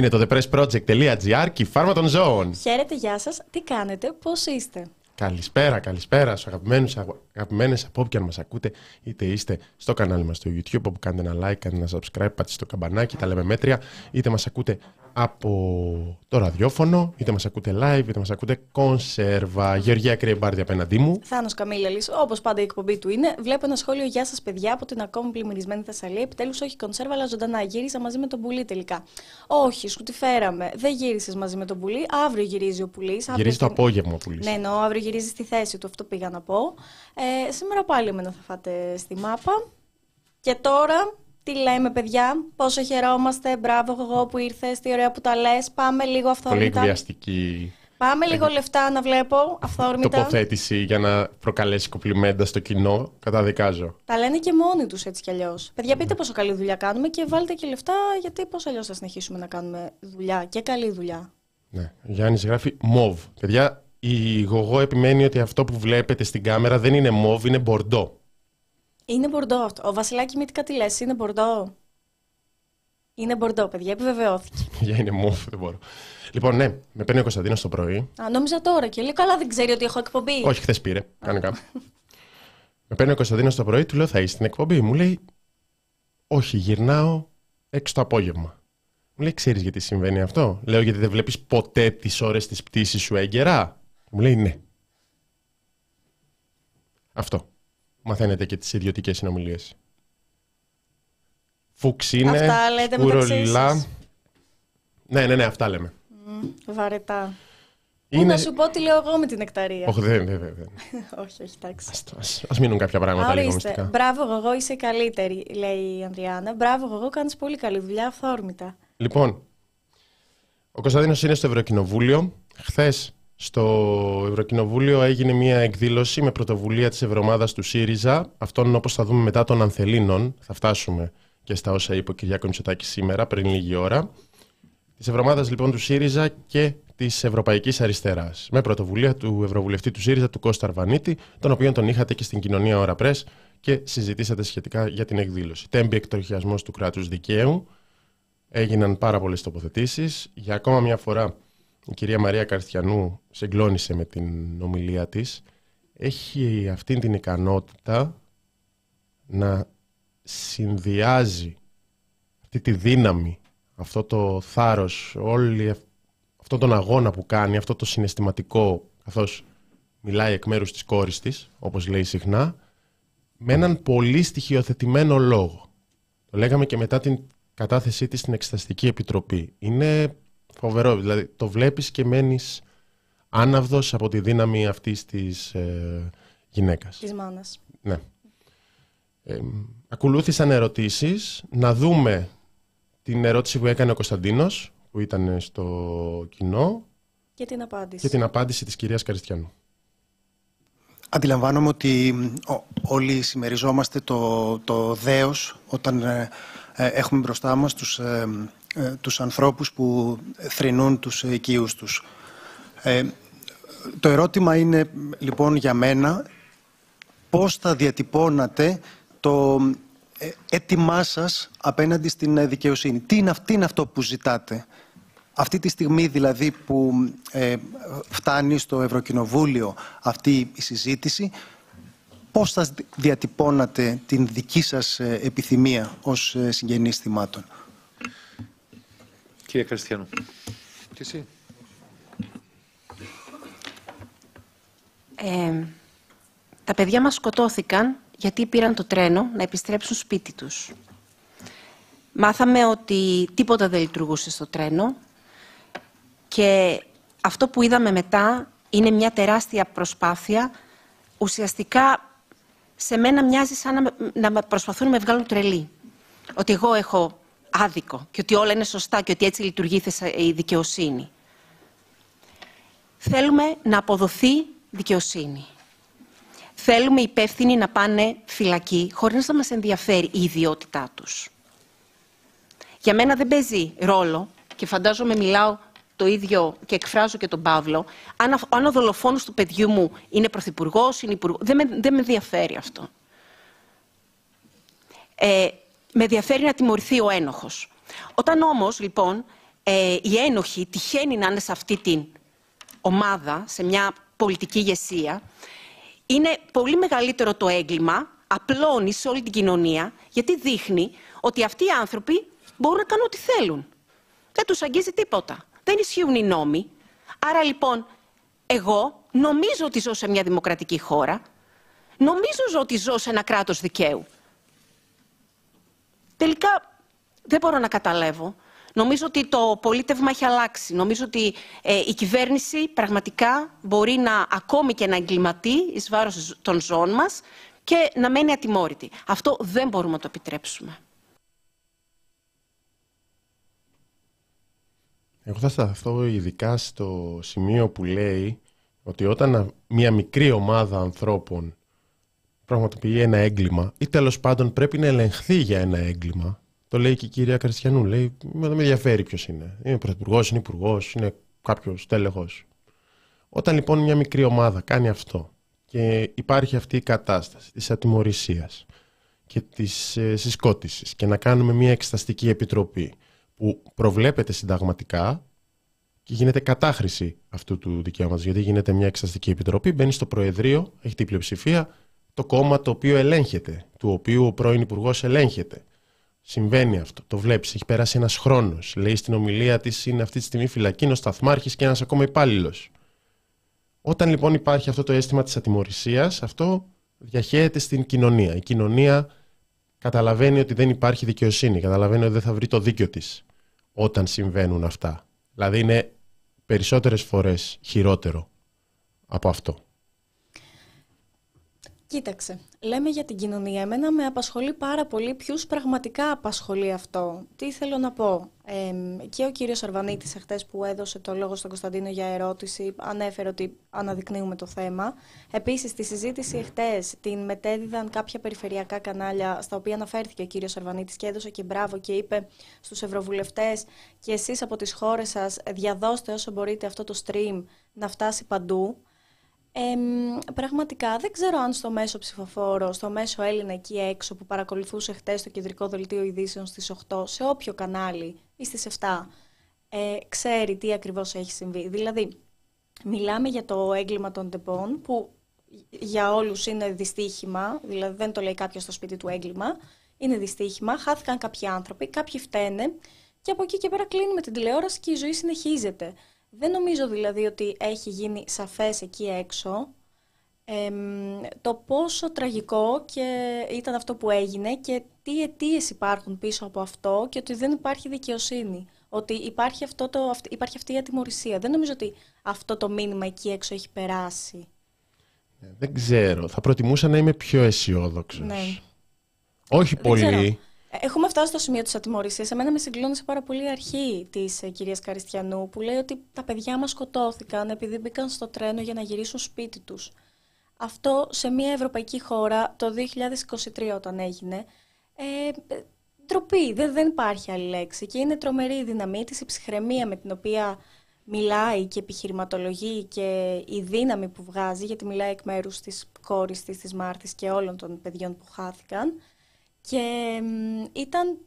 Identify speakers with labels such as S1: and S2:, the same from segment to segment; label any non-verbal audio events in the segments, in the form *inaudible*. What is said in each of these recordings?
S1: Είναι το thepressproject.gr και η φάρμα των ζώων.
S2: Χαίρετε, γεια σας. Τι κάνετε, πώς είστε;
S1: Καλησπέρα, καλησπέρα στους αγαπημένους, αγαπημένες από όποιον μας ακούτε, είτε είστε στο κανάλι μας στο YouTube, όπου κάνετε ένα like, κάνετε ένα subscribe, πατήστε το καμπανάκι, τα λέμε μέτρια, είτε μας ακούτε από το ραδιόφωνο, είτε μας ακούτε live, είτε μας ακούτε κονσέρβα. Γεωργία Κρυεμπάρδη απέναντί μου.
S2: Θάνος Καμίλαλης, όπως πάντα η εκπομπή του είναι. Βλέπω ένα σχόλιο «Γεια σας παιδιά» από την ακόμη πλημμυρισμένη Θεσσαλία. Επιτέλους όχι κονσέρβα, αλλά ζωντανά. Γύρισα μαζί με τον πουλί τελικά. Όχι, σου τη φέραμε. Δεν γύρισες μαζί με τον πουλί. Αύριο γυρίζει ο πουλί.
S1: Γυρίζει το απόγευμα ο πουλί.
S2: Ναι, εννοώ, αύριο γυρίζει στη θέση του. Αυτό πήγα να πω. Ε, σήμερα πάλι εμένα θα φάτε στη μάπα. Και τώρα τι λέμε, παιδιά, πόσο χαιρόμαστε. Μπράβο, εγώ που ήρθες, τι ωραία που τα λες. Πάμε λίγο αυθόρμητα.
S1: Πολύ εκβιαστική.
S2: Πάμε λίγο λεφτά να βλέπω αυθόρμητα.
S1: Τοποθέτηση για να προκαλέσει κοπλιμέντα στο κοινό. Καταδικάζω.
S2: Τα λένε και μόνοι τους έτσι κι αλλιώς. Παιδιά, πείτε πόσο καλή δουλειά κάνουμε και βάλτε και λεφτά, γιατί πώς αλλιώς θα συνεχίσουμε να κάνουμε δουλειά και καλή δουλειά.
S1: Ναι. Γιάννης γράφει μοβ. Παιδιά, η γογό επιμένει ότι αυτό που βλέπετε στην κάμερα δεν είναι μοβ, είναι μπορντό.
S2: Είναι μπορντό αυτό. Ο Βασιλάκη Μήτικα τι λες, είναι μπορντό. Είναι μπορντό, παιδιά, επιβεβαιώθηκε. *laughs*
S1: Για είναι μουφ, δεν μπορώ. Λοιπόν, ναι, με παίρνει ο Κωνσταντίνος το πρωί.
S2: Α, νόμιζα τώρα και λέει καλά, δεν ξέρει ότι έχω εκπομπή.
S1: Όχι, χθες πήρε. Κανονικά. με παίρνει ο Κωνσταντίνος το πρωί, του λέω θα είσαι στην εκπομπή. Μου λέει, Όχι, γυρνάω έξω το απόγευμα. Μου λέει, Ξέρεις γιατί συμβαίνει αυτό; Λέω, Γιατί δεν βλέπεις ποτέ τις ώρες της πτήσης σου έγκαιρα; Μου λέει, Ναι. Αυτό μαθαίνετε και τις ιδιωτικές συνομιλίες. Φουξίνε,
S2: αυτά λέτε
S1: σκουρολιλά. Ναι, ναι, ναι, αυτά λέμε.
S2: Mm, βαρετά. Είναι... Να σου πω τι λέω εγώ με την νεκταρία.
S1: Όχι, δεν, δεν, δεν. *laughs*
S2: όχι, όχι, εντάξει.
S1: Ας, ας, μείνουν κάποια πράγματα λίγο μυστικά.
S2: Μπράβο, εγώ είσαι καλύτερη, λέει η Ανδριάννα. Μπράβο, εγώ κάνεις πολύ καλή δουλειά, αυθόρμητα.
S1: Λοιπόν, ο Κωνσταντίνος είναι στο Ευρωκοινοβούλιο. Χθες στο Ευρωκοινοβούλιο έγινε μια εκδήλωση με πρωτοβουλία της Ευρωμάδας του ΣΥΡΙΖΑ. Αυτόν όπως θα δούμε μετά των Ανθελίνων, θα φτάσουμε και στα όσα είπε ο Κυριάκος Μητσοτάκης σήμερα, πριν λίγη ώρα. Της Ευρωμάδας λοιπόν του ΣΥΡΙΖΑ και της Ευρωπαϊκής Αριστεράς. Με πρωτοβουλία του Ευρωβουλευτή του ΣΥΡΙΖΑ, του Κώστα Αρβανίτη, τον οποίο τον είχατε και στην κοινωνία Ωρα Πρέσ και συζητήσατε σχετικά για την εκδήλωση. Τέμπη εκτροχιασμός του κράτους δικαίου. Έγιναν πάρα πολλές τοποθετήσεις. Για ακόμα μια φορά η κυρία Μαρία Καρστιανού συγκλώνησε με την ομιλία της, έχει αυτή την ικανότητα να συνδυάζει αυτή τη δύναμη, αυτό το θάρρος, όλη αυτό τον αγώνα που κάνει, αυτό το συναισθηματικό, καθώς μιλάει εκ μέρους της κόρης της, όπως λέει συχνά, με έναν πολύ στοιχειοθετημένο λόγο. Το λέγαμε και μετά την κατάθεσή της στην Εξεταστική Επιτροπή. Είναι Φοβερό, δηλαδή το βλέπεις και μένεις άναυδος από τη δύναμη αυτής της ε, γυναίκας.
S2: Της μάνας.
S1: Ναι. Ε, ακολούθησαν ερωτήσεις. Να δούμε την ερώτηση που έκανε ο Κωνσταντίνος, που ήταν στο κοινό.
S2: Και την απάντηση.
S1: Και την απάντηση της κυρίας Καριστιανού.
S3: Αντιλαμβάνομαι ότι όλοι συμμεριζόμαστε το, το δέος όταν ε, ε, έχουμε μπροστά μας τους ε, τους ανθρώπους που θρηνούν τους οικείους τους. Ε, το ερώτημα είναι λοιπόν για μένα πώς θα διατυπώνατε το ε, έτοιμά σας απέναντι στην δικαιοσύνη. Τι είναι, τι είναι αυτό που ζητάτε; Αυτή τη στιγμή δηλαδή που ε, φτάνει στο Ευρωκοινοβούλιο αυτή η συζήτηση, πώς θα διατυπώνατε την δική σας επιθυμία ως συγγενείς θυμάτων;
S4: Κύριε Κριστιανού. Και εσύ.
S5: Ε, τα παιδιά μας σκοτώθηκαν γιατί πήραν το τρένο να επιστρέψουν σπίτι τους. Μάθαμε ότι τίποτα δεν λειτουργούσε στο τρένο και αυτό που είδαμε μετά είναι μια τεράστια προσπάθεια. Ουσιαστικά σε μένα μοιάζει σαν να, να προσπαθούν να με βγάλουν τρελή. Ότι εγώ έχω άδικο και ότι όλα είναι σωστά και ότι έτσι λειτουργεί η δικαιοσύνη. Θέλουμε να αποδοθεί δικαιοσύνη. Θέλουμε οι υπεύθυνοι να πάνε φυλακή χωρίς να μας ενδιαφέρει η ιδιότητά τους. Για μένα δεν παίζει ρόλο και φαντάζομαι μιλάω το ίδιο και εκφράζω και τον Παύλο, αν, αν ο δολοφόνος του παιδιού μου είναι πρωθυπουργός, είναι υπουργό, δεν με, δεν με ενδιαφέρει αυτό. Ε, με ενδιαφέρει να τιμωρηθεί ο ένοχος. Όταν όμως, λοιπόν, ε, οι ένοχοι τυχαίνει να είναι σε αυτή την ομάδα, σε μια πολιτική ηγεσία, είναι πολύ μεγαλύτερο το έγκλημα, απλώνει σε όλη την κοινωνία, γιατί δείχνει ότι αυτοί οι άνθρωποι μπορούν να κάνουν ό,τι θέλουν. Δεν τους αγγίζει τίποτα. Δεν ισχύουν οι νόμοι. Άρα λοιπόν, εγώ νομίζω ότι ζω σε μια δημοκρατική χώρα, νομίζω ότι ζω σε ένα κράτος δικαίου. Τελικά δεν μπορώ να καταλάβω. Νομίζω ότι το πολίτευμα έχει αλλάξει. Νομίζω ότι ε, η κυβέρνηση πραγματικά μπορεί να ακόμη και να εγκληματεί εις βάρος των ζώων μας και να μένει ατιμόρυτη. Αυτό δεν μπορούμε να το επιτρέψουμε.
S1: Εγώ θα σταθώ ειδικά στο σημείο που λέει ότι όταν μια μικρή ομάδα ανθρώπων πραγματοποιεί ένα έγκλημα ή τέλος πάντων πρέπει να ελεγχθεί για ένα έγκλημα, το λέει και η κυρία Καριστιανού, λέει δεν με ενδιαφέρει ποιος είναι, είναι πρωθυπουργός, είναι υπουργός, είναι κάποιος τέλεχος. Όταν λοιπόν μια μικρή ομάδα κάνει αυτό και υπάρχει αυτή η κατάσταση της ατιμορρησίας και της ε, συσκότησης και να κάνουμε μια εξεταστική επιτροπή που προβλέπεται συνταγματικά και γίνεται κατάχρηση αυτού του δικαιώματος. Γιατί γίνεται μια εξαστική επιτροπή, μπαίνει στο Προεδρείο, έχει την πλειοψηφία, το κόμμα το οποίο ελέγχεται, του οποίου ο πρώην Υπουργός ελέγχεται. Συμβαίνει αυτό. Το βλέπεις. Έχει περάσει ένας χρόνος. Λέει στην ομιλία της είναι αυτή τη στιγμή φυλακή, είναι ο σταθμάρχης και ένας ακόμα υπάλληλος. Όταν λοιπόν υπάρχει αυτό το αίσθημα της ατιμορρησίας, αυτό διαχέεται στην κοινωνία. Η κοινωνία καταλαβαίνει ότι δεν υπάρχει δικαιοσύνη, καταλαβαίνει ότι δεν θα βρει το δίκιο της όταν συμβαίνουν αυτά. Δηλαδή είναι περισσότερες φορές χειρότερο από αυτό.
S2: Κοίταξε, λέμε για την κοινωνία. Εμένα με απασχολεί πάρα πολύ ποιους πραγματικά απασχολεί αυτό. Τι θέλω να πω; Ε, και ο κύριος Αρβανίτης εχθές που έδωσε το λόγο στον Κωνσταντίνο για ερώτηση ανέφερε ότι αναδεικνύουμε το θέμα. Επίσης στη συζήτηση εχθές την μετέδιδαν κάποια περιφερειακά κανάλια στα οποία αναφέρθηκε ο κύριος Αρβανίτης και έδωσε και μπράβο και είπε στους ευρωβουλευτές και εσείς από τις χώρες σας διαδώστε όσο μπορείτε αυτό το stream να φτάσει παντού. Ε, πραγματικά δεν ξέρω αν στο μέσο ψηφοφόρο, στο μέσο Έλληνα εκεί έξω που παρακολουθούσε χτες το κεντρικό δελτίο ειδήσεων στις 8, σε όποιο κανάλι ή στις 7, ε, ξέρει τι ακριβώς έχει συμβεί. Δηλαδή, μιλάμε για το έγκλημα των τεπών που για όλους είναι δυστύχημα, δηλαδή δεν το λέει κάποιος στο σπίτι του έγκλημα, είναι δυστύχημα, χάθηκαν κάποιοι άνθρωποι, κάποιοι φταίνε και από εκεί και πέρα κλείνουμε την τηλεόραση και η ζωή συνεχίζεται. Δεν νομίζω δηλαδή ότι έχει γίνει σαφές εκεί έξω το πόσο τραγικό και ήταν αυτό που έγινε και τι αιτίες υπάρχουν πίσω από αυτό και ότι δεν υπάρχει δικαιοσύνη. Ότι υπάρχει, αυτό το, υπάρχει αυτή η ατιμορρησία. Δεν νομίζω ότι αυτό το μήνυμα εκεί έξω έχει περάσει.
S1: Ε, δεν ξέρω. Θα προτιμούσα να είμαι πιο αισιόδοξος. Ναι. Όχι πολύ.
S2: Έχουμε φτάσει στο σημείο της ατιμορρησίας. Εμένα με συγκλώνησε πάρα πολύ η αρχή της ε, κυρίας Καριστιανού, που λέει ότι τα παιδιά μας σκοτώθηκαν επειδή μπήκαν στο τρένο για να γυρίσουν σπίτι τους. Αυτό σε μια ευρωπαϊκή χώρα το 2023 όταν έγινε. Ε, ντροπή, δεν, δεν υπάρχει άλλη λέξη. Και είναι τρομερή η δύναμή της, η ψυχραιμία με την οποία μιλάει και επιχειρηματολογεί και η δύναμη που βγάζει, γιατί μιλάει εκ μέρους της κόρης της, της Μάρτης και όλων των παιδιών που χάθηκαν. Και ήταν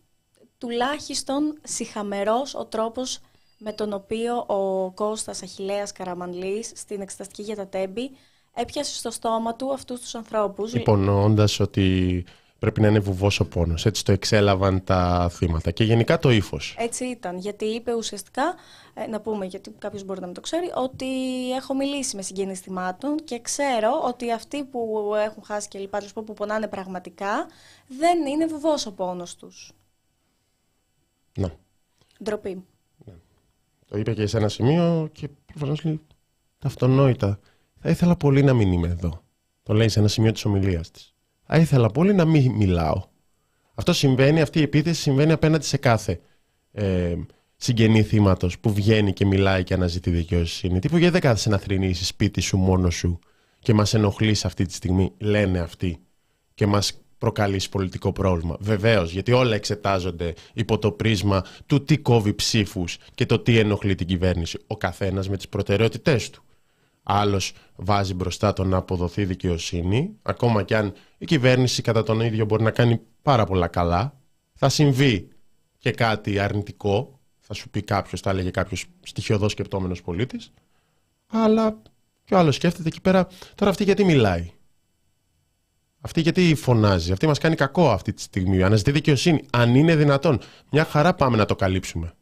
S2: τουλάχιστον συχαμερός ο τρόπος με τον οποίο ο Κώστας Αχιλέας Καραμανλής στην Εξεταστική για τα Τέμπη έπιασε στο στόμα του αυτούς τους ανθρώπους.
S1: Υπονοώντας ότι πρέπει να είναι βουβός ο πόνος. Έτσι το εξέλαβαν τα θύματα. Και γενικά το ύφος.
S2: Έτσι ήταν. Γιατί είπε ουσιαστικά, ε, να πούμε, γιατί κάποιος μπορεί να μην το ξέρει, ότι έχω μιλήσει με συγγενείς θυμάτων και ξέρω ότι αυτοί που έχουν χάσει και λοιπά, που πονάνε πραγματικά, δεν είναι βουβός ο πόνος τους.
S1: Ναι.
S2: Ντροπή.
S1: Ναι. Το είπε και σε ένα σημείο και προφανώς λέει τα αυτονόητα. Θα ήθελα πολύ να μην είμαι εδώ. Το λέει σε ένα σημείο της ομιλίας της θα ήθελα πολύ να μην μιλάω. Αυτό συμβαίνει, αυτή η επίθεση συμβαίνει απέναντι σε κάθε ε, συγγενή θύματος που βγαίνει και μιλάει και αναζητεί δικαιοσύνη. Τύπου γιατί δεν κάθεσαι να θρυνήσει σπίτι σου μόνος σου και μας ενοχλείς αυτή τη στιγμή, λένε αυτοί, και μας προκαλείς πολιτικό πρόβλημα. Βεβαίως, γιατί όλα εξετάζονται υπό το πρίσμα του τι κόβει ψήφους και το τι ενοχλεί την κυβέρνηση. Ο καθένας με τις προτεραιότητές του. Άλλος βάζει μπροστά το να αποδοθεί δικαιοσύνη, ακόμα κι αν η κυβέρνηση κατά τον ίδιο μπορεί να κάνει πάρα πολλά καλά, θα συμβεί και κάτι αρνητικό, θα σου πει κάποιος, θα έλεγε κάποιος στοιχειοδός σκεπτόμενος πολίτης. Αλλά και ο άλλος σκέφτεται εκεί πέρα, τώρα αυτή γιατί μιλάει; Αυτή γιατί φωνάζει; Αυτή μας κάνει κακό αυτή τη στιγμή. Αναζητεί δικαιοσύνη. Αν είναι δυνατόν, μια χαρά πάμε να το καλύψουμε.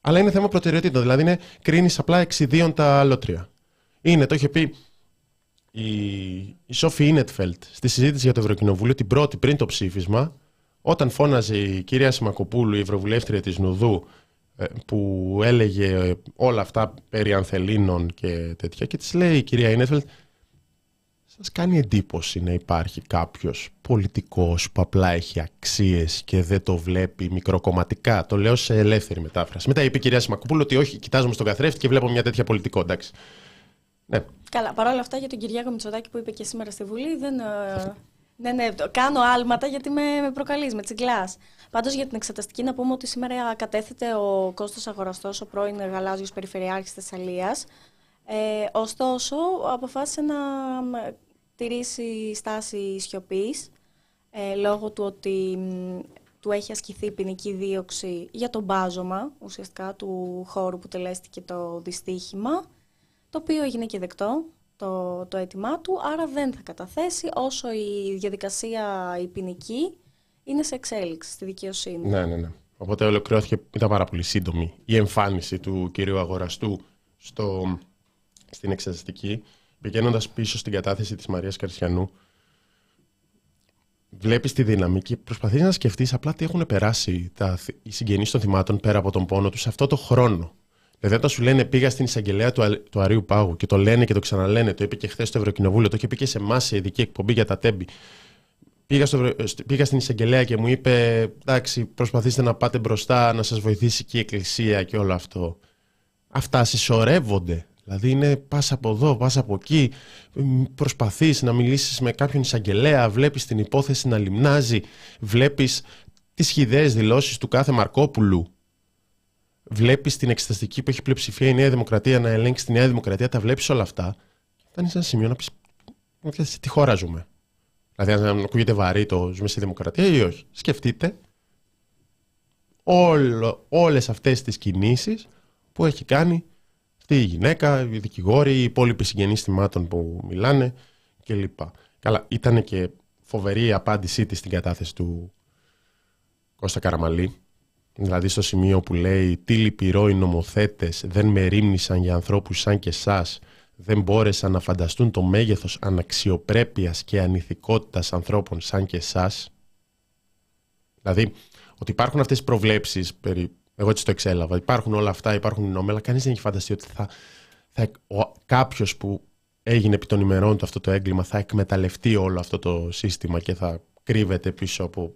S1: Αλλά είναι θέμα προτεραιοτήτων. Δηλαδή, είναι κρίνεις απλά εξιδίων τα αλότρια. Είναι, το είχε πει η, η Σόφη Ίνετφελτ στη συζήτηση για το Ευρωκοινοβούλιο την πρώτη πριν το ψήφισμα, όταν φώναζε η κυρία Σιμακοπούλου, η Ευρωβουλεύτρια της Νουδού, ε, που έλεγε όλα αυτά περί ανθελίνων και τέτοια και της λέει η κυρία Ίνετφελτ σας κάνει εντύπωση να υπάρχει κάποιος πολιτικός που απλά έχει αξίες και δεν το βλέπει μικροκομματικά; Το λέω σε ελεύθερη μετάφραση. Μετά είπε η κυρία Σιμακοπούλου ότι όχι, κοιτάζουμε στον καθρέφτη και βλέπω μια τέτοια πολιτικό. Εντάξει.
S2: Ναι. Καλά, παρόλα αυτά για τον Κυριάκο Μητσοτάκη που είπε και σήμερα στη Βουλή, δεν, ε, ναι, ναι, κάνω άλματα γιατί με, με προκαλείς, με τσιγκλάς. Πάντως για την εξεταστική να πούμε ότι σήμερα κατέθεται ο Κώστας Αγοραστός, ο πρώην γαλάζιος περιφερειάρχης Θεσσαλίας. Ε, ωστόσο, αποφάσισε να τηρήσει στάση σιωπής ε, λόγω του ότι του έχει ασκηθεί ποινική δίωξη για το μπάζωμα ουσιαστικά του χώρου που τελέστηκε το δυστύχημα το οποίο έγινε και δεκτό το, το αίτημά του, άρα δεν θα καταθέσει όσο η διαδικασία η ποινική είναι σε εξέλιξη στη δικαιοσύνη.
S1: Ναι, ναι, ναι. Οπότε ολοκληρώθηκε, ήταν πάρα πολύ σύντομη η εμφάνιση του κυρίου Αγοραστού στο, στην εξεταστική. Πηγαίνοντας πίσω στην κατάθεση της Μαρίας Καρσιανού, βλέπεις τη δύναμη και προσπαθείς να σκεφτείς απλά τι έχουν περάσει τα, οι συγγενείς των θυμάτων πέρα από τον πόνο τους σε αυτό το χρόνο. Δηλαδή, όταν σου λένε πήγα στην εισαγγελέα του, του Αρίου Πάγου και το λένε και το ξαναλένε, το είπε και χθες στο Ευρωκοινοβούλιο, το είχε πει και σε εμάς σε ειδική εκπομπή για τα τέμπη. Πήγα, στο, πήγα στην εισαγγελέα και μου είπε: Εντάξει, προσπαθήστε να πάτε μπροστά, να σας βοηθήσει και η Εκκλησία και όλο αυτό. Αυτά συσσωρεύονται. Δηλαδή είναι πας από εδώ, πας από εκεί, προσπαθείς να μιλήσεις με κάποιον εισαγγελέα, βλέπεις την υπόθεση να λιμνάζει, βλέπεις τις χιδαίε δηλώσεις του κάθε Μαρκόπουλου βλέπεις την εξεταστική που έχει πλειοψηφία η Νέα Δημοκρατία να ελέγξει τη Νέα Δημοκρατία, τα βλέπεις όλα αυτά. Φτάνει σε ένα σημείο να πεις: Τι χώρα ζούμε. Δηλαδή, αν ακούγεται βαρύ το ζούμε στη Δημοκρατία ή όχι. Σκεφτείτε όλο, όλες αυτές τις κινήσεις που έχει κάνει αυτή η γυναίκα, οι δικηγόροι, οι υπόλοιποι συγγενείς θυμάτων που μιλάνε κλπ. Καλά, ήταν και φοβερή η απάντησή της στην κατάθεση του Κώστα Καραμαλή Δηλαδή στο σημείο που λέει «Τι λυπηρό οι νομοθέτες δεν με ρίμνησαν για ανθρώπους σαν και εσάς, δεν μπόρεσαν να φανταστούν το μέγεθος αναξιοπρέπειας και ανηθικότητας ανθρώπων σαν και εσάς». Δηλαδή ότι υπάρχουν αυτές οι προβλέψεις, περί, εγώ έτσι το εξέλαβα, υπάρχουν όλα αυτά, υπάρχουν οι νόμοι, αλλά κανείς δεν έχει φανταστεί ότι θα, θα, κάποιος που έγινε επί των ημερών του αυτό το έγκλημα θα εκμεταλλευτεί όλο αυτό το σύστημα και θα κρύβεται πίσω από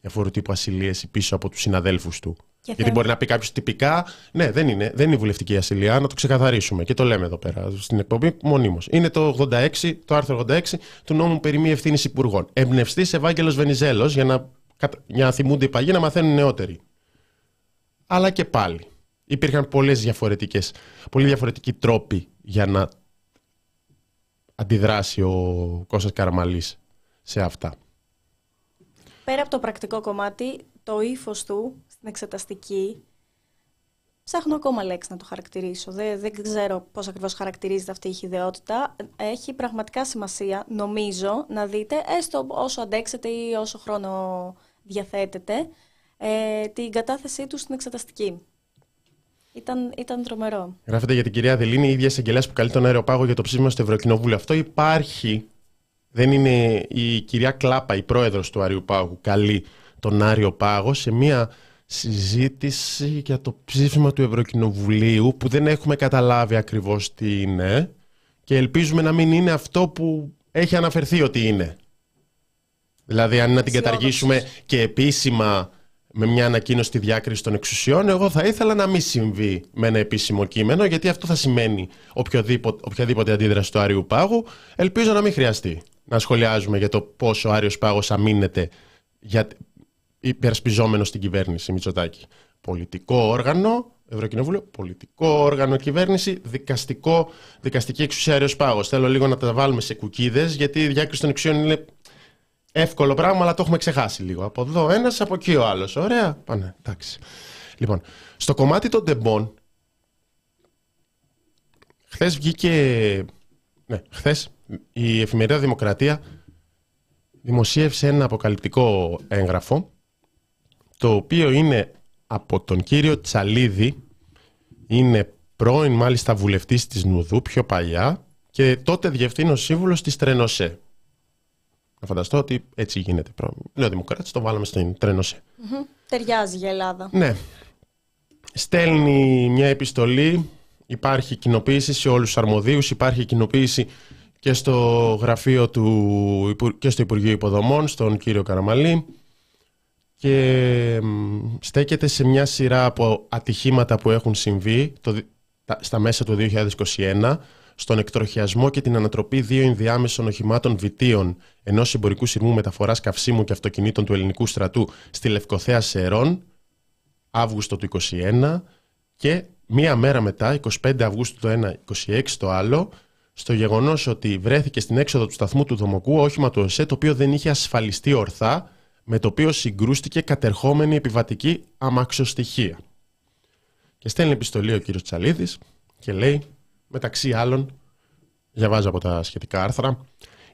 S1: διαφορού τύπου ασυλίες πίσω από τους συναδέλφους του. Και Γιατί μπορεί να πει κάποιος τυπικά, ναι, δεν είναι, δεν είναι η βουλευτική ασυλία, να το ξεκαθαρίσουμε. Και το λέμε εδώ πέρα στην εκπομπή μονίμως. Είναι το 86, το άρθρο 86 του νόμου περί μη ευθύνη υπουργών. Εμπνευστής Ευάγγελος Βενιζέλος για να, για να θυμούνται οι παγιοί να μαθαίνουν νεότεροι. Αλλά και πάλι. Υπήρχαν πολλές διαφορετικές, πολύ διαφορετικοί τρόποι για να αντιδράσει ο Κώστας Καραμαλής σε αυτά
S2: πέρα από το πρακτικό κομμάτι, το ύφος του στην εξεταστική, ψάχνω ακόμα λέξη να το χαρακτηρίσω. Δεν, δεν ξέρω πώς ακριβώς χαρακτηρίζεται αυτή η χειδαιότητα. Έχει πραγματικά σημασία, νομίζω, να δείτε, έστω όσο αντέξετε ή όσο χρόνο διαθέτετε, ε, την κατάθεσή τους στην εξεταστική. Ήταν, ήταν τρομερό.
S1: Γράφεται για την κυρία Αδελίνη, η ίδια εισαγγελέα που καλεί τον αεροπάγο για το ψήφισμα στο Ευρωκοινοβούλιο. Αυτό υπάρχει δεν είναι η κυρία Κλάπα, η πρόεδρος του Άριου Πάγου, καλή τον Άριο Πάγο σε μια συζήτηση για το ψήφισμα του Ευρωκοινοβουλίου που δεν έχουμε καταλάβει ακριβώς τι είναι και ελπίζουμε να μην είναι αυτό που έχει αναφερθεί ότι είναι. Δηλαδή αν να την καταργήσουμε και επίσημα με μια ανακοίνωση στη διάκριση των εξουσιών, εγώ θα ήθελα να μην συμβεί με ένα επίσημο κείμενο, γιατί αυτό θα σημαίνει οποιοδήποτε, οποιαδήποτε αντίδραση του Άριου Πάγου. Ελπίζω να μην χρειαστεί να σχολιάζουμε για το πόσο ο Άριος Πάγος αμήνεται για υπερασπιζόμενος στην κυβέρνηση Μητσοτάκη. Πολιτικό όργανο, Ευρωκοινοβούλιο, πολιτικό όργανο κυβέρνηση, δικαστικό, δικαστική εξουσία Άριος Πάγος. Θέλω λίγο να τα βάλουμε σε κουκίδες, γιατί η διάκριση των εξουσιών είναι εύκολο πράγμα, αλλά το έχουμε ξεχάσει λίγο. Από εδώ ένας, από εκεί ο άλλος. Ωραία, πάνε, εντάξει. Λοιπόν, στο κομμάτι των τεμπών, χθες βγήκε, ναι, χθες η εφημερίδα Δημοκρατία δημοσίευσε ένα αποκαλυπτικό έγγραφο, το οποίο είναι από τον κύριο Τσαλίδη, είναι πρώην μάλιστα βουλευτής της Νουδού, πιο παλιά, και τότε διευθύνως σύμβουλος της Τρενοσέ. Να φανταστώ ότι έτσι γίνεται. Λέω Δημοκράτη, το βάλαμε στην Τρενοσέ.
S2: Ταιριάζει για Ελλάδα.
S1: Ναι. Στέλνει μια επιστολή, υπάρχει κοινοποίηση σε όλους τους αρμοδίους, υπάρχει κοινοποίηση και στο γραφείο του και στο Υπουργείο Υποδομών, στον κύριο Καραμαλή και στέκεται σε μια σειρά από ατυχήματα που έχουν συμβεί το, στα μέσα του 2021 στον εκτροχιασμό και την ανατροπή δύο ενδιάμεσων οχημάτων βιτίων ενός εμπορικού σειρμού μεταφοράς καυσίμου και αυτοκινήτων του ελληνικού στρατού στη Λευκοθέα Σερών, Αύγουστο του 2021, και μία μέρα μετά, 25 Αυγούστου το ένα, 26 το άλλο, στο γεγονός ότι βρέθηκε στην έξοδο του σταθμού του Δομοκού όχημα του ΟΣΕ το οποίο δεν είχε ασφαλιστεί ορθά, με το οποίο συγκρούστηκε κατερχόμενη επιβατική αμαξοστοιχεία. Και στέλνει επιστολή ο κύριος Τσαλίδης και λέει μεταξύ άλλων, διαβάζω από τα σχετικά άρθρα,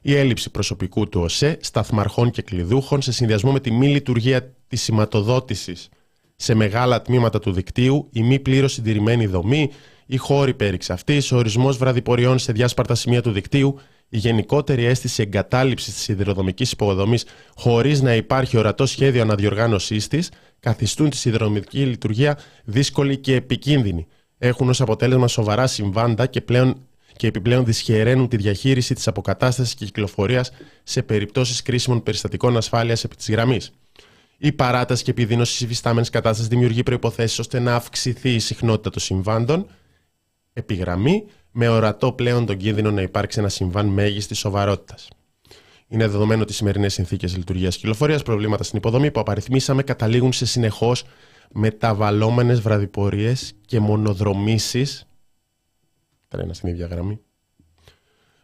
S1: η έλλειψη προσωπικού του ΟΣΕ, σταθμαρχών και κλειδούχων σε συνδυασμό με τη μη λειτουργία της σηματοδότησης σε μεγάλα τμήματα του δικτύου, η μη πλήρως συντηρημένη δομή, η χώρη πέριξ αυτής, ο ορισμός βραδιποριών σε διάσπαρτα σημεία του δικτύου, η γενικότερη αίσθηση εγκατάλειψης της σιδηροδρομικής υποδομής χωρίς να υπάρχει ορατό σχέδιο αναδιοργάνωσής της, καθιστούν τη σιδηροδρομική λειτουργία δύσκολη και επικίνδυνη έχουν ως αποτέλεσμα σοβαρά συμβάντα και, πλέον, και επιπλέον δυσχεραίνουν τη διαχείριση της αποκατάστασης και κυκλοφορίας σε περιπτώσεις κρίσιμων περιστατικών ασφάλειας επί της γραμμής. Η παράταση και επιδείνωση τη υφιστάμενη κατάσταση δημιουργεί προποθέσει ώστε να αυξηθεί η συχνότητα των συμβάντων επιγραμμή, με ορατό πλέον τον κίνδυνο να υπάρξει ένα συμβάν μέγιστης σοβαρότητας. Είναι δεδομένο ότι οι σημερινές συνθήκες λειτουργίας κυκλοφορίας, προβλήματα στην υποδομή που απαριθμίσαμε, καταλήγουν σε συνεχώς μεταβαλλόμενες βραδιπορίες και μονοδρομήσεις τρένα στην ίδια γραμμή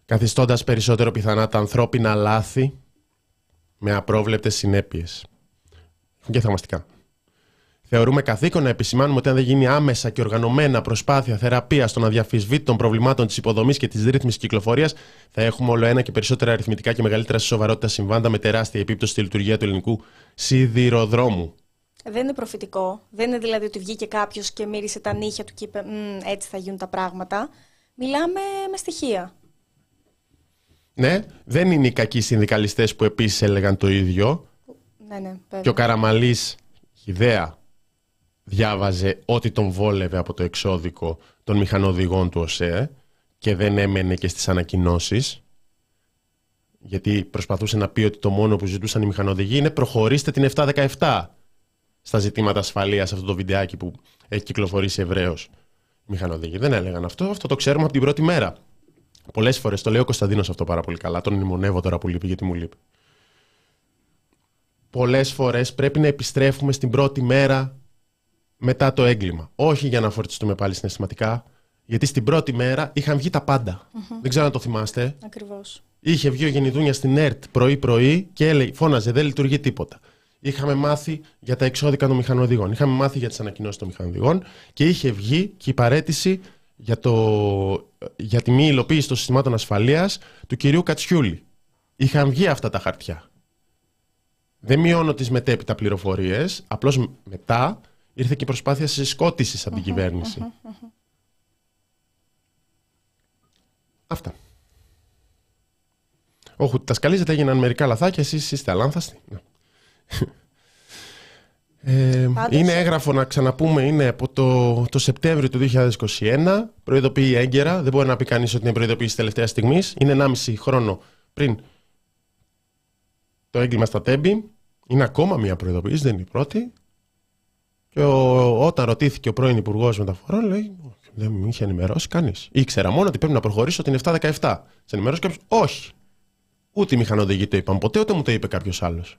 S1: καθιστώντας περισσότερο πιθανά τα ανθρώπινα λάθη με απρόβλεπτες συνέπειες και θαυμαστικά. Θεωρούμε καθήκον να επισημάνουμε ότι αν δεν γίνει άμεσα και οργανωμένα προσπάθεια θεραπείας των αδιαφυσβήτων των προβλημάτων της υποδομής και της ρύθμισης κυκλοφορίας, θα έχουμε όλο ένα και περισσότερα αριθμητικά και μεγαλύτερα σοβαρότητα συμβάντα με τεράστια επίπτωση στη λειτουργία του ελληνικού σιδηροδρόμου.
S2: Δεν είναι προφητικό. Δεν είναι δηλαδή ότι βγήκε κάποιος και μύρισε τα νύχια του και είπε έτσι θα γίνουν τα πράγματα. Μιλάμε με στοιχεία.
S1: Ναι, δεν είναι οι κακοί συνδικαλιστές που επίσης έλεγαν το ίδιο.
S2: Ναι, ναι, βέβαια.
S1: Και ο Καραμαλής, ιδέα, διάβαζε ό,τι τον βόλευε από το εξώδικο των μηχανοδηγών του ΟΣΕ και δεν έμενε και στις ανακοινώσεις γιατί προσπαθούσε να πει ότι το μόνο που ζητούσαν οι μηχανοδηγοί είναι προχωρήστε την 717 στα ζητήματα ασφαλείας αυτό το βιντεάκι που έχει κυκλοφορήσει ευρέως μηχανοδήγοι. Δεν έλεγαν αυτό, αυτό το ξέρουμε από την πρώτη μέρα. Πολλές φορές το λέει ο Κωνσταντίνος αυτό πάρα πολύ καλά. Τον μνημονεύω τώρα που λείπει, γιατί μου λείπει. Πολλές φορές πρέπει να επιστρέφουμε στην πρώτη μέρα μετά το έγκλημα. Όχι για να φορτιστούμε πάλι συναισθηματικά, γιατί στην πρώτη μέρα είχαν βγει τα παντα Δεν ξέρω αν το θυμάστε.
S2: Ακριβώς.
S1: Είχε βγει ο Γενιδούνιας στην ΕΡΤ πρωί-πρωί και έλεγε, φώναζε, δεν λειτουργεί τίποτα είχαμε μάθει για τα εξώδικα των μηχανοδηγών, είχαμε μάθει για τις ανακοινώσεις των μηχανοδηγών και είχε βγει και η παρέτηση για, το, για τη μη υλοποίηση των συστημάτων ασφαλείας του κυρίου Κατσιούλη. Είχαν βγει αυτά τα χαρτιά. Δεν μειώνω τις μετέπειτα πληροφορίες, απλώς μετά ήρθε και η προσπάθεια συσκότησης από την κυβέρνηση. Αυτά. Όχι, τα σκαλίζετε, έγιναν μερικά λαθάκια, εσείς είστε αλάνθαστοι. Ναι. Ε, είναι έγγραφο να ξαναπούμε, είναι από το, το Σεπτέμβριο του 2021. Προειδοποιεί έγκαιρα. Δεν μπορεί να πει κανείς ότι είναι προειδοποίηση τελευταία στιγμής. Είναι 1,5 χρόνο πριν το έγκλημα στα Τέμπη. Είναι ακόμα μια προειδοποίηση, δεν είναι η πρώτη. Και ο, όταν ρωτήθηκε ο πρώην Υπουργός Μεταφορών, λέει: Δεν με είχε ενημερώσει κανείς. Ήξερα μόνο ότι πρέπει να προχωρήσω την 717. Σε ενημερώσει κάποιος. Όχι. Ούτε οι μηχανοδηγοί το είπαν ποτέ, ούτε μου το είπε κάποιος άλλος.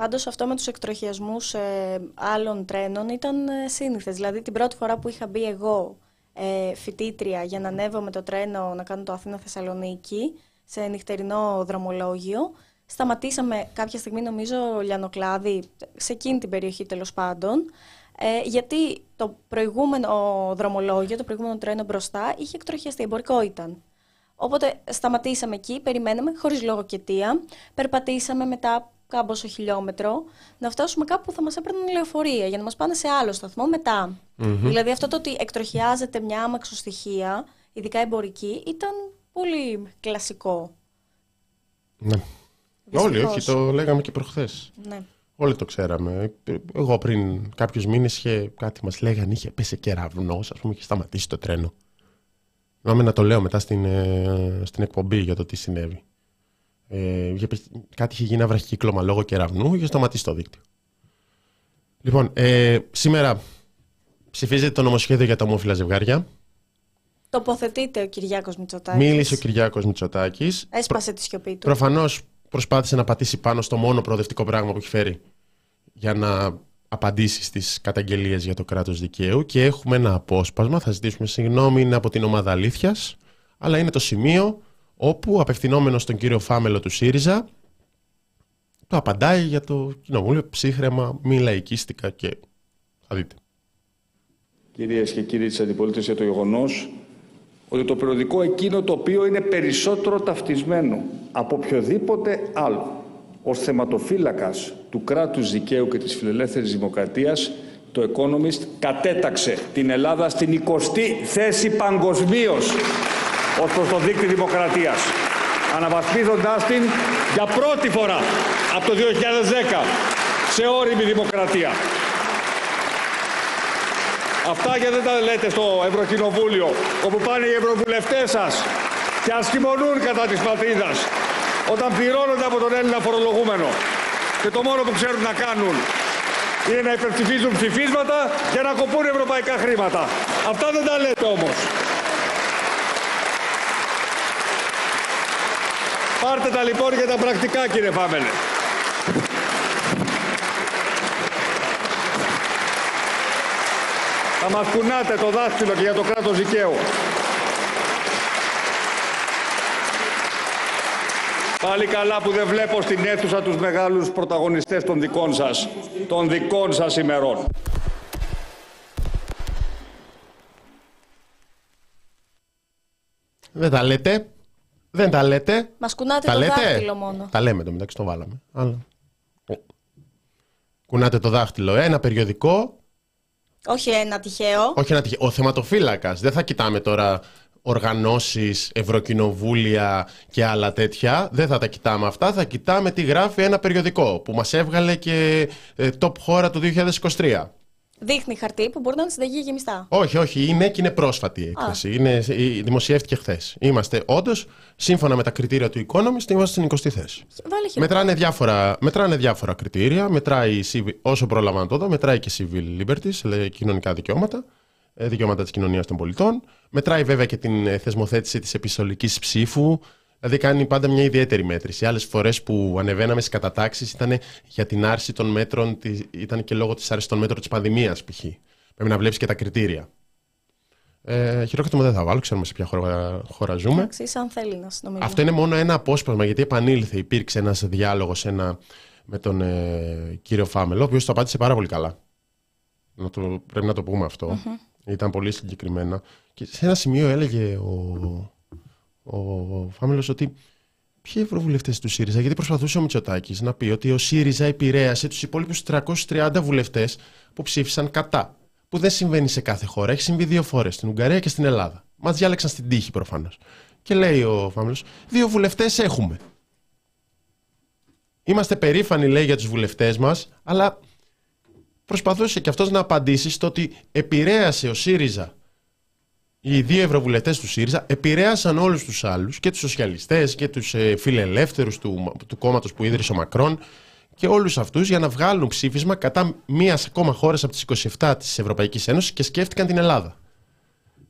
S2: Πάντως αυτό με τους εκτροχιασμούς ε, άλλων τρένων ήταν ε, σύνηθες. Δηλαδή την πρώτη φορά που είχα μπει εγώ ε, φοιτήτρια για να ανέβω με το τρένο να κάνω το Αθήνα-Θεσσαλονίκη σε νυχτερινό δρομολόγιο, Σταματήσαμε κάποια στιγμή, νομίζω, Λιανοκλάδη, σε εκείνη την περιοχή τέλος πάντων. Ε, γιατί το προηγούμενο δρομολόγιο, το προηγούμενο τρένο μπροστά, είχε εκτροχιαστεί, εμπορικό ήταν. Οπότε σταματήσαμε εκεί, περιμέναμε, χωρίς λόγο και αιτία. Περπατήσαμε μετά κάμποσο χιλιόμετρο, να φτάσουμε κάπου που θα μας έπαιρναν λεωφορεία για να μας πάνε σε άλλο σταθμό Δηλαδή αυτό το ότι εκτροχιάζεται μια αμαξοστοιχεία, ειδικά εμπορική, ήταν πολύ κλασικό.
S1: Ναι. Όλοι, όχι, το λέγαμε και προχθές.
S2: Ναι.
S1: Όλοι το ξέραμε. Εγώ πριν κάποιους μήνες είχε κάτι μας λέγανε, είχε πέσει κεραυνό, ας πούμε, είχε σταματήσει το τρένο. Νόμιζα να το λέω μετά στην, ε, στην εκπομπή για το τι συνέβη. Ε, κάτι είχε γίνει ένα βραχικύκλωμα λόγω κεραυνού, είχε σταματήσει το δίκτυο. Λοιπόν, ε, σήμερα ψηφίζεται το νομοσχέδιο για τα ομόφυλα ζευγάρια.
S2: Τοποθετείται ο Κυριάκος Μητσοτάκης.
S1: Μίλησε ο Κυριάκος Μητσοτάκης.
S2: Έσπασε τη σιωπή του.
S1: Προφανώς προσπάθησε να πατήσει πάνω στο μόνο προοδευτικό πράγμα που έχει φέρει για να απαντήσει στις καταγγελίες για το κράτος δικαίου και έχουμε ένα απόσπασμα, θα ζητήσουμε συγγνώμη, είναι από την ομάδα αλήθειας, αλλά είναι το σημείο όπου απευθυνόμενος στον κύριο Φάμελο του ΣΥΡΙΖΑ το απαντάει για το κοινοβούλιο ψύχρεμα, μη λαϊκίστικα και θα δείτε.
S6: Κυρίες και κύριοι της αντιπολίτευσης για το γεγονός ότι το περιοδικό εκείνο το οποίο είναι περισσότερο ταυτισμένο από οποιοδήποτε άλλο ως θεματοφύλακας του κράτους δικαίου και της φιλελεύθερης δημοκρατίας το Economist κατέταξε την Ελλάδα στην 20η θέση παγκοσμίως ως προς το δίκτυο δημοκρατίας αναβαθμίζοντάς την για πρώτη φορά από το 2010 σε όρημη δημοκρατία. Αυτά και δεν τα λέτε στο Ευρωκοινοβούλιο, όπου πάνε οι ευρωβουλευτές σας και ασκημονούν κατά της πατρίδας, όταν πληρώνονται από τον Έλληνα φορολογούμενο. Και το μόνο που ξέρουν να κάνουν είναι να υπερψηφίζουν ψηφίσματα και να κοπούν ευρωπαϊκά χρήματα. Αυτά δεν τα λέτε όμως. Πάρτε τα λοιπόν για τα πρακτικά κύριε Φάμελε. Θα μας κουνάτε το δάχτυλο και για το κράτος δικαίου. Πάλι καλά που δεν βλέπω στην αίθουσα τους μεγάλους πρωταγωνιστές των δικών σας, των δικών σας ημερών.
S1: Δεν τα λέτε. Δεν τα λέτε.
S2: Μας κουνάτε
S1: τα
S2: το
S1: λέτε;
S2: δάχτυλο μόνο.
S1: Τα λέμε το μεταξύ, το βάλαμε. Αλλά... Κουνάτε το δάχτυλο. Ένα περιοδικό
S2: Όχι ένα τυχαίο.
S1: Όχι ένα τυχαίο. Ο θεματοφύλακας. Δεν θα κοιτάμε τώρα οργανώσεις, ευρωκοινοβούλια και άλλα τέτοια. Δεν θα τα κοιτάμε αυτά. Θα κοιτάμε τι γράφει ένα περιοδικό που μας έβγαλε και ε, top χώρα του 2023.
S2: Δείχνει χαρτί που μπορεί να είναι συνταγή γεμιστά.
S1: Όχι, όχι, είναι και είναι πρόσφατη η έκθεση. Είναι, η- δημοσιεύτηκε χθες. Είμαστε όντως, σύμφωνα με τα κριτήρια του Economist, είμαστε στην 20η θέση.
S2: Βάλε χειρό.
S1: Μετράνε διάφορα, μετράνε διάφορα κριτήρια. Μετράει η civil- όσο πρόλαβα να το δω, μετράει και civil liberties, λέει, κοινωνικά δικαιώματα, ε, δικαιώματα της κοινωνίας των πολιτών. Μετράει βέβαια και την ε, θεσμοθέτηση της επιστολικής ψήφου. Δηλαδή κάνει πάντα μια ιδιαίτερη μέτρηση. Άλλες φορές που ανεβαίναμε στι κατατάξεις ήταν για την άρση των μέτρων, τη- ήταν και λόγω της άρσης των μέτρων της πανδημίας π.χ. Πρέπει να βλέπεις και τα κριτήρια. Ε, χειροκρότημα δεν θα βάλω, ξέρουμε σε ποια χώρα, χώρα ζούμε.
S2: Εντάξει, σαν θέλει να συνομιλεί.
S1: Αυτό είναι μόνο ένα απόσπασμα γιατί επανήλθε. Υπήρξε ένας διάλογος ένα, με τον ε, κύριο Φάμελο, ο οποίος το απάντησε πάρα πολύ καλά. Να το, πρέπει να το πούμε αυτό. Ήταν πολύ συγκεκριμένα. Και σε ένα σημείο έλεγε ο, ο Φάμελος ότι ποιοι ευρωβουλευτές του ΣΥΡΙΖΑ, γιατί προσπαθούσε ο Μητσοτάκης να πει ότι ο ΣΥΡΙΖΑ επηρέασε τους υπόλοιπους 330 βουλευτές που ψήφισαν κατά. Που δεν συμβαίνει σε κάθε χώρα. Έχει συμβεί δύο φορές, στην Ουγγαρία και στην Ελλάδα. Μας διάλεξαν στην τύχη προφανώς. Και λέει ο Φάμελο, δύο βουλευτές έχουμε. Είμαστε περήφανοι, λέει, για τους βουλευτές μας, αλλά προσπαθούσε και αυτός να απαντήσει στο ότι επηρέασε ο ΣΥΡΙΖΑ. Οι δύο ευρωβουλευτές του ΣΥΡΙΖΑ επηρέασαν όλους τους άλλους, και τους σοσιαλιστές και τους ε, φιλελεύθερους του, του κόμματος που ίδρυσε ο Μακρόν, και όλους αυτούς για να βγάλουν ψήφισμα κατά μίας ακόμα χώρας από τις 27 της Ευρωπαϊκής Ένωσης και σκέφτηκαν την Ελλάδα.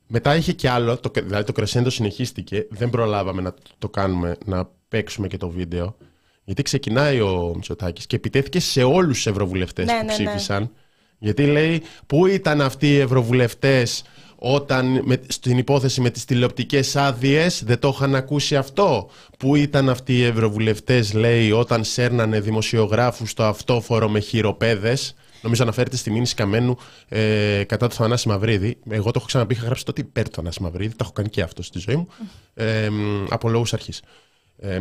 S1: Μετά είχε και άλλο, το, δηλαδή το κρεσέντο συνεχίστηκε, δεν προλάβαμε να το κάνουμε, να παίξουμε και το βίντεο. Γιατί ξεκινάει ο Μητσοτάκης και επιτέθηκε σε όλους τους ευρωβουλευτές
S2: Ναι,
S1: που
S2: ναι, ναι.
S1: ψήφισαν Γιατί λέει, πού ήταν αυτοί οι ευρωβουλευτές όταν με, στην υπόθεση με τις τηλεοπτικές άδειες δεν το είχαν ακούσει αυτό. Πού ήταν αυτοί οι ευρωβουλευτές, λέει, όταν σέρνανε δημοσιογράφους στο αυτόφορο με χειροπέδες; Νομίζω αναφέρεται στη μήνυση Καμένου ε, κατά του Θανάση Μαυρίδη. Εγώ το έχω ξαναπεί, είχα γράψει τότε υπέρ του Θανάση Μαυρίδη. Το έχω κάνει και αυτό στη ζωή μου. Ε, από λόγους αρχής. Ε,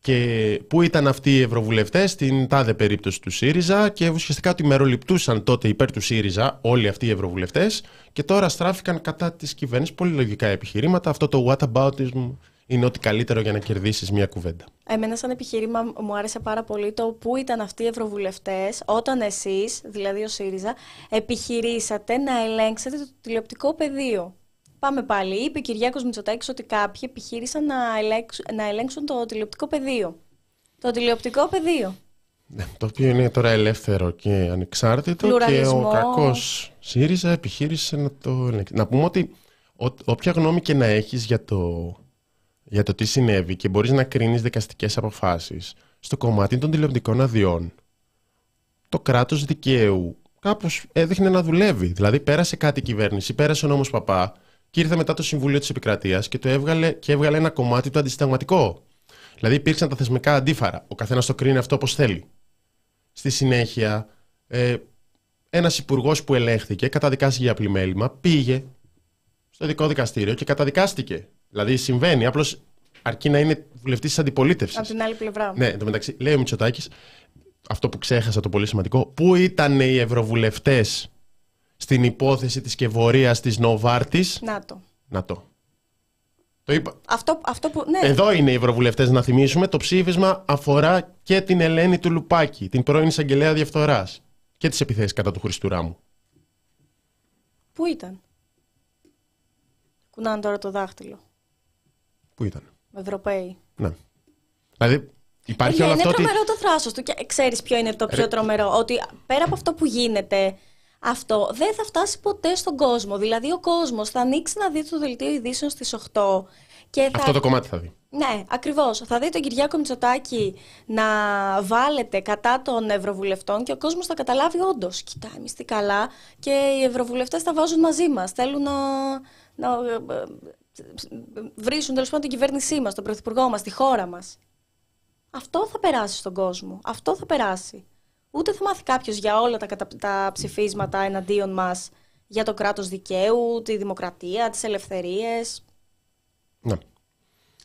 S1: και πού ήταν αυτοί οι ευρωβουλευτές; Στην τάδε περίπτωση του ΣΥΡΙΖΑ και ουσιαστικά ότι μεροληπτούσαν τότε υπέρ του ΣΥΡΙΖΑ όλοι αυτοί οι ευρωβουλευτές και τώρα στράφηκαν κατά της κυβέρνησης. Πολύ λογικά επιχειρήματα. Αυτό το whataboutism είναι ότι καλύτερο για να κερδίσεις μια κουβέντα.
S2: Εμένα, σαν επιχείρημα, μου άρεσε πάρα πολύ το πού ήταν αυτοί οι ευρωβουλευτές όταν εσείς, δηλαδή ο ΣΥΡΙΖΑ, επιχειρήσατε να ελέγξετε το τηλεοπτικό πεδίο. Πάμε πάλι. Είπε ο Κυριάκος Μητσοτάκης ότι κάποιοι επιχείρησαν να, ελέγξουν, να ελέγξουν το τηλεοπτικό πεδίο. Το τηλεοπτικό πεδίο.
S1: Ναι, το οποίο είναι τώρα ελεύθερο και ανεξάρτητο και ο κακός ΣΥΡΙΖΑ επιχείρησε να το ελέγξει. Να πούμε ότι ό, όποια γνώμη και να έχεις για το, για το τι συνέβη και μπορείς να κρίνεις δικαστικές αποφάσεις στο κομμάτι των τηλεοπτικών αδειών το κράτος δικαίου κάπως έδειχνε να δουλεύει. Δηλαδή πέρασε κάτι η κυβέρνηση, πέρασε ο νόμος Παπά και ήρθε μετά το Συμβούλιο της Επικρατείας και το έβγαλε, και έβγαλε ένα κομμάτι του αντισυνταγματικό. Δηλαδή υπήρξαν τα θεσμικά αντίφαρα. Ο καθένας το κρίνει αυτό όπως θέλει. Στη συνέχεια, ε, ένας υπουργός που ελέγχθηκε, καταδικάστηκε για πλημέλημα, πήγε στο ειδικό δικαστήριο και καταδικάστηκε. Δηλαδή συμβαίνει, απλώς αρκεί να είναι βουλευτής της αντιπολίτευσης.
S2: Από την άλλη πλευρά.
S1: Ναι, εν τω μεταξύ, λέει ο Μητσοτάκης, αυτό που ξέχασα το πολύ σημαντικό, πού ήταν οι ευρωβουλευτές στην υπόθεση της κεβορίας της Νοβάρτης.
S2: Να το.
S1: Να το. Το είπα.
S2: Αυτό, αυτό που, ναι.
S1: Εδώ είναι οι ευρωβουλευτές να θυμίσουμε. Το ψήφισμα αφορά και την Ελένη του Λουπάκη, την πρώην εισαγγελέα διαφθοράς και τις επιθέσεις κατά του Χριστού Ράμου.
S2: Πού ήταν; Κουνάνε τώρα το δάχτυλο.
S1: Πού ήταν;
S2: Ευρωπαίοι.
S1: Ναι. Δηλαδή υπάρχει όλο
S2: είναι
S1: αυτό.
S2: Είναι τρομερό το θράσος του. Και ξέρεις ποιο είναι το πιο τρομερό; Ότι πέρα από αυτό που γίνεται αυτό δεν θα φτάσει ποτέ στον κόσμο. Δηλαδή ο κόσμος θα ανοίξει να δει το δελτίο ειδήσεων στις 8 και θα...
S1: Αυτό το κομμάτι θα δει.
S2: Ναι, ακριβώς. Θα δει τον Κυριάκο Μητσοτάκη να βάλετε κατά των Ευρωβουλευτών και ο κόσμος θα καταλάβει όντως. Κοιτά, εμείς τι καλά και οι Ευρωβουλευτές θα βάζουν μαζί μας. Θέλουν να, να ε, ε, βρίσουν τέλος πάντων την κυβέρνησή μας, τον Πρωθυπουργό μας, τη χώρα μας. Αυτό θα περάσει στον κόσμο. Αυτό θα περάσει. Ούτε θα μάθει κάποιος για όλα τα, τα ψηφίσματα εναντίον μας για το κράτος δικαίου, τη δημοκρατία, τις ελευθερίες.
S1: Ναι.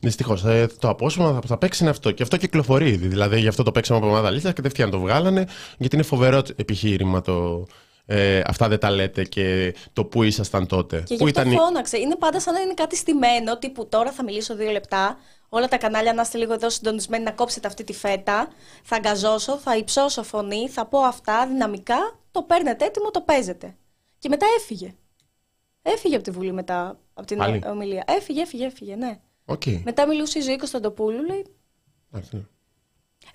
S1: Δυστυχώς. Ε, το απόσπασμα θα, θα παίξει είναι αυτό. Και αυτό κυκλοφορεί ήδη. Δηλαδή, γι' αυτό το παίξαμε από ομάδα λίστα και κατευθείαν το βγάλανε. Γιατί είναι φοβερό επιχείρημα το. Ε, αυτά δεν τα λέτε και το που ήσασταν τότε.
S2: Και γι' αυτό ήταν... φώναξε. Είναι πάντα σαν να είναι κάτι στημένο, τύπου τώρα θα μιλήσω δύο λεπτά, όλα τα κανάλια να είστε λίγο εδώ συντονισμένοι να κόψετε αυτή τη φέτα. Θα αγκαζώσω, θα υψώσω φωνή, θα πω αυτά δυναμικά. Το παίρνετε έτοιμο, το παίζετε. Και μετά έφυγε. Έφυγε από τη Βουλή μετά, από την Άλλη. ομιλία. Έφυγε, έφυγε, έφυγε, ναι.
S1: Okay.
S2: Μετά μιλούσε η Ζωή Κωνσταντοπούλου, λέει. Εν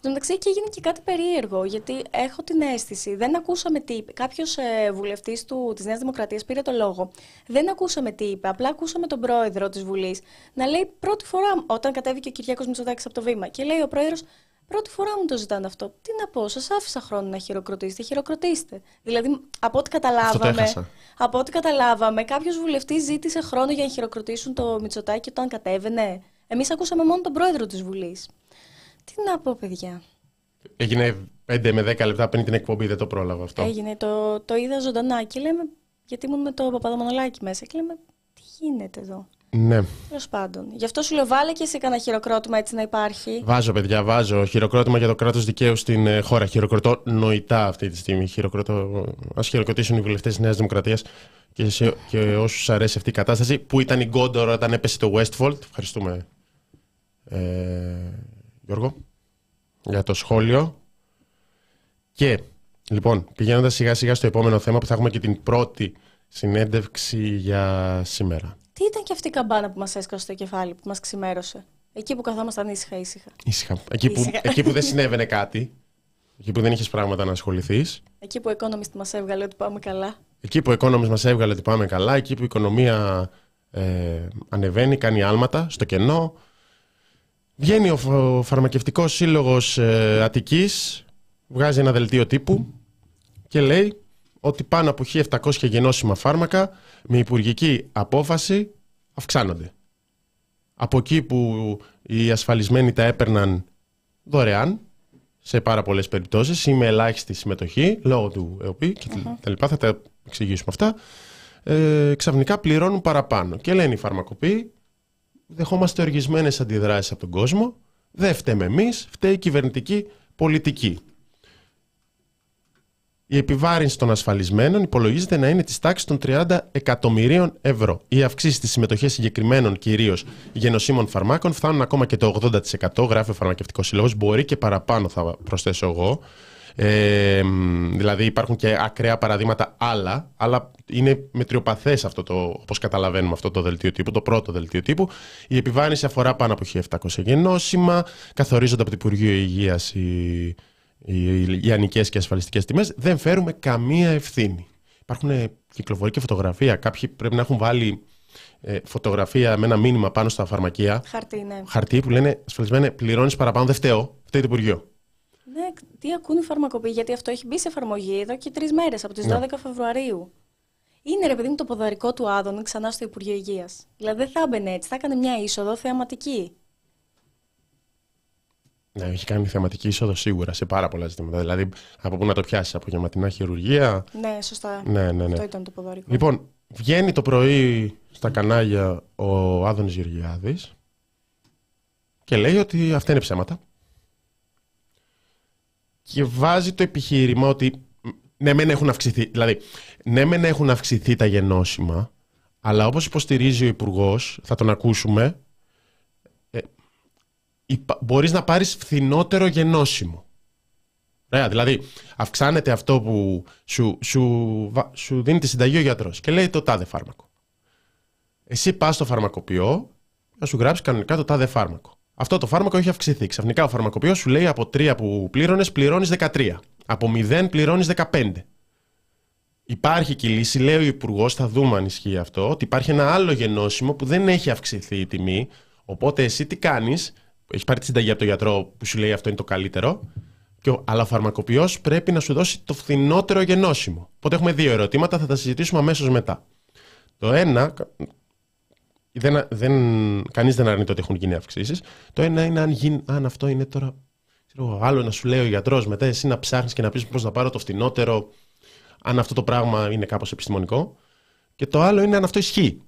S2: τω μεταξύ και έγινε και κάτι περίεργο, γιατί έχω την αίσθηση, δεν ακούσαμε τι είπε. Κάποιος ε, βουλευτής της Νέας Δημοκρατίας πήρε το λόγο. Δεν ακούσαμε τι είπε, απλά ακούσαμε τον πρόεδρο της Βουλής να λέει πρώτη φορά, όταν κατέβηκε ο Κυριάκος Μητσοτάκης από το βήμα, και λέει ο πρόεδρος, Πρώτη φορά μου το ζητάνε αυτό. Τι να πω, σας άφησα χρόνο να χειροκροτήσετε. Χειροκροτήστε. Δηλαδή, από ό,τι καταλάβαμε, από ό,τι καταλάβαμε κάποιος βουλευτής ζήτησε χρόνο για να χειροκροτήσουν το Μητσοτάκη όταν κατέβαινε. Εμείς ακούσαμε μόνο τον πρόεδρο της Βουλής. Τι να πω, παιδιά.
S1: Έγινε 5 με 10 λεπτά πριν την εκπομπή, δεν το πρόλαβα αυτό.
S2: Έγινε, το, το είδα ζωντανά και λέμε, γιατί ήμουν με το Παπαδομονολάκι μέσα και λέμε, τι γίνεται εδώ;
S1: Ναι.
S2: Τέλος πάντων. Γι' αυτό σου λέω, βάλε και εσύ κανένα χειροκρότημα έτσι να υπάρχει.
S1: Βάζω, παιδιά, βάζω. Χειροκρότημα για το κράτος δικαίου στην ε, χώρα. Χειροκροτώ νοητά αυτή τη στιγμή. Χειροκροτώ... Α χειροκροτήσουν οι βουλευτές της Νέας Δημοκρατίας και, σε... και όσους αρέσει αυτή η κατάσταση. Που ήταν η Γκόντορ όταν έπεσε το Westfold. Ευχαριστούμε. Ε... Γιώργο, για το σχόλιο. Και, λοιπόν, πηγαίνοντας σιγά σιγά στο επόμενο θέμα που θα έχουμε και την πρώτη συνέντευξη για σήμερα.
S2: Τι ήταν και αυτή η καμπάνα που μας έσκασε στο κεφάλι, που μας ξημέρωσε; Εκεί που καθόμασταν ήσυχα, ήσυχα.
S1: Ήσυχα. Εκεί, Που, εκεί που δεν *laughs* συνέβαινε κάτι. Εκεί που δεν είχες πράγματα να ασχοληθείς.
S2: Εκεί που ο Economist μας έβγαλε ότι πάμε καλά.
S1: Εκεί που ο Economist μας έβγαλε ότι πάμε καλά. Εκεί που η οικονομία ε, ανεβαίνει, κάνει άλματα στο κενό. Βγαίνει ο Φαρμακευτικός Σύλλογος ε, Αττικής, βγάζει ένα δελτίο τύπου και λέει ότι πάνω από 1.700 γενώσιμα φάρμακα με υπουργική απόφαση αυξάνονται. Από εκεί που οι ασφαλισμένοι τα έπαιρναν δωρεάν, σε πάρα πολλές περιπτώσεις ή με ελάχιστη συμμετοχή, λόγω του ΕΟΠΗ και τα λοιπά, θα τα εξηγήσουμε αυτά, ε, ξαφνικά πληρώνουν παραπάνω. Και λένε οι φαρμακοποιοί, δεχόμαστε οργισμένες αντιδράσεις από τον κόσμο, δεν φταίμε εμείς, φταίει η κυβερνητική πολιτική. Η επιβάρυνση των ασφαλισμένων υπολογίζεται να είναι της τάξης των 30 εκατομμυρίων ευρώ. Οι αυξήσεις στη συμμετοχή συγκεκριμένων κυρίως γενοσύμων φαρμάκων φτάνουν ακόμα και το 80%, γράφει ο Φαρμακευτικός Σύλλογος. Μπορεί και παραπάνω, θα προσθέσω εγώ. Ε, δηλαδή υπάρχουν και ακραία παραδείγματα άλλα, αλλά είναι μετριοπαθές αυτό το, όπως καταλαβαίνουμε, αυτό το δελτίο τύπου, το πρώτο δελτίο τύπου. Η επιβάρυνση αφορά πάνω από 1.700 γενώσιμα, καθορίζονται από το Υπουργείο Υγείας οι, οι λιανικέ και ασφαλιστικές τιμές. Δεν φέρουμε καμία ευθύνη. Υπάρχουν κυκλοφορεί και φωτογραφία. Κάποιοι πρέπει να έχουν βάλει ε, φωτογραφία με ένα μήνυμα πάνω στα φαρμακεία.
S2: Χαρτί, ναι.
S1: Χαρτί που λένε ασφαλισμένε, πληρώνεις παραπάνω, δεν φταίω. Φταίει το Υπουργείο.
S2: Ναι, τι ακούν οι φαρμακοποιοί, γιατί αυτό έχει μπει σε εφαρμογή εδώ και τρεις μέρες, από τις 12 Φεβρουαρίου. Είναι ρε παιδί μου το ποδαρικό του Άδων ξανά στο Υπουργείο Υγείας. Δηλαδή δεν θα έμπαινε έτσι, θα έκανε μια είσοδο θεαματική.
S1: Ναι, έχει κάνει θεματική είσοδο σίγουρα σε πάρα πολλά ζητήματα. Δηλαδή, από πού να το πιάσεις, από γεματινά χειρουργία.
S2: Ναι, σωστά.
S1: Ναι, ναι, ναι.
S2: Αυτό ήταν το ποδαρικό.
S1: Λοιπόν, βγαίνει το πρωί στα κανάλια ο Άδωνης Γεωργιάδης και λέει ότι αυτά είναι ψέματα. Και βάζει το επιχείρημα ότι ναι, μεν έχουν αυξηθεί. Δηλαδή, ναι, μεν έχουν αυξηθεί τα γενώσιμα, αλλά όπως υποστηρίζει ο Υπουργός, θα τον ακούσουμε, ε, υπα- μπορείς να πάρεις φθηνότερο γενώσιμο. Ωραία, δηλαδή αυξάνεται αυτό που σου, σου, βα- σου δίνει τη συνταγή ο γιατρός και λέει το τάδε φάρμακο. Εσύ πας στο φαρμακοποιό να σου γράψει κανονικά το τάδε φάρμακο. Αυτό το φάρμακο έχει αυξηθεί. Ξαφνικά ο φαρμακοποιός σου λέει από 3 που πλήρωνες πληρώνεις 13. Από 0 πληρώνεις 15. Υπάρχει και η λύση, λέει ο Υπουργός, θα δούμε αν ισχύει αυτό, ότι υπάρχει ένα άλλο γενώσιμο που δεν έχει αυξηθεί η τιμή. Οπότε εσύ τι κάνεις, έχεις πάρει τη συνταγή από τον γιατρό που σου λέει αυτό είναι το καλύτερο, και ο, αλλά ο φαρμακοποιός πρέπει να σου δώσει το φθηνότερο γενώσιμο. Οπότε έχουμε δύο ερωτήματα, θα τα συζητήσουμε αμέσως μετά. Το ένα, δεν, δεν, κανείς δεν αρνείται ότι έχουν γίνει αυξήσεις. Το ένα είναι αν, γίνει, αν αυτό είναι τώρα. Ξέρω, άλλο να σου λέει ο γιατρός, μετά εσύ να ψάχνεις και να πεις πώς να πάρω το φθηνότερο, αν αυτό το πράγμα είναι κάπως επιστημονικό. Και το άλλο είναι αν αυτό ισχύει.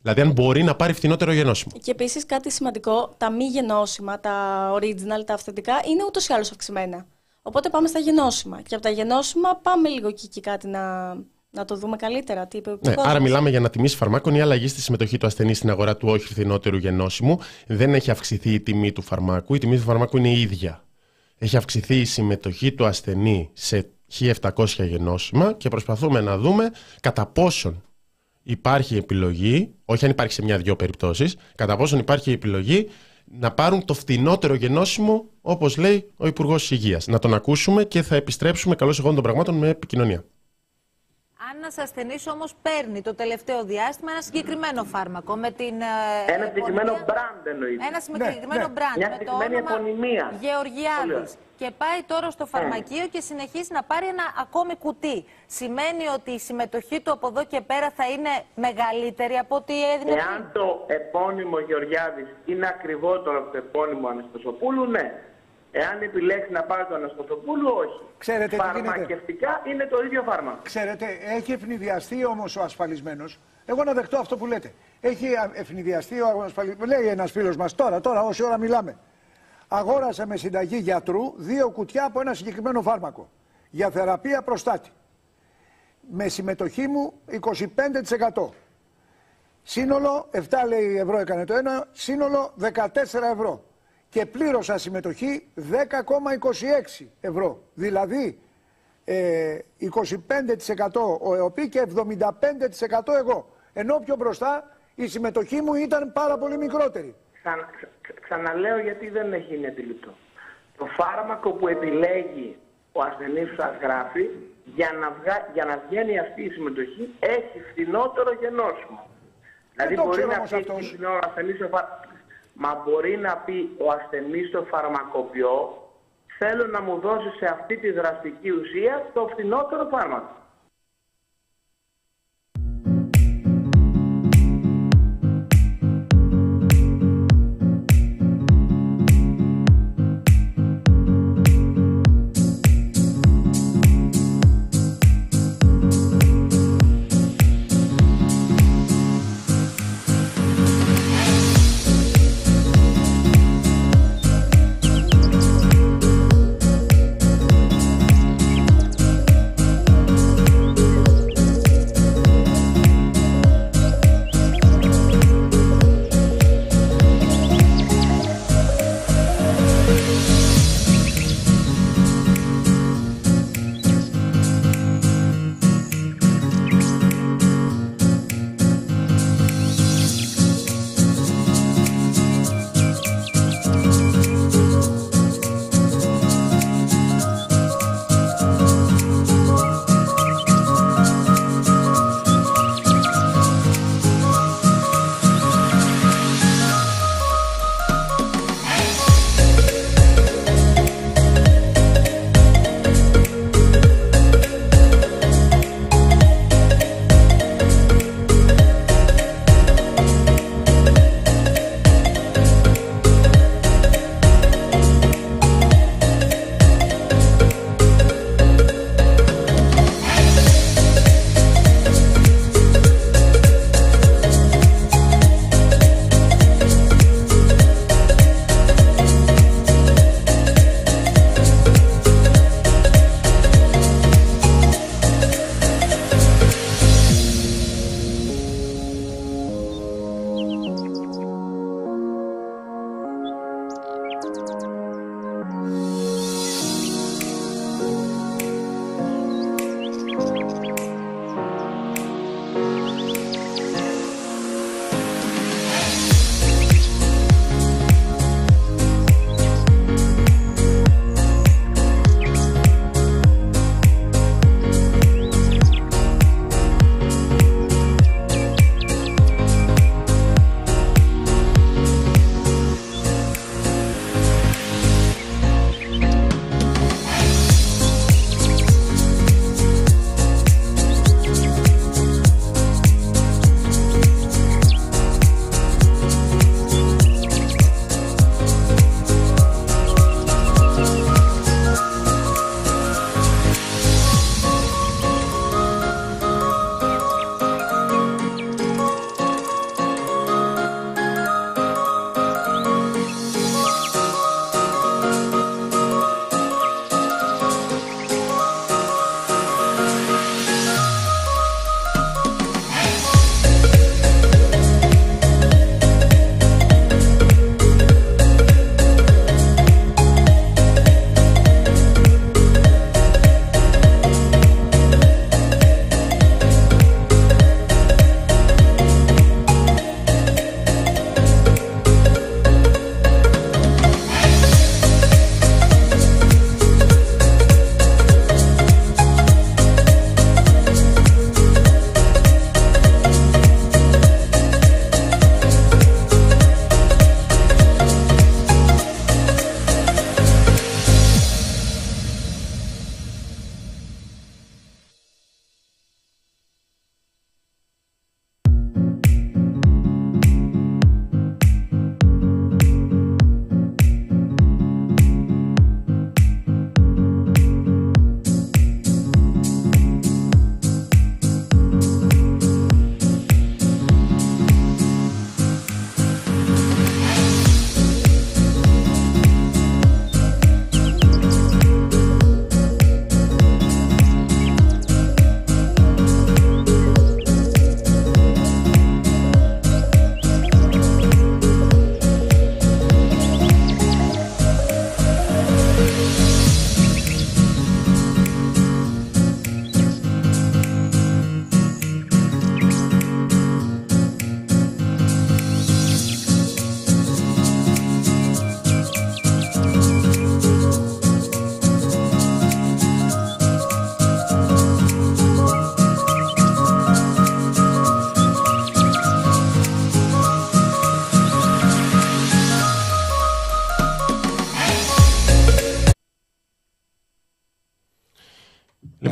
S1: Δηλαδή, αν μπορεί να πάρει φθηνότερο γενώσιμο.
S2: Και επίσης κάτι σημαντικό, τα μη γενώσιμα, τα original, τα αυθεντικά, είναι ούτως ή άλλως αυξημένα. Οπότε πάμε στα γενώσιμα. Και από τα γενώσιμα πάμε λίγο εκεί και κάτι να, να το δούμε καλύτερα. Τι είπε ο
S1: Ναι,
S2: υπουργός
S1: άρα
S2: μας.
S1: μιλάμε για ανατιμήσει φαρμάκων ή αλλαγή στη συμμετοχή του ασθενή στην αγορά του όχι φθηνότερου γενώσιμου. Δεν έχει αυξηθεί η τιμή του φαρμάκου. Η τιμή του φαρμάκου είναι η ίδια. Έχει αυξηθεί η συμμετοχή του ασθενή σε 1700 γενώσιμα και προσπαθούμε να δούμε κατά πόσον υπάρχει επιλογή, όχι αν υπάρχει σε μια-δυο περιπτώσεις, κατά πόσον υπάρχει επιλογή να πάρουν το φθηνότερο γενώσιμο, όπως λέει ο Υπουργός Υγείας. Να τον ακούσουμε και θα επιστρέψουμε καλώς εγώ των πραγμάτων με επικοινωνία.
S7: Αν ένα ασθενή όμως παίρνει το τελευταίο διάστημα ένα συγκεκριμένο φάρμακο με την. ε,
S8: Ένα συγκεκριμένο
S7: επωνυμία-
S8: brand εννοείται.
S7: Ένα συγκεκριμένο brand
S8: Μια
S7: με το
S8: συγκεκριμένη
S7: όνομα
S8: επωνυμία. Πολύ
S7: Γεωργιάδη.
S8: ωραία.
S7: Και πάει τώρα στο φαρμακείο και συνεχίζει να πάρει ένα ακόμη κουτί. Σημαίνει ότι η συμμετοχή του από εδώ και πέρα θα είναι μεγαλύτερη από ό,τι έδινε πριν.
S8: Εάν το επώνυμο Γεωργιάδης είναι ακριβότερο από το επώνυμο Αναστασοπούλου, ναι. Εάν επιλέξει να πάρει το Αναστασοπούλου, όχι.
S9: Ξέρετε τι γίνεται.
S8: Φαρμακευτικά είναι το ίδιο φάρμακο.
S9: Ξέρετε, έχει ευνηδιαστεί όμως ο ασφαλισμένος. Εγώ να δεχτώ αυτό που λέτε. Έχει α- ευνηδιαστεί ο ασφαλισμένο. Λέει ένας φίλος μας τώρα, τώρα, όση ώρα μιλάμε. Αγόρασε με συνταγή γιατρού δύο κουτιά από ένα συγκεκριμένο φάρμακο. Για θεραπεία προστάτη. Με συμμετοχή μου 25%. Σύνολο, 7 λέει ευρώ έκανε το ένα, σύνολο 14 ευρώ. Και πλήρωσα συμμετοχή 10,26 ευρώ. Δηλαδή ε, 25% ο ΕΟΠΗ και 75% εγώ. Ενώ πιο μπροστά η συμμετοχή μου ήταν πάρα πολύ μικρότερη.
S8: Ξανα- ξα- ξαναλέω γιατί δεν έχει γίνει αντιληπτό. Το φάρμακο που επιλέγει ο ασθενής που σας γράφει για να, βγα... για να βγαίνει αυτή η συμμετοχή έχει φθηνότερο γενώσιμο. Δηλαδή
S9: το
S8: μπορεί
S9: ξέρω
S8: να
S9: όμως
S8: πει
S9: αυτός.
S8: φθηνό ο ασθενής στο φα- Μα μπορεί να πει ο ασθενής στο φαρμακοποιό θέλω να μου δώσει σε αυτή τη δραστική ουσία το φθηνότερο φάρμακο.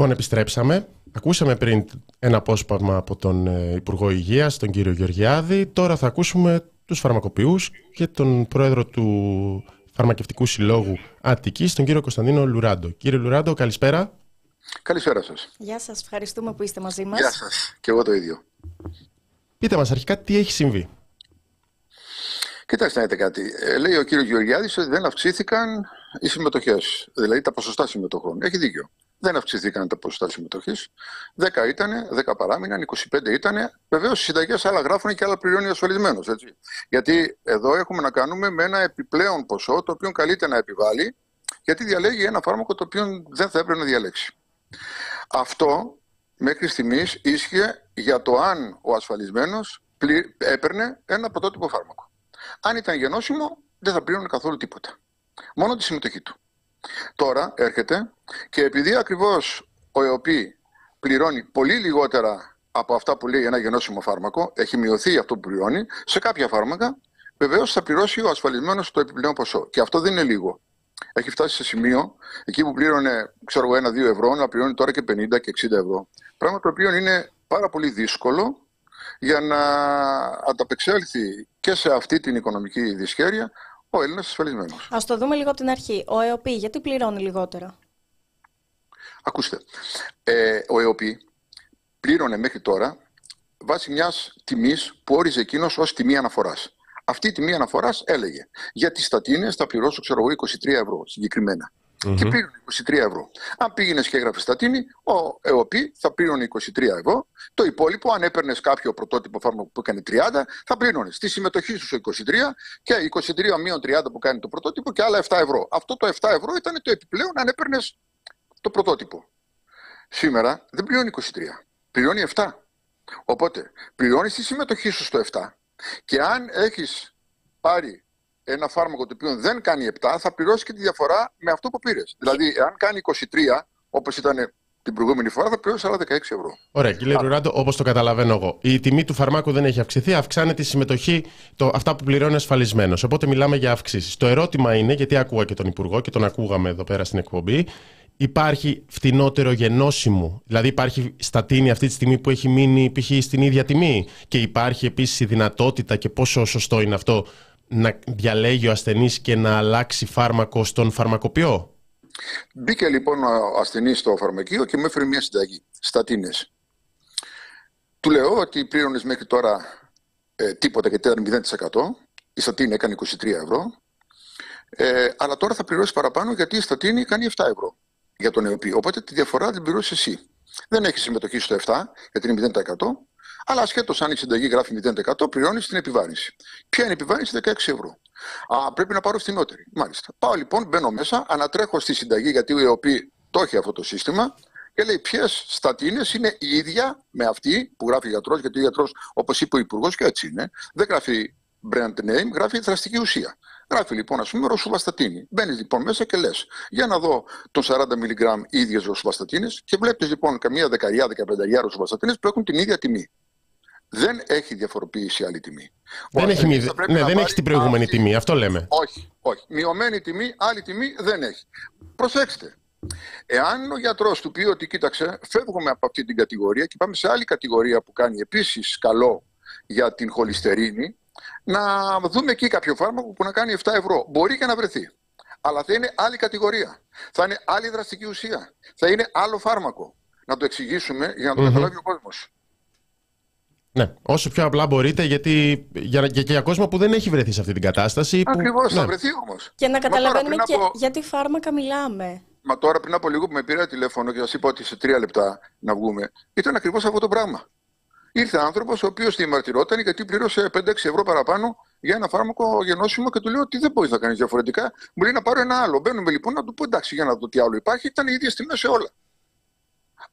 S1: Λοιπόν, επιστρέψαμε. Ακούσαμε πριν ένα απόσπασμα από τον ε, Υπουργό Υγείας, τον κύριο Γεωργιάδη. Τώρα θα ακούσουμε τους φαρμακοποιούς και τον πρόεδρο του Φαρμακευτικού Συλλόγου Αττικής, τον κύριο Κωνσταντίνο Λουράντο. Κύριε Λουράντο, καλησπέρα.
S4: Καλησπέρα σας.
S2: Γεια σας, ευχαριστούμε που είστε μαζί μας.
S4: Γεια σας. Και εγώ το ίδιο.
S1: Πείτε μας αρχικά τι έχει συμβεί.
S4: Κοιτάξτε να δείτε κάτι. Ε, λέει ο κύριος Γεωργιάδης ότι δεν αυξήθηκαν οι συμμετοχές, δηλαδή τα ποσοστά συμμετοχών. Έχει δίκιο. Δεν αυξηθήκαν τα ποσοστά συμμετοχής. 10 ήταν, 10 παράμειναν, 25 ήταν. Βεβαίως οι συνταγές άλλα γράφουν και άλλα πληρώνει ο ασφαλισμένος. Γιατί εδώ έχουμε να κάνουμε με ένα επιπλέον ποσό το οποίο καλείται να επιβάλλει, γιατί διαλέγει ένα φάρμακο το οποίο δεν θα έπρεπε να διαλέξει. Αυτό μέχρι στιγμής ίσχυε για το αν ο ασφαλισμένος έπαιρνε ένα πρωτότυπο φάρμακο. Αν ήταν γενώσιμο, δεν θα πλήρωνε καθόλου τίποτα. Μόνο τη συμμετοχή του. Τώρα έρχεται και επειδή ακριβώς ο ΕΟΠΗ πληρώνει πολύ λιγότερα από αυτά που λέει ένα γενώσιμο φάρμακο, έχει μειωθεί αυτό που πληρώνει, σε κάποια φάρμακα βεβαίως θα πληρώσει ο ασφαλισμένος το επιπλέον ποσό. Και αυτό δεν είναι λίγο. Έχει φτάσει σε σημείο, εκεί που πλήρωνε, ξέρω εγώ, 1-2 ευρώ, να πληρώνει τώρα και 50 και 60 ευρώ. Πράγμα το οποίο είναι πάρα πολύ δύσκολο για να ανταπεξέλθει και σε αυτή την οικονομική δυσχέρεια ο Έλληνας ασφαλισμένο.
S2: Α το δούμε λίγο από την αρχή. Ο ΕΟΠΗ γιατί πληρώνει λιγότερα.
S4: Ακούστε. Ε, ο ΕΟΠΗ πλήρωνε μέχρι τώρα βάσει μιας τιμής που όριζε εκείνος ως τιμή αναφοράς. Αυτή η τιμή αναφοράς έλεγε για τις στατίνες θα πληρώσω, ξέρω εγώ, 23 ευρώ συγκεκριμένα mm-hmm. και πλήρωνε 23 ευρώ. Αν πήγαινες και έγραφες στατίνη, ο ΕΟΠΗ θα πλήρωνε 23 ευρώ. Το υπόλοιπο, αν έπαιρνες κάποιο πρωτότυπο φάρμακο που έκανε 30, θα πλήρωνε στη συμμετοχή σου 23 και 23 μείον 30 που κάνει το πρωτότυπο και άλλα 7 ευρώ. Αυτό το 7 ευρώ ήταν το επιπλέον αν έπαιρνες το πρωτότυπο. Σήμερα δεν πληρώνει 23, πληρώνει 7. Οπότε πληρώνεις τη συμμετοχή σου στο 7 και αν έχεις πάρει ένα φάρμακο το οποίο δεν κάνει 7, θα πληρώσει και τη διαφορά με αυτό που πήρες. Δηλαδή, αν κάνει 23, όπως ήταν την προηγούμενη φορά, θα πληρώσει άλλα 16 ευρώ.
S1: Ωραία, κύριε Ρουράντο, όπως το καταλαβαίνω εγώ. Η τιμή του φαρμάκου δεν έχει αυξηθεί, αυξάνεται η συμμετοχή, το, αυτά που πληρώνει ασφαλισμένος. Οπότε μιλάμε για αυξήσεις. Το ερώτημα είναι, γιατί άκουγα και τον Υπουργό και τον ακούγαμε εδώ πέρα στην εκπομπή, υπάρχει φτηνότερο γενώσιμο; Δηλαδή υπάρχει στατίνη αυτή τη στιγμή που έχει μείνει π.χ. στην ίδια τιμή; Και υπάρχει επίσης η δυνατότητα και πόσο σωστό είναι αυτό να διαλέγει ο ασθενής και να αλλάξει φάρμακο στον φαρμακοποιό;
S4: Μπήκε λοιπόν ο ασθενής στο φαρμακείο και μου έφερε μια συνταγή, στατίνες. Του λέω ότι πλήρωνες μέχρι τώρα ε, τίποτα γιατί ήταν 0%. Η στατίνη έκανε 23 ευρώ. Ε, αλλά τώρα θα πληρώσεις παραπάνω γιατί η στατίνη κάνει 7 ευρώ για τον ΕΟΠΗ. Οπότε τη διαφορά την πληρώσεις εσύ. Δεν έχεις συμμετοχή στο 7 γιατί είναι 0%. Αλλά ασχέτως αν η συνταγή γράφει 0%, πληρώνει την επιβάρυνση. Ποια είναι η επιβάρυνση, 16 ευρώ. Α, πρέπει να πάρω φθηνότερη. Μάλιστα. Πάω λοιπόν, μπαίνω μέσα, ανατρέχω στη συνταγή, γιατί ο ΕΟΠΗ το έχει αυτό το σύστημα, και λέει ποιες στατίνες είναι η ίδια με αυτή που γράφει ο γιατρός, γιατί ο γιατρός, όπως είπε ο Υπουργός, και έτσι είναι, δεν γράφει brand name, γράφει δραστική ουσία. Γράφει λοιπόν, ας πούμε, ροσουβαστατίνη. Μπαίνεις λοιπόν μέσα και λες, για να δω τον 40 mg ίδιες ροσουβαστατίνε και βλέπεις λοιπόν καμία δεκαριά, δεκαπενταριά ροσουβαστατίνε που έχουν την ίδια τιμή δεν έχει διαφοροποίηση άλλη τιμή.
S1: Δεν, έχει, ναι, δεν έχει την προηγούμενη τιμή, αυτό λέμε.
S4: Όχι, όχι. Μειωμένη τιμή, άλλη τιμή δεν έχει. Προσέξτε. Εάν ο γιατρός του πει ότι κοίταξε, φεύγουμε από αυτή την κατηγορία και πάμε σε άλλη κατηγορία που κάνει επίσης καλό για την χολυστερίνη, να δούμε εκεί κάποιο φάρμακο που να κάνει 7 ευρώ. Μπορεί και να βρεθεί. Αλλά θα είναι άλλη κατηγορία. Θα είναι άλλη δραστική ουσία. Θα είναι άλλο φάρμακο. Να το εξηγήσουμε για να το mm καταλάβει ο κόσμος.
S1: Ναι, όσο πιο απλά μπορείτε, γιατί για, για, για κόσμο που δεν έχει βρεθεί σε αυτή την κατάσταση.
S4: Ακριβώς,
S1: ναι.
S4: θα βρεθεί όμως.
S2: Και να καταλαβαίνουμε και από... για τι φάρμακα μιλάμε.
S4: Μα τώρα πριν από λίγο που με πήρε τηλέφωνο και σας είπα ότι σε τρία λεπτά να βγούμε, ήταν ακριβώς αυτό το πράγμα. Ήρθε άνθρωπος ο οποίος διαμαρτυρόταν γιατί πλήρωσε 5-6 ευρώ παραπάνω για ένα φάρμακο γενώσιμο και του λέω ότι δεν μπορεί να κάνεις διαφορετικά. Μου λέει να πάρω ένα άλλο. Μπαίνουμε λοιπόν να του πω εντάξει για να δω τι άλλο υπάρχει. Ήταν οι ίδιες τιμές σε όλα.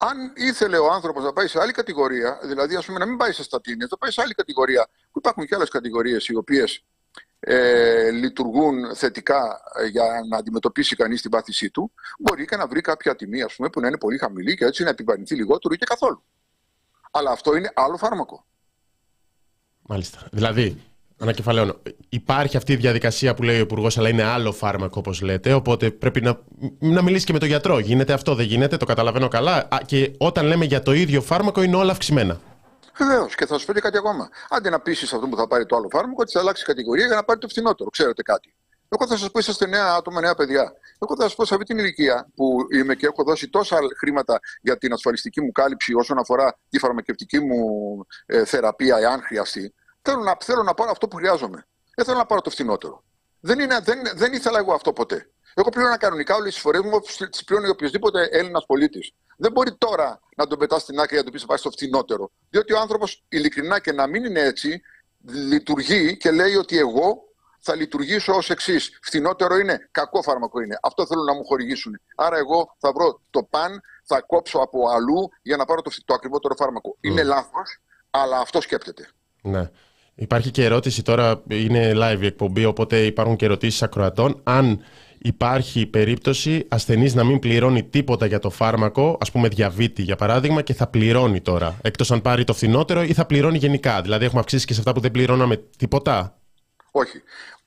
S4: Αν ήθελε ο άνθρωπος να πάει σε άλλη κατηγορία, δηλαδή ας πούμε, να μην πάει σε στατίνες, να πάει σε άλλη κατηγορία, που υπάρχουν και άλλες κατηγορίες οι οποίες ε, λειτουργούν θετικά ε, για να αντιμετωπίσει κανείς την πάθησή του, μπορεί και να βρει κάποια τιμή ας πούμε, που να είναι πολύ χαμηλή και έτσι να επιβαρυνθεί λιγότερο ή και καθόλου. Αλλά αυτό είναι άλλο φάρμακο.
S1: Μάλιστα. Δηλαδή, Ανακεφαλαίωνω. Υπάρχει αυτή η διαδικασία που λέει ο Υπουργός, αλλά είναι άλλο φάρμακο, όπως λέτε. Οπότε πρέπει να, να μιλήσει και με τον γιατρό. Γίνεται αυτό, δεν γίνεται, το καταλαβαίνω καλά. και όταν λέμε για το ίδιο φάρμακο, είναι όλα αυξημένα.
S4: Βεβαίως. Και θα σου πω και κάτι ακόμα. Άντε να πείσει αυτό που θα πάρει το άλλο φάρμακο ότι θα αλλάξει κατηγορία για να πάρει το φθηνότερο. Ξέρετε κάτι. Εγώ θα σας πω, είσαστε νέα άτομα, νέα παιδιά. Εγώ θα σας πω σε αυτή την ηλικία που είμαι και έχω δώσει τόσα χρήματα για την ασφαλιστική μου κάλυψη όσον αφορά τη φαρμακευτική μου ε, θεραπεία, εάν χρειαστεί. Θέλω να, θέλω να πάρω αυτό που χρειάζομαι. Δεν θέλω να πάρω το φθηνότερο. Δεν, είναι, δεν, δεν ήθελα εγώ αυτό ποτέ. Εγώ πλέον κανονικά όλες τις φορές μου τις πληρώνει οποιοδήποτε Έλληνας πολίτης. Δεν μπορεί τώρα να τον πετάς στην άκρη για να του πεις πάει στο φθηνότερο. Διότι ο άνθρωπος, ειλικρινά και να μην είναι έτσι, λειτουργεί και λέει ότι εγώ θα λειτουργήσω ως εξής. Φθηνότερο είναι, κακό φάρμακο είναι. Αυτό θέλουν να μου χορηγήσουν. Άρα εγώ θα βρω το παν, θα κόψω από αλλού για να πάρω το, το ακριβότερο φάρμακο. Είναι λάθος, αλλά αυτό σκέπτεται.
S1: Ναι. Υπάρχει και ερώτηση τώρα, είναι live η εκπομπή, οπότε υπάρχουν και ερωτήσεις ακροατών. Αν υπάρχει περίπτωση ασθενής να μην πληρώνει τίποτα για το φάρμακο, ας πούμε διαβήτη για παράδειγμα, και θα πληρώνει τώρα. Εκτός αν πάρει το φθηνότερο ή θα πληρώνει γενικά. Δηλαδή, έχουμε αυξήσει και σε αυτά που δεν πληρώναμε τίποτα;
S4: Όχι.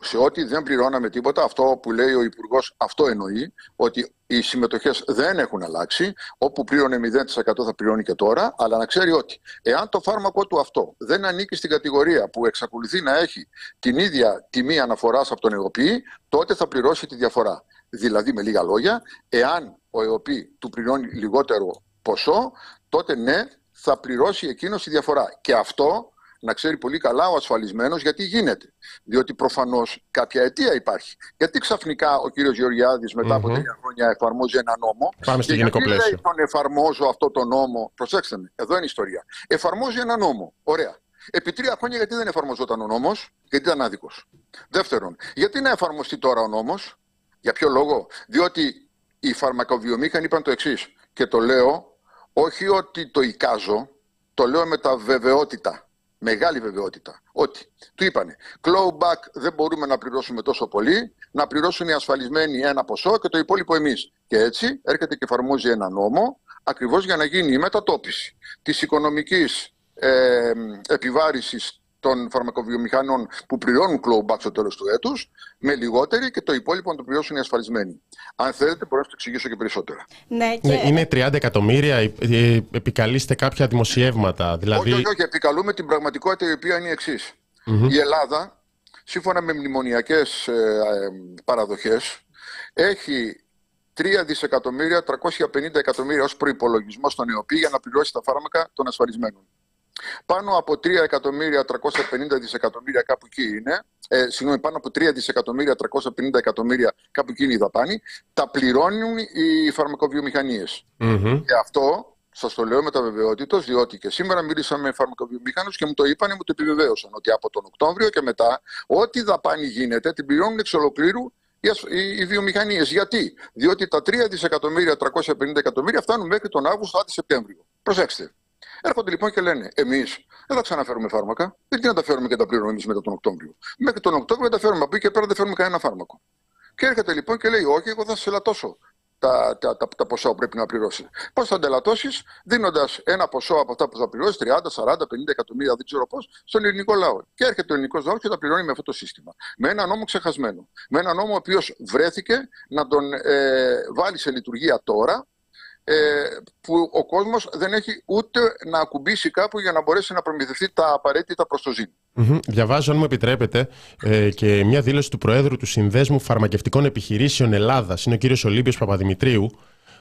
S4: Σε ό,τι δεν πληρώναμε τίποτα, αυτό που λέει ο Υπουργός, αυτό εννοεί ότι οι συμμετοχές δεν έχουν αλλάξει. Όπου πλήρωνε 0% θα πληρώνει και τώρα. Αλλά να ξέρει ότι εάν το φάρμακό του αυτό δεν ανήκει στην κατηγορία που εξακολουθεί να έχει την ίδια τιμή αναφοράς από τον ΕΟΠΗ, τότε θα πληρώσει τη διαφορά. Δηλαδή, με λίγα λόγια, εάν ο ΕΟΠΗ του πληρώνει λιγότερο ποσό, τότε ναι, θα πληρώσει εκείνος τη διαφορά. Και αυτό να ξέρει πολύ καλά ο ασφαλισμένος γιατί γίνεται. Διότι προφανώς κάποια αιτία υπάρχει. Γιατί ξαφνικά ο κύριος Γεωργιάδης μετά από τρία χρόνια εφαρμόζει ένα νόμο.
S1: Πάμε στο γενικό πλαίσιο.
S4: Γιατί τον εφαρμόζω αυτό το νόμο. Προσέξτε με, εδώ είναι η ιστορία. Εφαρμόζει ένα νόμο. Ωραία. Επί τρία χρόνια γιατί δεν εφαρμοζόταν ο νόμος, γιατί ήταν άδικος. Δεύτερον, γιατί να εφαρμοστεί τώρα ο νόμος, για ποιο λόγο, διότι οι φαρμακοβιομήχανοι είπαν το εξής. Και το λέω όχι ότι το εικάζω, το λέω με τα βεβαιότητα μεγάλη βεβαιότητα ότι του είπανε clawback δεν μπορούμε να πληρώσουμε τόσο πολύ, να πληρώσουν οι ασφαλισμένοι ένα ποσό και το υπόλοιπο εμείς. Και έτσι έρχεται και εφαρμόζει ένα νόμο ακριβώς για να γίνει η μετατόπιση της οικονομικής ε, επιβάρησης των φαρμακοβιομηχανών που πληρώνουν clawback στο τέλος του έτους, με λιγότερη και το υπόλοιπο να το πληρώσουν οι ασφαλισμένοι. Αν θέλετε, μπορώ να το εξηγήσω και περισσότερα.
S1: Ναι, και... ναι είναι 30 εκατομμύρια, ε, ε, επικαλείστε κάποια δημοσιεύματα. Δηλαδή...
S4: Όχι, όχι, όχι, επικαλούμε την πραγματικότητα η οποία είναι η εξής. Η Ελλάδα, σύμφωνα με μνημονιακές ε, ε, παραδοχές, έχει 3 δισεκατομμύρια 350 εκατομμύρια ως προϋπολογισμό στον ΕΟΠΗ για να πληρώσει τα φάρμακα των ασφαλισμένων. Πάνω από 3 εκατομμύρια 350 δισεκατομμύρια κάπου εκεί είναι, ε, συγγνώμη, πάνω από 3 δισεκατομμύρια 350 εκατομμύρια κάπου εκεί είναι η δαπάνη, τα πληρώνουν οι φαρμακοβιομηχανίες. Mm-hmm. Και αυτό σας το λέω με τα βεβαιότητας, διότι και σήμερα μίλησα με φαρμακοβιομηχάνους και μου το είπαν, μου το επιβεβαίωσαν ότι από τον Οκτώβριο και μετά, ό,τι δαπάνη γίνεται, την πληρώνουν εξ ολοκλήρου οι, οι βιομηχανίες. Γιατί; Διότι τα 3 δισεκατομμύρια 350 εκατομμύρια φτάνουν μέχρι τον Αύγουστο, άντι Σεπτέμβριο. Προσέξτε. Έρχονται λοιπόν και λένε: Εμείς δεν θα ξαναφέρουμε φάρμακα. Γιατί να τα φέρουμε και τα πληρώνουμε εμείς μετά τον Οκτώβριο. Μέχρι τον Οκτώβριο τα φέρουμε από εκεί και πέρα δεν φέρουμε κανένα φάρμακο. Και έρχεται λοιπόν και λέει: Όχι, εγώ θα σε ελαττώσω τα, τα, τα, τα ποσά που πρέπει να πληρώσει. Πώς θα αντελατώσεις, δίνοντας ένα ποσό από αυτά που θα πληρώσεις, 30, 40, 50 εκατομμύρια, δεν ξέρω πώς, στον ελληνικό λαό. Και έρχεται ο ελληνικός λαός και τα πληρώνει με αυτό το σύστημα. Με ένα νόμο ξεχασμένο. Με ένα νόμο ο οποίος βρέθηκε να τον ε, βάλει σε λειτουργία τώρα, ε, που ο κόσμος δεν έχει ούτε να ακουμπήσει κάπου για να μπορέσει να προμηθευτεί τα απαραίτητα προς το ζήν.
S1: Mm-hmm. Διαβάζω, αν μου επιτρέπετε, ε, και μια δήλωση του Προέδρου του Συνδέσμου Φαρμακευτικών Επιχειρήσεων Ελλάδας, είναι ο κύριος Ολύμπιος Παπαδημητρίου,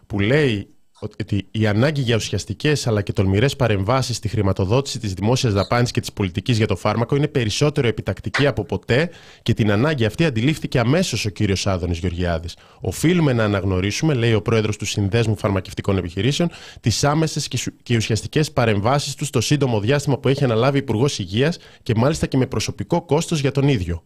S1: που λέει ότι η ανάγκη για ουσιαστικές αλλά και τολμηρές παρεμβάσεις στη χρηματοδότηση της δημόσιας δαπάνης και της πολιτικής για το φάρμακο είναι περισσότερο επιτακτική από ποτέ και την ανάγκη αυτή αντιλήφθηκε αμέσως ο κύριος Άδωνης Γεωργιάδης. Οφείλουμε να αναγνωρίσουμε, λέει ο πρόεδρος του Συνδέσμου Φαρμακευτικών Επιχειρήσεων, τις άμεσες και ουσιαστικές παρεμβάσεις τους στο σύντομο διάστημα που έχει αναλάβει Υπουργός Υγείας και μάλιστα και με προσωπικό κόστος για τον ίδιο.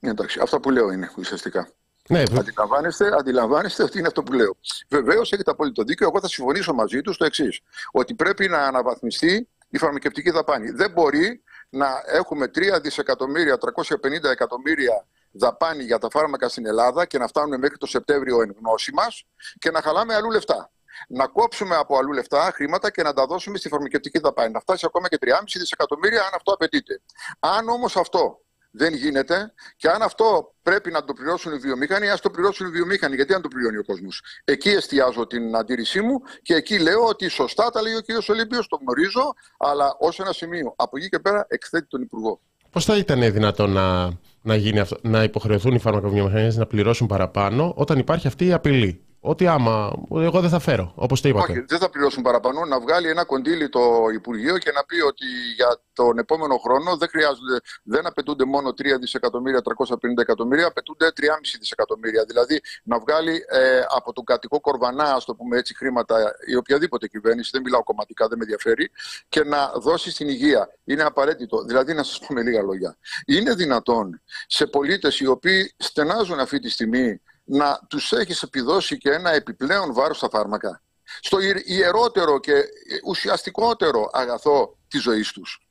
S4: Εντάξει, αυτά που λέω είναι ουσιαστικά. Ναι, αντιλαμβάνεστε, αντιλαμβάνεστε ότι είναι αυτό που λέω. Βεβαίως έχετε απόλυτο δίκιο. Εγώ θα συμφωνήσω μαζί τους στο εξής: Ότι πρέπει να αναβαθμιστεί η φαρμακευτική δαπάνη. Δεν μπορεί να έχουμε 3 δισεκατομμύρια, 350 εκατομμύρια δαπάνη για τα φάρμακα στην Ελλάδα και να φτάνουν μέχρι το Σεπτέμβριο εν γνώση μας και να χαλάμε αλλού λεφτά. Να κόψουμε από αλλού λεφτά χρήματα και να τα δώσουμε στη φαρμακευτική δαπάνη. Να φτάσει ακόμα και 3,5 δισεκατομμύρια αν αυτό απαιτείται. Αν όμως αυτό δεν γίνεται. Και αν αυτό πρέπει να το πληρώσουν οι βιομήχανοι, ας το πληρώσουν οι βιομήχανοι. Γιατί αν το πληρώνει ο κόσμος; Εκεί εστιάζω την αντίρρησή μου και εκεί λέω ότι σωστά τα λέει ο κ. Ολύμπιο, το γνωρίζω, αλλά ως ένα σημείο. Από εκεί και πέρα εκθέτει τον Υπουργό.
S1: Πώς θα ήταν δυνατόν να, να, γίνει αυτό, να υποχρεωθούν οι φαρμακοβιομηχανίες να πληρώσουν παραπάνω όταν υπάρχει αυτή η απειλή; Ότι άμα εγώ δεν θα φέρω, όπως το είπατε.
S4: Όχι, δεν θα πληρώσουν παραπάνω. Να βγάλει ένα κοντήλι το Υπουργείο και να πει ότι για τον επόμενο χρόνο δεν, χρειάζονται, δεν απαιτούνται μόνο 3 δισεκατομμύρια, 350 εκατομμύρια, απαιτούνται 3,5 δισεκατομμύρια. Δηλαδή να βγάλει ε, από τον κατοικό κορβανά, ας το πούμε έτσι, χρήματα η οποιαδήποτε κυβέρνηση, δεν μιλάω κομματικά, δεν με ενδιαφέρει, και να δώσει στην υγεία. Είναι απαραίτητο. Δηλαδή, να σας πούμε λίγα λόγια. Είναι δυνατόν σε πολίτες οι οποίοι στενάζουν αυτή τη στιγμή να τους έχεις επιδώσει και ένα επιπλέον βάρος στα φάρμακα. Στο ιερότερο και ουσιαστικότερο αγαθό της ζωής τους.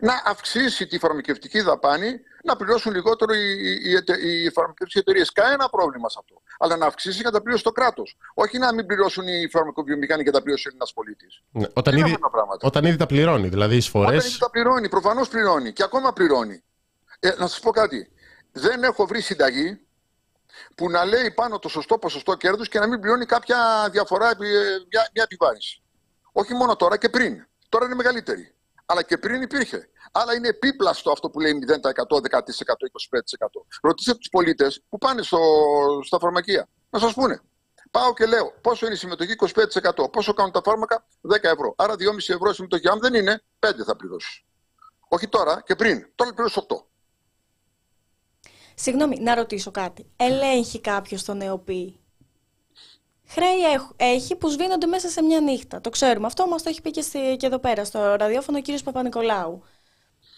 S4: Να αυξήσει τη φαρμακευτική δαπάνη, να πληρώσουν λιγότερο οι, οι, οι φαρμακευτικές εταιρείες. Κανένα πρόβλημα σε αυτό. Αλλά να αυξήσει κατά πλήρωση το κράτος. Όχι να μην πληρώσουν οι φαρμακοβιομηχανοί κατά πλήρωση ένα πολίτης.
S1: Ναι, όταν, ήδη, όταν ήδη τα πληρώνει, δηλαδή εισφορέ.
S4: Όταν ήδη τα πληρώνει, προφανώς πληρώνει και ακόμα πληρώνει. Ε, να σας πω κάτι. Δεν έχω βρει συνταγή που να λέει πάνω το σωστό ποσοστό κέρδους και να μην πληρώνει κάποια διαφορά, ε, μια, μια επιβάρυνση. Όχι μόνο τώρα και πριν. Τώρα είναι μεγαλύτερη. Αλλά και πριν υπήρχε. Αλλά είναι επίπλαστο αυτό που λέει 0%, 10%, 25%. Ρωτήστε τους πολίτες που πάνε στο, στα φαρμακεία να σας πούνε. Πάω και λέω πόσο είναι η συμμετοχή 25%. Πόσο κάνουν τα φάρμακα 10 ευρώ. Άρα 2,5 ευρώ συμμετοχή. Αν δεν είναι, 5 θα πληρώσει. Όχι τώρα και πριν. Τώρα πληρώσει 8.
S2: Συγγνώμη, να ρωτήσω κάτι. Ελέγχει κάποιος τον ΕΟΠΗ. Χρέη έχει που σβήνονται μέσα σε μια νύχτα. Το ξέρουμε. Αυτό μα το έχει πει και, στη, και εδώ πέρα στο ραδιόφωνο ο κύριος Παπα-Νικολάου.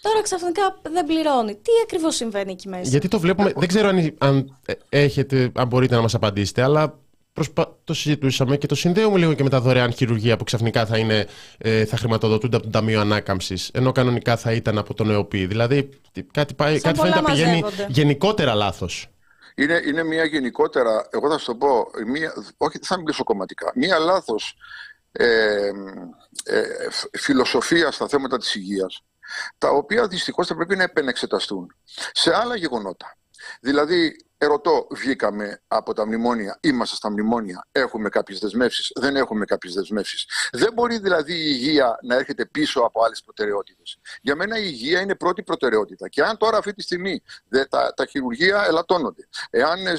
S2: Τώρα ξαφνικά δεν πληρώνει. Τι ακριβώς συμβαίνει εκεί μέσα;
S1: Γιατί το βλέπουμε. Δεν ξέρω αν, αν, έχετε, αν μπορείτε να μας απαντήσετε, αλλά προσπα... το συζητούσαμε και το συνδέουμε λίγο και με τα δωρεάν χειρουργία που ξαφνικά θα, είναι, ε, θα χρηματοδοτούνται από το Ταμείο Ανάκαμψης, ενώ κανονικά θα ήταν από τον ΕΟΠΗ. Δηλαδή κάτι, πάει, κάτι φαίνεται να πηγαίνει γενικότερα λάθος.
S4: Είναι, είναι μια γενικότερα, εγώ θα σου το πω, μια, όχι θα μιλήσω κομματικά, μια λάθος ε, ε, φιλοσοφία στα θέματα της υγείας, τα οποία δυστυχώς θα πρέπει να επενεξεταστούν σε άλλα γεγονότα. Δηλαδή, ερωτώ, βγήκαμε από τα μνημόνια, είμαστε στα μνημόνια, έχουμε κάποιες δεσμεύσεις, δεν έχουμε κάποιες δεσμεύσεις. Δεν μπορεί δηλαδή η υγεία να έρχεται πίσω από άλλες προτεραιότητες. Για μένα η υγεία είναι πρώτη προτεραιότητα. Και αν τώρα αυτή τη στιγμή δε, τα, τα χειρουργεία ελαττώνονται, εάν ε,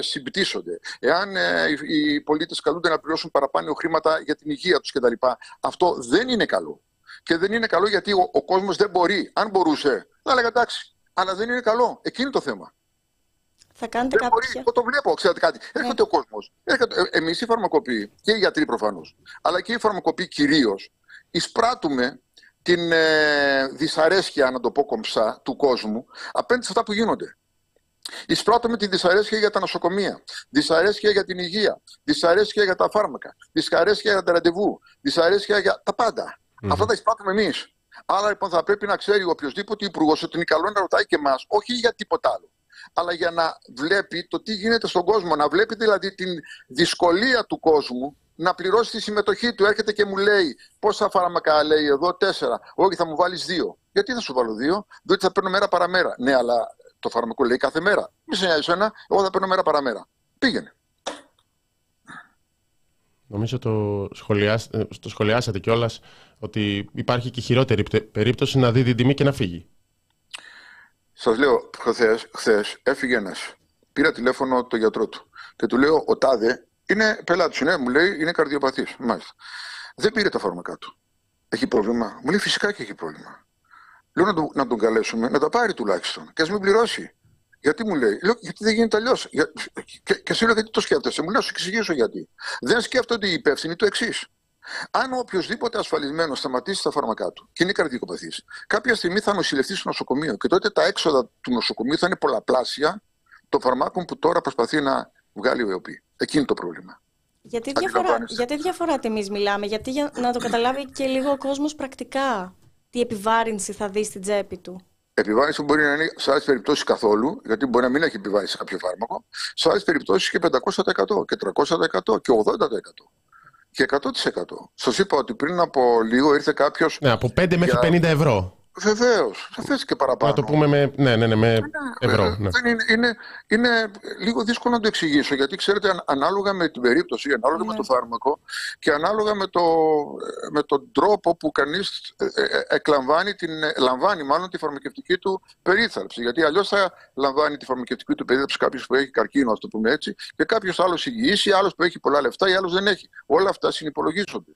S4: συμπτύσσονται, εάν ε, οι πολίτες καλούνται να πληρώσουν παραπάνω χρήματα για την υγεία τους κτλ., αυτό δεν είναι καλό. Και δεν είναι καλό γιατί ο, ο κόσμος δεν μπορεί. Αν μπορούσε, θα έλεγα εντάξει. Αλλά δεν είναι καλό. Εκείνη είναι το θέμα.
S2: Θα κάνετε
S4: δεν κάποια... Μπορεί, το βλέπω, ξέρετε κάτι. Ναι. Έρχεται ο κόσμος. Ε, Εμείς οι φαρμακοποιοί και οι γιατροί προφανώς, αλλά και οι φαρμακοποιοί κυρίως, εισπράττουμε την ε, δυσαρέσκεια, να το πω κομψά, του κόσμου απέναντι σε αυτά που γίνονται. Εισπράττουμε τη δυσαρέσκεια για τα νοσοκομεία, δυσαρέσκεια για την υγεία, δυσαρέσκεια για τα φάρμακα, δυσαρέσκεια για τα ραντεβού, δυσαρέσκεια για τα πάντα. Mm-hmm. Αυτά τα εισπράττουμε εμείς. Άρα λοιπόν θα πρέπει να ξέρει οποιοδήποτε υπουργός ότι είναι καλό να ρωτάει και εμάς, όχι για τίποτα άλλο αλλά για να βλέπει το τι γίνεται στον κόσμο. Να βλέπει δηλαδή την δυσκολία του κόσμου να πληρώσει τη συμμετοχή του. Έρχεται και μου λέει πόσα φάρμακα λέει εδώ, τέσσερα. Όχι, θα μου βάλεις δύο. Γιατί θα σου βάλω δύο, διότι θα παίρνω μέρα παραμέρα. Ναι, αλλά το φάρμακο λέει κάθε μέρα. Μη σε νοιάζει ένα, εγώ θα παίρνω μέρα παραμέρα. Πήγαινε.
S1: Νομίζω το, σχολιάσ... το σχολιάσατε κιόλας ότι υπάρχει και χειρότερη περίπτωση να δει την τιμή και να φύγει.
S4: Σας λέω, χθες έφυγε ένας. Πήρα τηλέφωνο το γιατρό του και του λέω: Ο Τάδε είναι πελάτης. Ναι, μου λέει: Είναι καρδιοπαθής. Μάλιστα. Δεν πήρε τα φάρμακά του. Έχει πρόβλημα. Μου λέει: Φυσικά και έχει πρόβλημα. Λέω να τον, να τον καλέσουμε, να τα πάρει τουλάχιστον και ας μην πληρώσει. Γιατί μου λέει, λέω, γιατί δεν γίνεται αλλιώς. Και, και σε λέω, γιατί το σκέφτεσαι. Μου λέει, σου εξηγήσω γιατί. Δεν σκέφτονται οι υπεύθυνοι το εξής. Αν οποιοδήποτε ασφαλισμένος σταματήσει τα φάρμακά του και είναι καρδιοκοπαθής, κάποια στιγμή θα νοσηλευτεί στο νοσοκομείο και τότε τα έξοδα του νοσοκομείου θα είναι πολλαπλάσια των φαρμάκων που τώρα προσπαθεί να βγάλει ο ΕΟΠΗ. Εκείνη το πρόβλημα.
S2: Γιατί διαφορά, γιατί διαφορά τιμή μιλάμε, γιατί για να το καταλάβει και λίγο ο κόσμος πρακτικά τι επιβάρυνση θα δει στην τσέπη του.
S4: Επιβάρυνση μπορεί να είναι σε άλλες περιπτώσεις καθόλου, γιατί μπορεί να μην έχει επιβάρυνση κάποιο φάρμακο, σε άλλες περιπτώσεις και 500% και 300% και 80% και 100%. Σας είπα ότι πριν από λίγο ήρθε κάποιος.
S1: Ναι, από 5 μέχρι 50 ευρώ.
S4: Βεβαίως. Θα θέσει και παραπάνω.
S1: Να το πούμε με, ναι, ναι, ναι, με ευρώ.
S4: Ε,
S1: Ναι.
S4: δεν είναι, είναι, είναι λίγο δύσκολο να το εξηγήσω γιατί ξέρετε αν- ανάλογα με την περίπτωση, ανάλογα με το φάρμακο και ανάλογα με, το, με τον τρόπο που κανείς ε, ε, εκλαμβάνει την, ε, λαμβάνει μάλλον τη φαρμακευτική του περίθαλψη. Γιατί αλλιώς θα λαμβάνει τη φαρμακευτική του περίθαλψη κάποιος που έχει καρκίνο, ας το πούμε έτσι, και κάποιος άλλος υγιής ή άλλος που έχει πολλά λεφτά ή άλλος δεν έχει. Όλα αυτά συνυπολογίζονται.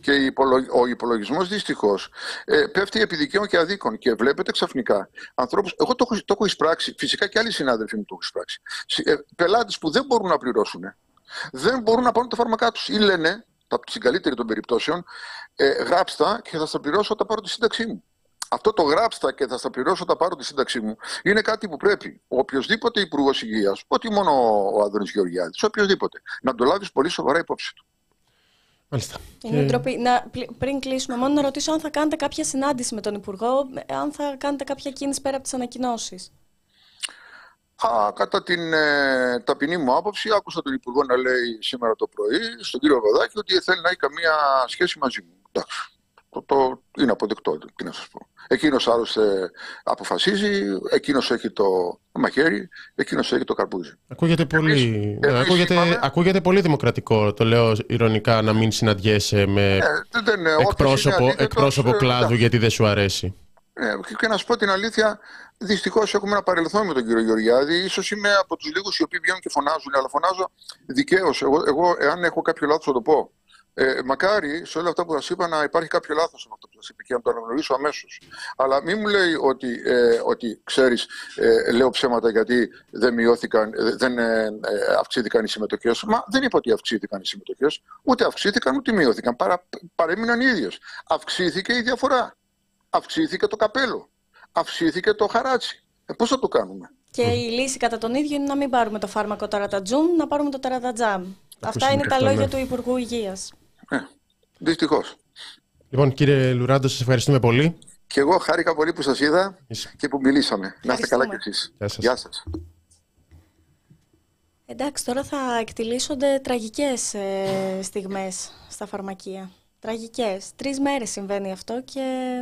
S4: Και η υπολο- ο υπολογισμός δυστυχώς ε, πέφτει επί δικαίων και αδίκων. Και βλέπετε ξαφνικά ανθρώπους. Εγώ το έχω, το έχω εισπράξει, φυσικά και άλλοι συνάδελφοι μου το έχουν εισπράξει. Ε, Πελάτες που δεν μπορούν να πληρώσουν, δεν μπορούν να πάρουν τα φάρμακά τους. Ή λένε, τα- στην καλύτερη των περιπτώσεων, ε, γράψτα και θα στα πληρώσω όταν πάρω τη σύνταξή μου. Αυτό το γράψτα και θα στα πληρώσω όταν πάρω τη σύνταξή μου είναι κάτι που πρέπει ο οποιοδήποτε υπουργός υγείας, όχι μόνο ο Άδωνη Γεωργιάδης, οποιοδήποτε, να το λάβεις πολύ σοβαρά υπόψη του.
S1: Μάλιστα.
S2: Είναι ντροπή. Να, πλη- πριν κλείσουμε, μόνο να ρωτήσω αν θα κάνετε κάποια συνάντηση με τον Υπουργό, αν θα κάνετε κάποια κίνηση πέρα από τις ανακοινώσεις.
S4: Α, κατά την ε, ταπεινή μου άποψη, άκουσα τον Υπουργό να λέει σήμερα το πρωί στον κύριο Βαδάκη ότι δεν θέλει να έχει καμία σχέση μαζί μου. Εντάξει. Το, το είναι αποδεκτό, τι να σας πω. Εκείνος άλλωστε αποφασίζει, εκείνος έχει το μαχαίρι, εκείνος έχει το καρπούζι.
S1: Ακούγεται πολύ, ναι,
S4: εμείς
S1: ακούγεται,
S4: είπαμε-
S1: ακούγεται πολύ δημοκρατικό, το λέω ηρωνικά, να μην συναντιέσαι με
S4: Ε, δεν- δεν- όποιος είναι
S1: εκπρόσωπο,
S4: αντίθετος,
S1: εκπρόσωπο
S4: ε,
S1: κλάδου
S4: εντάξει.
S1: γιατί δεν σου αρέσει.
S4: Ε, και- και να σου πω την αλήθεια, δυστυχώς έχουμε ένα παρελθόν με τον κύριο Γεωργιάδη. σω είμαι από τους λίγους οι οποίοι βγαίνουν και φωνάζουν, αλλά φωνάζω δικαίως. Εγώ, εγώ, εάν έχω κάποιο λάθος, θα το πω. Ε, μακάρι σε όλα αυτά που σας είπα να υπάρχει κάποιο λάθος σε αυτό που σας είπα και να το αναγνωρίσω αμέσως. Αλλά μην μου λέει ότι, ε, ότι ξέρεις, ε, λέω ψέματα γιατί δεν μειώθηκαν, ε, δεν ε, ε, αυξήθηκαν οι συμμετοχές. Μα δεν είπα ότι αυξήθηκαν οι συμμετοχές, ούτε αυξήθηκαν ούτε μειώθηκαν. Παρα, παρέμειναν οι ίδιες. Αυξήθηκε η διαφορά. Αυξήθηκε το καπέλο. Αυξήθηκε το χαράτσι. Ε, Πώς θα το κάνουμε;
S2: Και η λύση κατά τον ίδιο είναι να μην πάρουμε το φάρμακο ταρατατζούμ, να πάρουμε το ταρατατζάμ. Αυτά είναι
S1: και
S2: τα
S1: αυτό,
S2: λόγια
S1: ναι.
S2: του Υπουργού Υγείας.
S4: Ε, Δυστυχώς.
S1: Λοιπόν, κύριε Λουράντο, σας ευχαριστούμε πολύ.
S4: Και εγώ χάρηκα πολύ που σας είδα
S1: Είσαι.
S4: και που μιλήσαμε. Να είστε καλά κι
S2: Ευχαριστούμε.
S4: εσείς.
S1: Γεια σας.
S4: Γεια σας.
S2: Εντάξει, τώρα θα εκτιλήσονται τραγικές ε, στιγμές στα φαρμακεία. Τραγικές. Τρεις μέρες συμβαίνει αυτό και,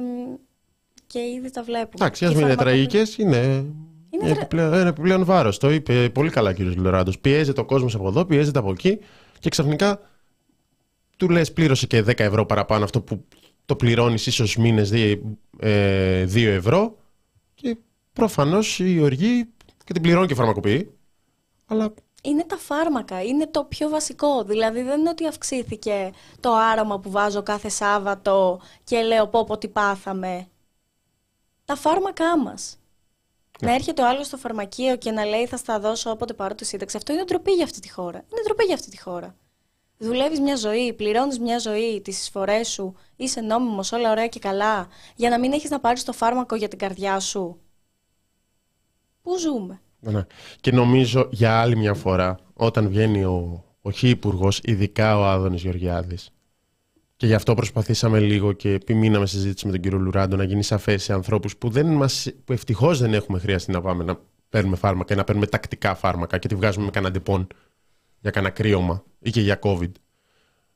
S2: και ήδη τα βλέπουμε.
S1: Εντάξει, ας
S2: Και
S1: μην είναι
S2: φαρμακοποιοί-
S1: τραγικές, είναι.
S2: Είναι
S1: Είναι
S2: τρα-
S1: επιπλέον, ένα επιπλέον βάρος. Το είπε πολύ καλά ο κύριος Λουράντος. Πιέζεται ο κόσμος από εδώ, πιέζεται από εκεί και ξαφνικά του λες πλήρωσε και 10 ευρώ παραπάνω αυτό που το πληρώνεις ίσως μήνες 2 ευρώ και προφανώς η οργή και την πληρώνει και φαρμακοποιεί. Αλλά
S2: Είναι τα φάρμακα, είναι το πιο βασικό. Δηλαδή δεν είναι ότι αυξήθηκε το άρωμα που βάζω κάθε Σάββατο και λέω πω πω τι πάθαμε. Τα φάρμακά μας. Να έρχεται ο άλλος στο φαρμακείο και να λέει θα στα δώσω όποτε πάρω τη σύνταξη. Αυτό είναι ντροπή για αυτή τη χώρα. Είναι ντροπή για αυτή τη χώρα. Δουλεύεις μια ζωή, πληρώνεις μια ζωή, τις εισφορές σου, είσαι νόμιμος, όλα ωραία και καλά, για να μην έχεις να πάρεις το φάρμακο για την καρδιά σου. Πού ζούμε;
S1: Ναι. Και νομίζω για άλλη μια φορά, όταν βγαίνει ο, ο Χ υπουργός, ειδικά ο Άδωνης Γεωργιάδης, και γι' αυτό προσπαθήσαμε λίγο και επιμείναμε στη συζήτηση με τον κύριο Λουράντο να γίνει σαφές σε ανθρώπους που, δεν μας, που ευτυχώς δεν έχουμε χρειαστεί να πάμε να παίρνουμε φάρμακα ή να παίρνουμε τακτικά φάρμακα και τη βγάζουμε με κανένα Depon για κανένα κρύωμα ή και για COVID.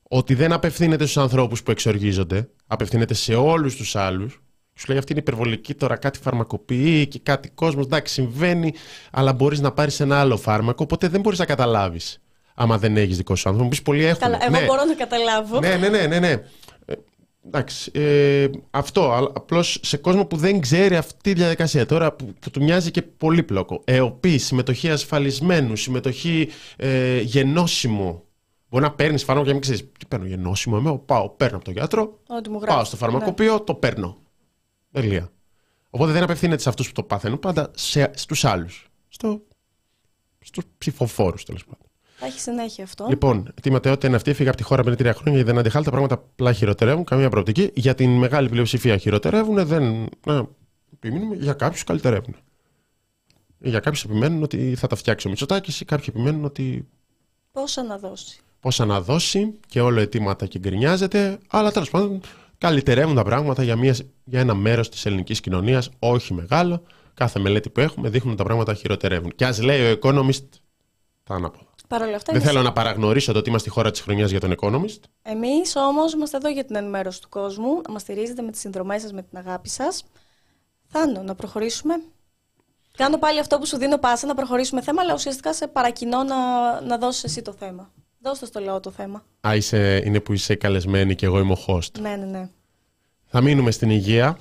S1: Ότι δεν απευθύνεται στους ανθρώπους που εξοργίζονται, απευθύνεται σε όλους τους άλλους. Σου λέει αυτή είναι υπερβολική τώρα, κάτι φαρμακοποιεί και κάτι κόσμος. Εντάξει, συμβαίνει, αλλά μπορείς να πάρεις ένα άλλο φάρμακο, οπότε δεν μπορείς να καταλάβεις. Άμα δεν έχεις δικό σου άνθρωπο. Μου πει πολλοί έχουν.
S2: Καλά, εγώ
S1: ναι,
S2: μπορώ να καταλάβω.
S1: ναι, ναι, ναι, ναι. ναι. Ε, εντάξει. Ε, αυτό. Απλώς σε κόσμο που δεν ξέρει αυτή τη διαδικασία τώρα που, που του μοιάζει και πολύπλοκο. ΕΟΠΗ, συμμετοχή ασφαλισμένου, συμμετοχή ε, γενώσιμο. Μπορεί να παίρνεις φάρμακο και να μην ξέρεις τι παίρνω γενώσιμο. Εγώ πάω, παίρνω από τον γιατρό,
S2: Ό,τι μου γράφει.
S1: πάω στο φαρμακοποιό, το παίρνω. Τελεία. Οπότε δεν απευθύνεται σε αυτούς που το πάθαινουν, πάντα στους άλλους. Στο, στους ψηφοφόρους τέλος πάντων.
S2: Θα έχει συνέχεια αυτό.
S1: Λοιπόν, τη ματαιότητα είναι αυτή. Έφυγα από τη χώρα πριν τρία χρόνια γιατί δεν αντιχάλει. Τα πράγματα απλά χειροτερεύουν. Καμία προοπτική. Για την μεγάλη πλειοψηφία χειροτερεύουν. Δεν. Να επιμείνουμε. Για κάποιους καλυτερεύουν. Για κάποιους επιμένουν ότι θα τα φτιάξει ο Μητσοτάκης ή κάποιοι επιμένουν ότι
S2: Πόσα να δώσει.
S1: πώ αναδώσει και όλο αιτήματα και γκρινιάζεται. Αλλά τέλος πάντων καλυτερεύουν τα πράγματα για, μιας, για ένα μέρος της ελληνικής κοινωνίας, όχι μεγάλο. Κάθε μελέτη που έχουμε δείχνουν ότι τα πράγματα χειροτερεύουν. Και ας λέει ο Economist τα ανάποδα.
S2: Παρ' όλα αυτά,
S1: Δεν
S2: είναι
S1: θέλω να παραγνωρίσω το ότι είμαστε η χώρα της χρονιάς για τον Economist.
S2: Εμείς όμως είμαστε εδώ για την ενημέρωση του κόσμου. Να μας στηρίζετε με τις συνδρομές σας, με την αγάπη σας. Θάνο, να προχωρήσουμε. Κάνω πάλι αυτό που σου δίνω πάσα, να προχωρήσουμε θέμα, αλλά ουσιαστικά σε παρακινώ να, να δώσεις εσύ το θέμα. Δώσ' το στο λέω το θέμα.
S1: Α, είσαι, είναι που είσαι καλεσμένη και εγώ είμαι ο host.
S2: Ναι, ναι, ναι.
S1: Θα μείνουμε στην υγεία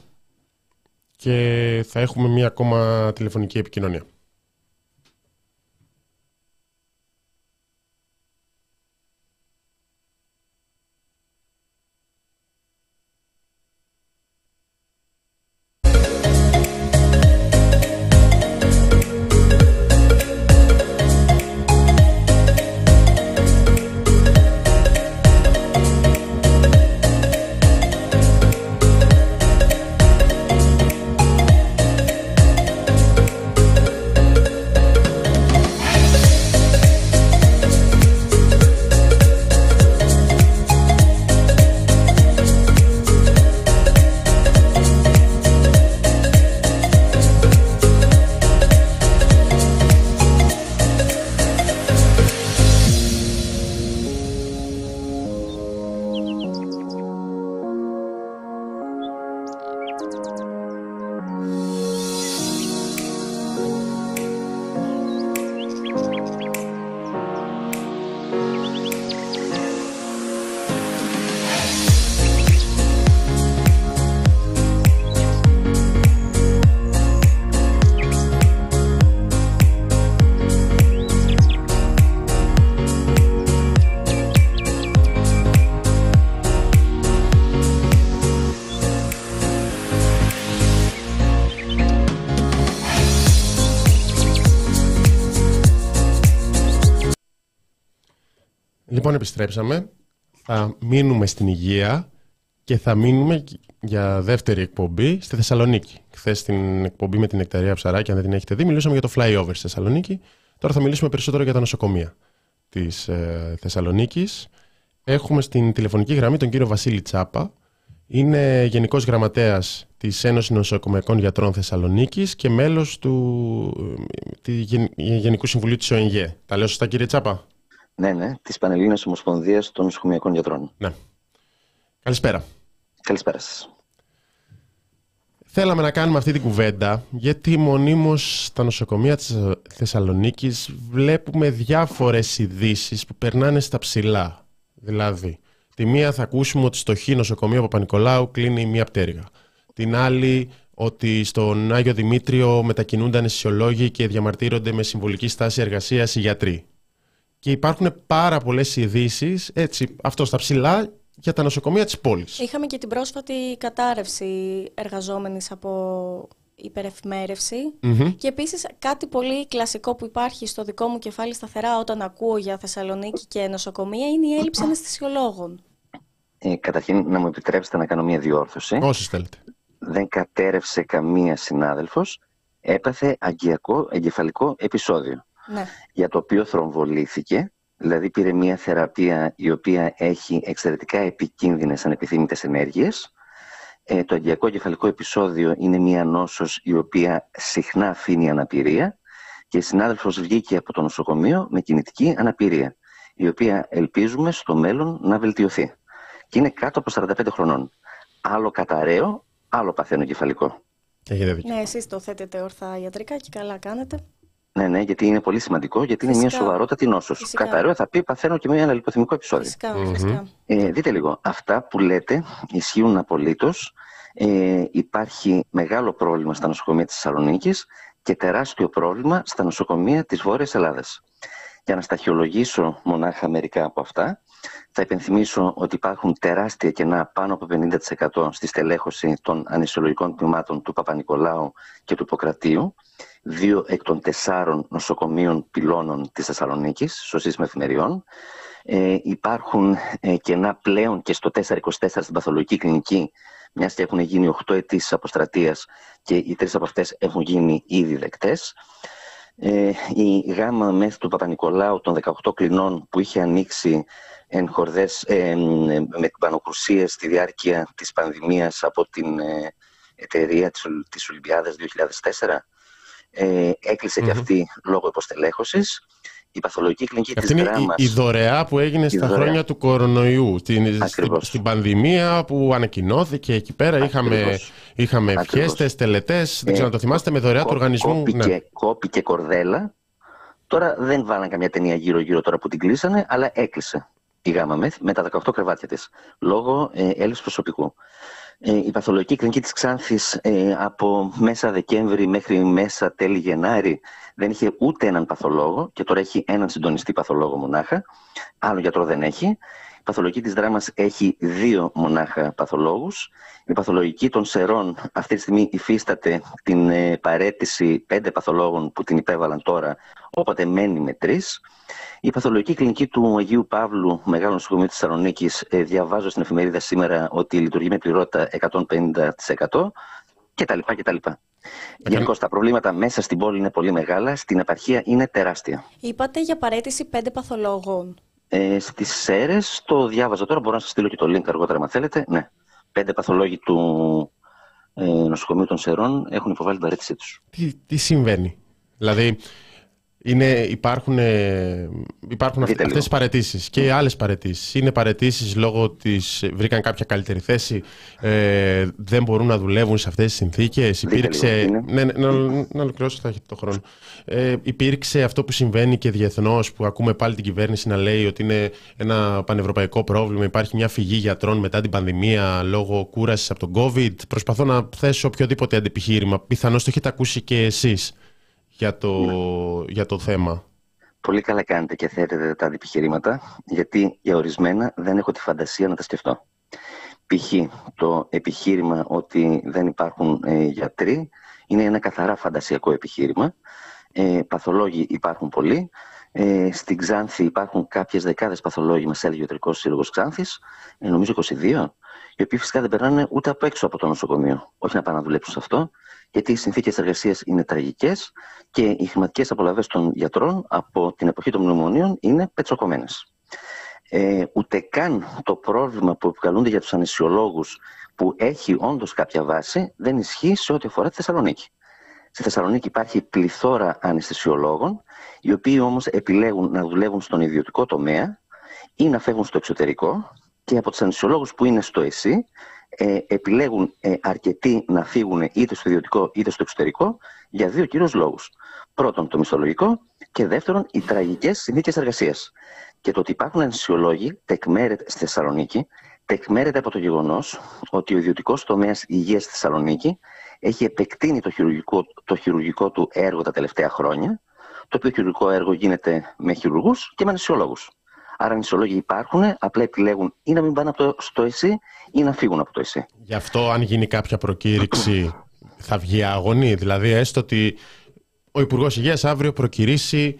S1: και θα έχουμε μία ακόμα τηλεφωνική επικοινωνία. Λοιπόν, επιστρέψαμε. Θα μείνουμε στην υγεία και θα μείνουμε για δεύτερη εκπομπή στη Θεσσαλονίκη. Χθες στην εκπομπή με την Εκταρία Ψαράκη, αν δεν την έχετε δει, μιλήσαμε για το flyover στη Θεσσαλονίκη. Τώρα θα μιλήσουμε περισσότερο για τα νοσοκομεία της ε, Θεσσαλονίκης. Έχουμε στην τηλεφωνική γραμμή τον κύριο Βασίλη Τσάπα. Είναι Γενικός Γραμματέας της Ένωσης Νοσοκομειακών Γιατρών Θεσσαλονίκης και μέλος του ε, Γενικού Συμβουλίου της ΟΕΝΓΕ. Τα λέω σωστά, κύριε Τσάπα;
S10: Ναι, ναι, της Πανελλήνιας Ομοσπονδίας των Νοσοκομιακών Γιατρών.
S1: Ναι. Καλησπέρα.
S10: Καλησπέρα σας.
S1: Θέλαμε να κάνουμε αυτή την κουβέντα γιατί μονίμως στα νοσοκομεία της Θεσσαλονίκης βλέπουμε διάφορες ειδήσεις που περνάνε στα ψηλά. Δηλαδή, τη μία θα ακούσουμε ότι στο Χ νοσοκομείο Παπα-Νικολάου κλείνει μία πτέρυγα. Την άλλη ότι στον Άγιο Δημήτριο μετακινούνται αναισθησιολόγοι και διαμαρτύρονται με συμβολική στάση εργασίας οι γιατροί και υπάρχουν πάρα πολλές ειδήσει, έτσι, αυτό στα ψηλά, για τα νοσοκομεία της πόλης.
S2: Είχαμε και την πρόσφατη κατάρρευση εργαζόμενης από υπερεφημέρευση. Και επίσης κάτι πολύ κλασικό που υπάρχει στο δικό μου κεφάλι σταθερά όταν ακούω για Θεσσαλονίκη και νοσοκομεία είναι η έλλειψη αναισθησιολόγων.
S10: Ε, καταρχήν να μου επιτρέψετε να κάνω μια διόρθωση.
S1: Όσοι θέλετε.
S10: Δεν κατέρευσε καμία συνάδελφος. Έπαθε αγκιακό εγκεφαλικό επεισόδιο
S2: Ναι.
S10: για το οποίο θρομβολήθηκε, δηλαδή πήρε μια θεραπεία η οποία έχει εξαιρετικά επικίνδυνες ανεπιθύμητες ενέργειες. Ε, το αγκιακό κεφαλικό επεισόδιο είναι μια νόσος η οποία συχνά αφήνει αναπηρία και η συνάδελφος βγήκε από το νοσοκομείο με κινητική αναπηρία, η οποία ελπίζουμε στο μέλλον να βελτιωθεί. Και είναι κάτω από 45 χρονών. Άλλο καταραίω, άλλο παθαίνω κεφαλικό.
S1: Έχετε δίκιο.
S2: Ναι, εσείς το θέτετε ορθά ιατρικά και καλά κάνετε.
S10: Ναι, ναι, γιατί είναι πολύ σημαντικό, γιατί είναι μια
S2: Φυσικά.
S10: σοβαρότατη νόσος.
S2: Φυσικά.
S10: Καταραίω θα πει παθαίνω και με ένα λιποθυμικό επεισόδιο.
S2: Φυσικά, φυσικά.
S10: Ε, δείτε λίγο, αυτά που λέτε ισχύουν απολύτως. Ε, υπάρχει μεγάλο πρόβλημα στα νοσοκομεία της Θεσσαλονίκης και τεράστιο πρόβλημα στα νοσοκομεία της Βόρειας Ελλάδας. Για να σταχυολογήσω μονάχα μερικά από αυτά, θα υπενθυμίσω ότι υπάρχουν τεράστια κενά πάνω από 50% στη στελέχωση των ανισολογικών τμήματων του Παπα-Νικολάου και του Ποκρατίου, δύο εκ των τεσσάρων νοσοκομείων πυλώνων της Θεσσαλονίκης, στο σύστημα εφημεριών. Ε, υπάρχουν ε, κενά πλέον και στο 424 στην παθολογική κλινική, μιας και έχουν γίνει 8 αιτήσεις αποστρατείας και οι τρεις από αυτές έχουν γίνει ήδη δεκτές. Ε, η γάμα μεθ του Παπα-Νικολάου των 18 κλινών που είχε ανοίξει εν χορδές, ε, με πανοκρουσίες στη διάρκεια της πανδημίας από την ε, εταιρεία της, Ολ- της Ολυμπιάδας 2004 ε, έκλεισε και αυτή λόγω υποστελέχωσης. η παθολογική κλινική
S1: Αυτή
S10: της
S1: είναι
S10: δράμας...
S1: η, η δωρεά που έγινε στα
S10: δωρεά.
S1: χρόνια του κορονοϊού. Στην,
S10: Ακριβώς.
S1: στην πανδημία που ανακοινώθηκε εκεί πέρα. Είχαμε,
S10: Ακριβώς.
S1: είχαμε
S10: Ακριβώς.
S1: ευχέστες, τελετές. Δεν
S10: Ε,
S1: ξέρω αν το θυμάστε, με δωρεά του
S10: Κό-
S1: οργανισμού.
S10: Κόπηκε,
S1: Ναι.
S10: κόπηκε κορδέλα. Τώρα δεν βάλαν καμιά ταινία γύρω-γύρω τώρα που την κλείσανε, αλλά έκλεισε η γάμα μεθ με τα 18 κρεβάτια της, λόγω ε, έλλειψης προσωπικού. Ε, η παθολογική κλινική της Ξάνθης ε, από μέσα Δεκέμβρη μέχρι μέσα τέλη Γενάρη δεν είχε ούτε έναν παθολόγο και τώρα έχει έναν συντονιστή παθολόγο μονάχα. Άλλο γιατρό δεν έχει. Η παθολογική της δράμας έχει δύο μονάχα παθολόγους. Η παθολογική των σερών αυτή τη στιγμή υφίσταται την ε, παρέτηση πέντε παθολόγων που την υπέβαλαν τώρα, οπότε μένει με τρεις. Η παθολογική κλινική του Αγίου Παύλου, μεγάλο νοσοκομείο της Θεσσαλονίκης, διαβάζω στην εφημερίδα σήμερα ότι λειτουργεί με πληρότητα 150% κτλ. κτλ. Γενικώς τα προβλήματα μέσα στην πόλη είναι πολύ μεγάλα, στην επαρχία είναι τεράστια.
S2: Είπατε για παρέτηση πέντε παθολόγων.
S10: Ε, Στις ΣΕΡΕΣ το διάβαζα τώρα, μπορώ να σας στείλω και το link αργότερα, αν θέλετε. Ναι. Πέντε παθολόγοι του ε, νοσοκομείου των Σερών έχουν υποβάλει την παρέτησή τους.
S1: Τι, τι συμβαίνει; Δηλαδή, είναι, υπάρχουν, ε, υπάρχουν αυ,
S10: Δείτε
S1: αυτές
S10: λίγο.
S1: τις παρετήσεις και άλλες παρετήσεις. Είναι παρετήσεις λόγω της βρήκαν κάποια καλύτερη θέση, ε, δεν μπορούν να δουλεύουν σε αυτές τις συνθήκες.
S10: Δείτε
S1: Υπήρξε,
S10: λίγο,
S1: ναι, ναι, να, να ολοκληρώσω, θα έχετε το χρόνο. Ε, υπήρξε αυτό που συμβαίνει και διεθνώς που ακούμε πάλι την κυβέρνηση να λέει ότι είναι ένα πανευρωπαϊκό πρόβλημα. Υπάρχει μια φυγή γιατρών μετά την πανδημία λόγω κούρασης από τον COVID. Προσπαθώ να θέσω οποιοδήποτε αντιπιχείρημα. Πιθανώς το έχετε ακούσει και εσείς για το, για το θέμα.
S10: Πολύ καλά κάνετε και θέτετε τα αντιπιχειρήματα, γιατί για ορισμένα δεν έχω τη φαντασία να τα σκεφτώ. Π.χ. το επιχείρημα ότι δεν υπάρχουν ε, γιατροί είναι ένα καθαρά φαντασιακό επιχείρημα. Ε, παθολόγοι υπάρχουν πολλοί. Ε, στην Ξάνθη υπάρχουν κάποιες δεκάδες παθολόγοι, μας έλεγε ο Ιατρικός Σύλλογος Ξάνθης, ε, νομίζω 22, οι οποίοι φυσικά δεν περνάνε ούτε από έξω από το νοσοκομείο. Όχι να πάνε να δουλέψουν σε αυτό, γιατί οι συνθήκες εργασίας είναι τραγικές και οι χρηματικές απολαυέ των γιατρών από την εποχή των μνημονίων είναι πετσοκομμένες. Ε, ούτε καν το πρόβλημα που επικαλούνται για τους ανεσιολόγους που έχει όντως κάποια βάση δεν ισχύει σε ό,τι αφορά τη Θεσσαλονίκη. Στη Θεσσαλονίκη υπάρχει πληθώρα αναισθησιολόγων, οι οποίοι όμως επιλέγουν να δουλεύουν στον ιδιωτικό τομέα ή να φεύγουν στο εξωτερικό και από τους αναισθησιολόγους που είναι στο ΕΣΥ ε, επιλέγουν ε, αρκετοί να φύγουν είτε στο ιδιωτικό είτε στο εξωτερικό για δύο κυρίως λόγους. Πρώτον, το μισθολογικό και δεύτερον, οι τραγικές συνθήκες εργασίας. Και το ότι υπάρχουν αναισθησιολόγοι τεκμέρεται στη Θεσσαλονίκη τεκμέρεται από το γεγονός ότι ο ιδιωτικός τομέας υγείας στη Θεσσαλονίκη έχει επεκτείνει το χειρουργικό, το χειρουργικό του έργο τα τελευταία χρόνια, το οποίο χειρουργικό έργο γίνεται με χειρουργούς και με αναισθησιολόγους. Άρα αναισθησιολόγοι υπάρχουν, απλά επιλέγουν ή να μην πάνε από το, στο ΕΣΥ ή να φύγουν από το ΕΣΥ.
S1: Γι' αυτό αν γίνει κάποια προκήρυξη θα βγει αγωνή. Δηλαδή έστω ότι ο Υπουργός Υγείας αύριο προκυρήσει